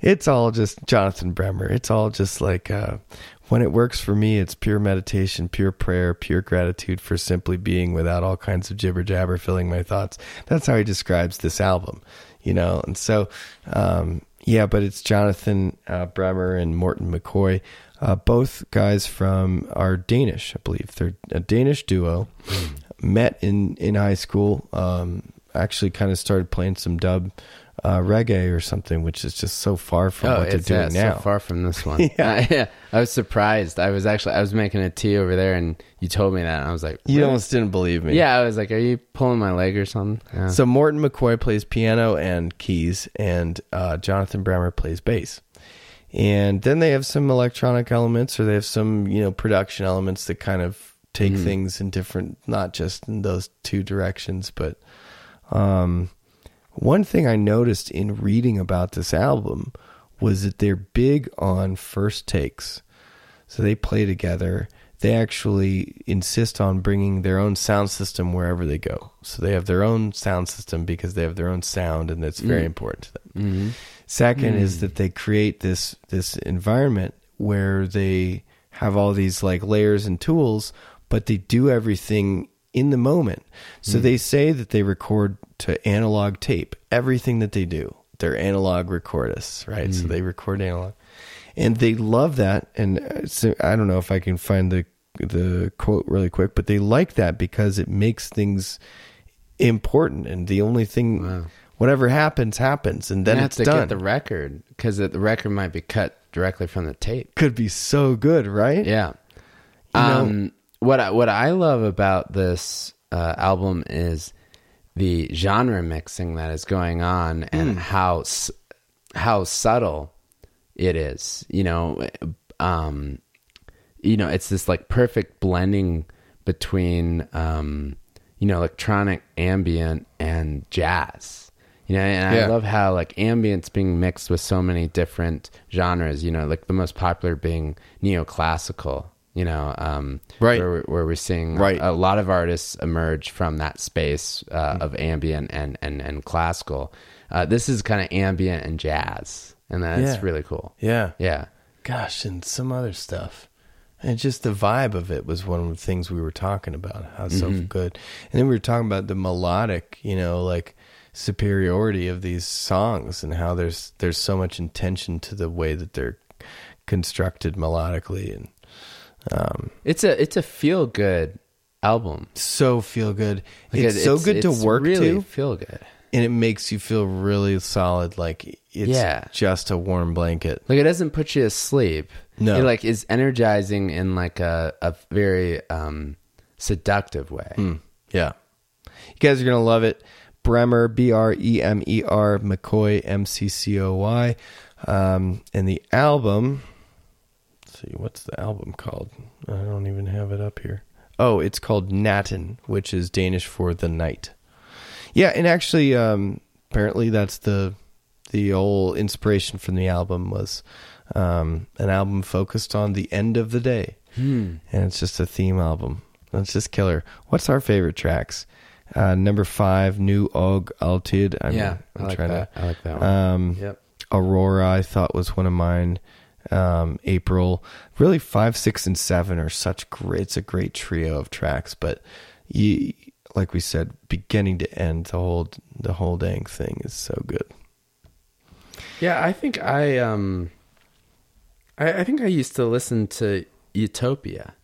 it's all just Jonathan Bremer. It's all just like uh, when it works for me, it's pure meditation, pure prayer, pure gratitude for simply being without all kinds of jibber jabber filling my thoughts. That's how he describes this album, you know. And so, um, yeah, but it's Jonathan uh, Bremer and Morten McCoy, uh, both guys from are Danish, I believe. They're a Danish duo. Met in in high school. Um, actually, kind of started playing some dub uh, reggae or something, which is just so far from what they're Oh, doing yeah, now. so far from this [laughs] one. Yeah. yeah. I was surprised. I was actually I was making a tea over there, and you told me that, and I was like, You almost didn't believe me. Yeah, I was like, are you pulling my leg or something? Yeah. So Morten McCoy plays piano and keys, and uh, Jonathan Bremer plays bass. And then they have some electronic elements, or they have some you know production elements that kind of take mm-hmm. things in different, not just in those two directions. But um, one thing I noticed in reading about this album was that they're big on first takes. So they play together. They actually insist on bringing their own sound system wherever they go. So they have their own sound system because they have their own sound, and that's very mm-hmm. important to them. Mm-hmm. 2nd is hmm. that they create this this environment where they have all these like layers and tools, but they do everything in the moment. So hmm. they say that they record to analog tape. Everything that they do, they're analog recordists, right? So hmm. they record analog, and they love that. And uh, so I don't know if I can find the the quote really quick, but they like that because it makes things important. And the only thing, whatever happens, happens, and then you have it's to done. get the record because the record might be cut directly from the tape. Could be so good, right? Yeah. You know- um, what I, what I love about this uh, album is the genre mixing that is going on and how how subtle it is. You know, um, you know, it's this like perfect blending between um, you know electronic ambient and jazz. You know, and I Yeah. love how like ambient's being mixed with so many different genres. You know, like the most popular being neoclassical. You know, um, Right. where, where we're seeing Right. a lot of artists emerge from that space uh, of ambient and and and classical. Uh, this is kind of ambient and jazz, and that's Yeah. really cool. Yeah. Yeah, Gosh, and some other stuff. And just the vibe of it was one of the things we were talking about. How so good. And then we were talking about the melodic, you know, like superiority of these songs and how there's there's so much intention to the way that they're constructed melodically and um it's a it's a feel good album. so feel good. Like, it's it- so good it's to work really to Feel good. and it makes you feel really solid like it's Yeah. just a warm blanket. Like it doesn't put you to sleep. No. it like is energizing in like a a very um seductive way. Mm, yeah. You guys are going to love it. Bremer, B R E M E R, McCoy, M C C O Y. Um, and the album, let's see, what's the album called? I don't even have it up here. Oh, it's called Natten, which is Danish for the night. Yeah, and actually, um, apparently that's the the whole inspiration from the album was um, an album focused on the end of the day, Hmm. and it's just a theme album. That's just killer. What's our favorite tracks? Uh, number five, Nu Og Altid. I'm, yeah, I'm I like trying that. to. I like that one. Um, yep. Aurora, I thought was one of mine. Um, April, really five, six, and seven are such great. It's a great trio of tracks, but you, like we said, beginning to end, the whole the whole dang thing is so good. Yeah, I think I um I, I think I used to listen to Utopia.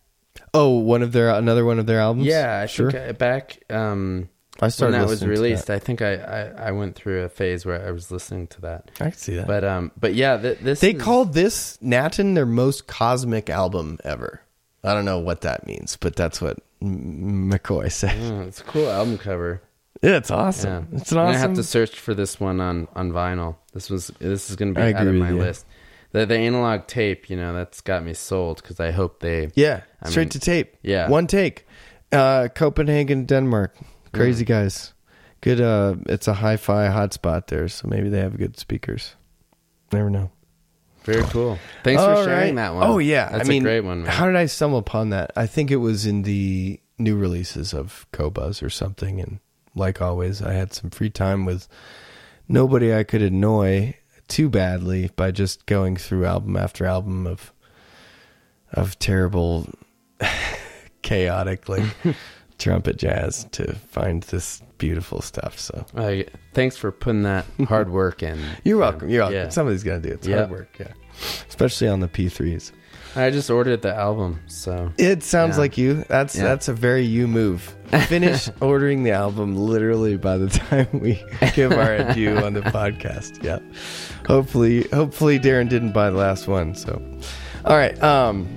Oh, one of their another one of their albums. Yeah, I sure. think I, back um I when started that was released, that. I think I, I I went through a phase where I was listening to that. I can see that. But um but yeah, th- this they is- called this Natten their most cosmic album ever. I don't know what that means, but that's what McCoy said. Oh, it's a cool album cover. Yeah, it's awesome. Yeah. It's an I'm awesome. gonna have to search for this one on on vinyl. This was this is gonna be out of my you. list. The the analog tape, you know, that's got me sold because I hope they. Yeah, I straight mean, to tape. yeah. one take. Uh, Copenhagen, Denmark. Crazy Mm. guys. Good. Uh, it's a hi-fi hotspot there, so maybe they have good speakers. Never know. Very cool. Thanks for sharing right. that one. Oh yeah, that's I mean, a great one. Man. How did I stumble upon that? I think it was in the new releases of Qobuz or something, and like always, I had some free time with nobody I could annoy too badly by just going through album after album of of terrible, [laughs] chaotic like [laughs] trumpet jazz to find this beautiful stuff. So Uh, thanks for putting that hard work in. [laughs] you're welcome. You're welcome. Yeah. Somebody's gonna do it. It's Yeah. hard work. Yeah, especially on the P3s. I just ordered the album, so It sounds Yeah. like you. That's Yeah. that's a very you move. Finish [laughs] ordering the album literally by the time we [laughs] give our adieu on the podcast. Yeah. Hopefully hopefully Darren didn't buy the last one. So all right. Um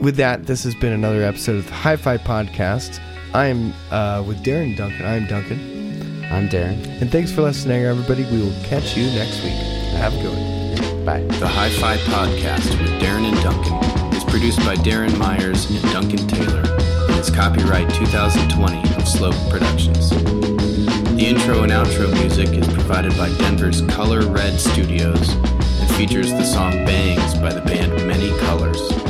with that, this has been another episode of the Hi-Fi Podcast. I'm uh, with Darren Duncan. I'm Duncan. I'm Darren. And thanks for listening, everybody. We will catch you next week. Have a good one. Bye. The Hi Fi Podcast with Darren and Duncan is produced by Darren Myers and Duncan Taylor and is copyright 2020 of Slope Productions. The intro and outro music is provided by Denver's Color Red Studios and features the song Bangs by the band Many Colors.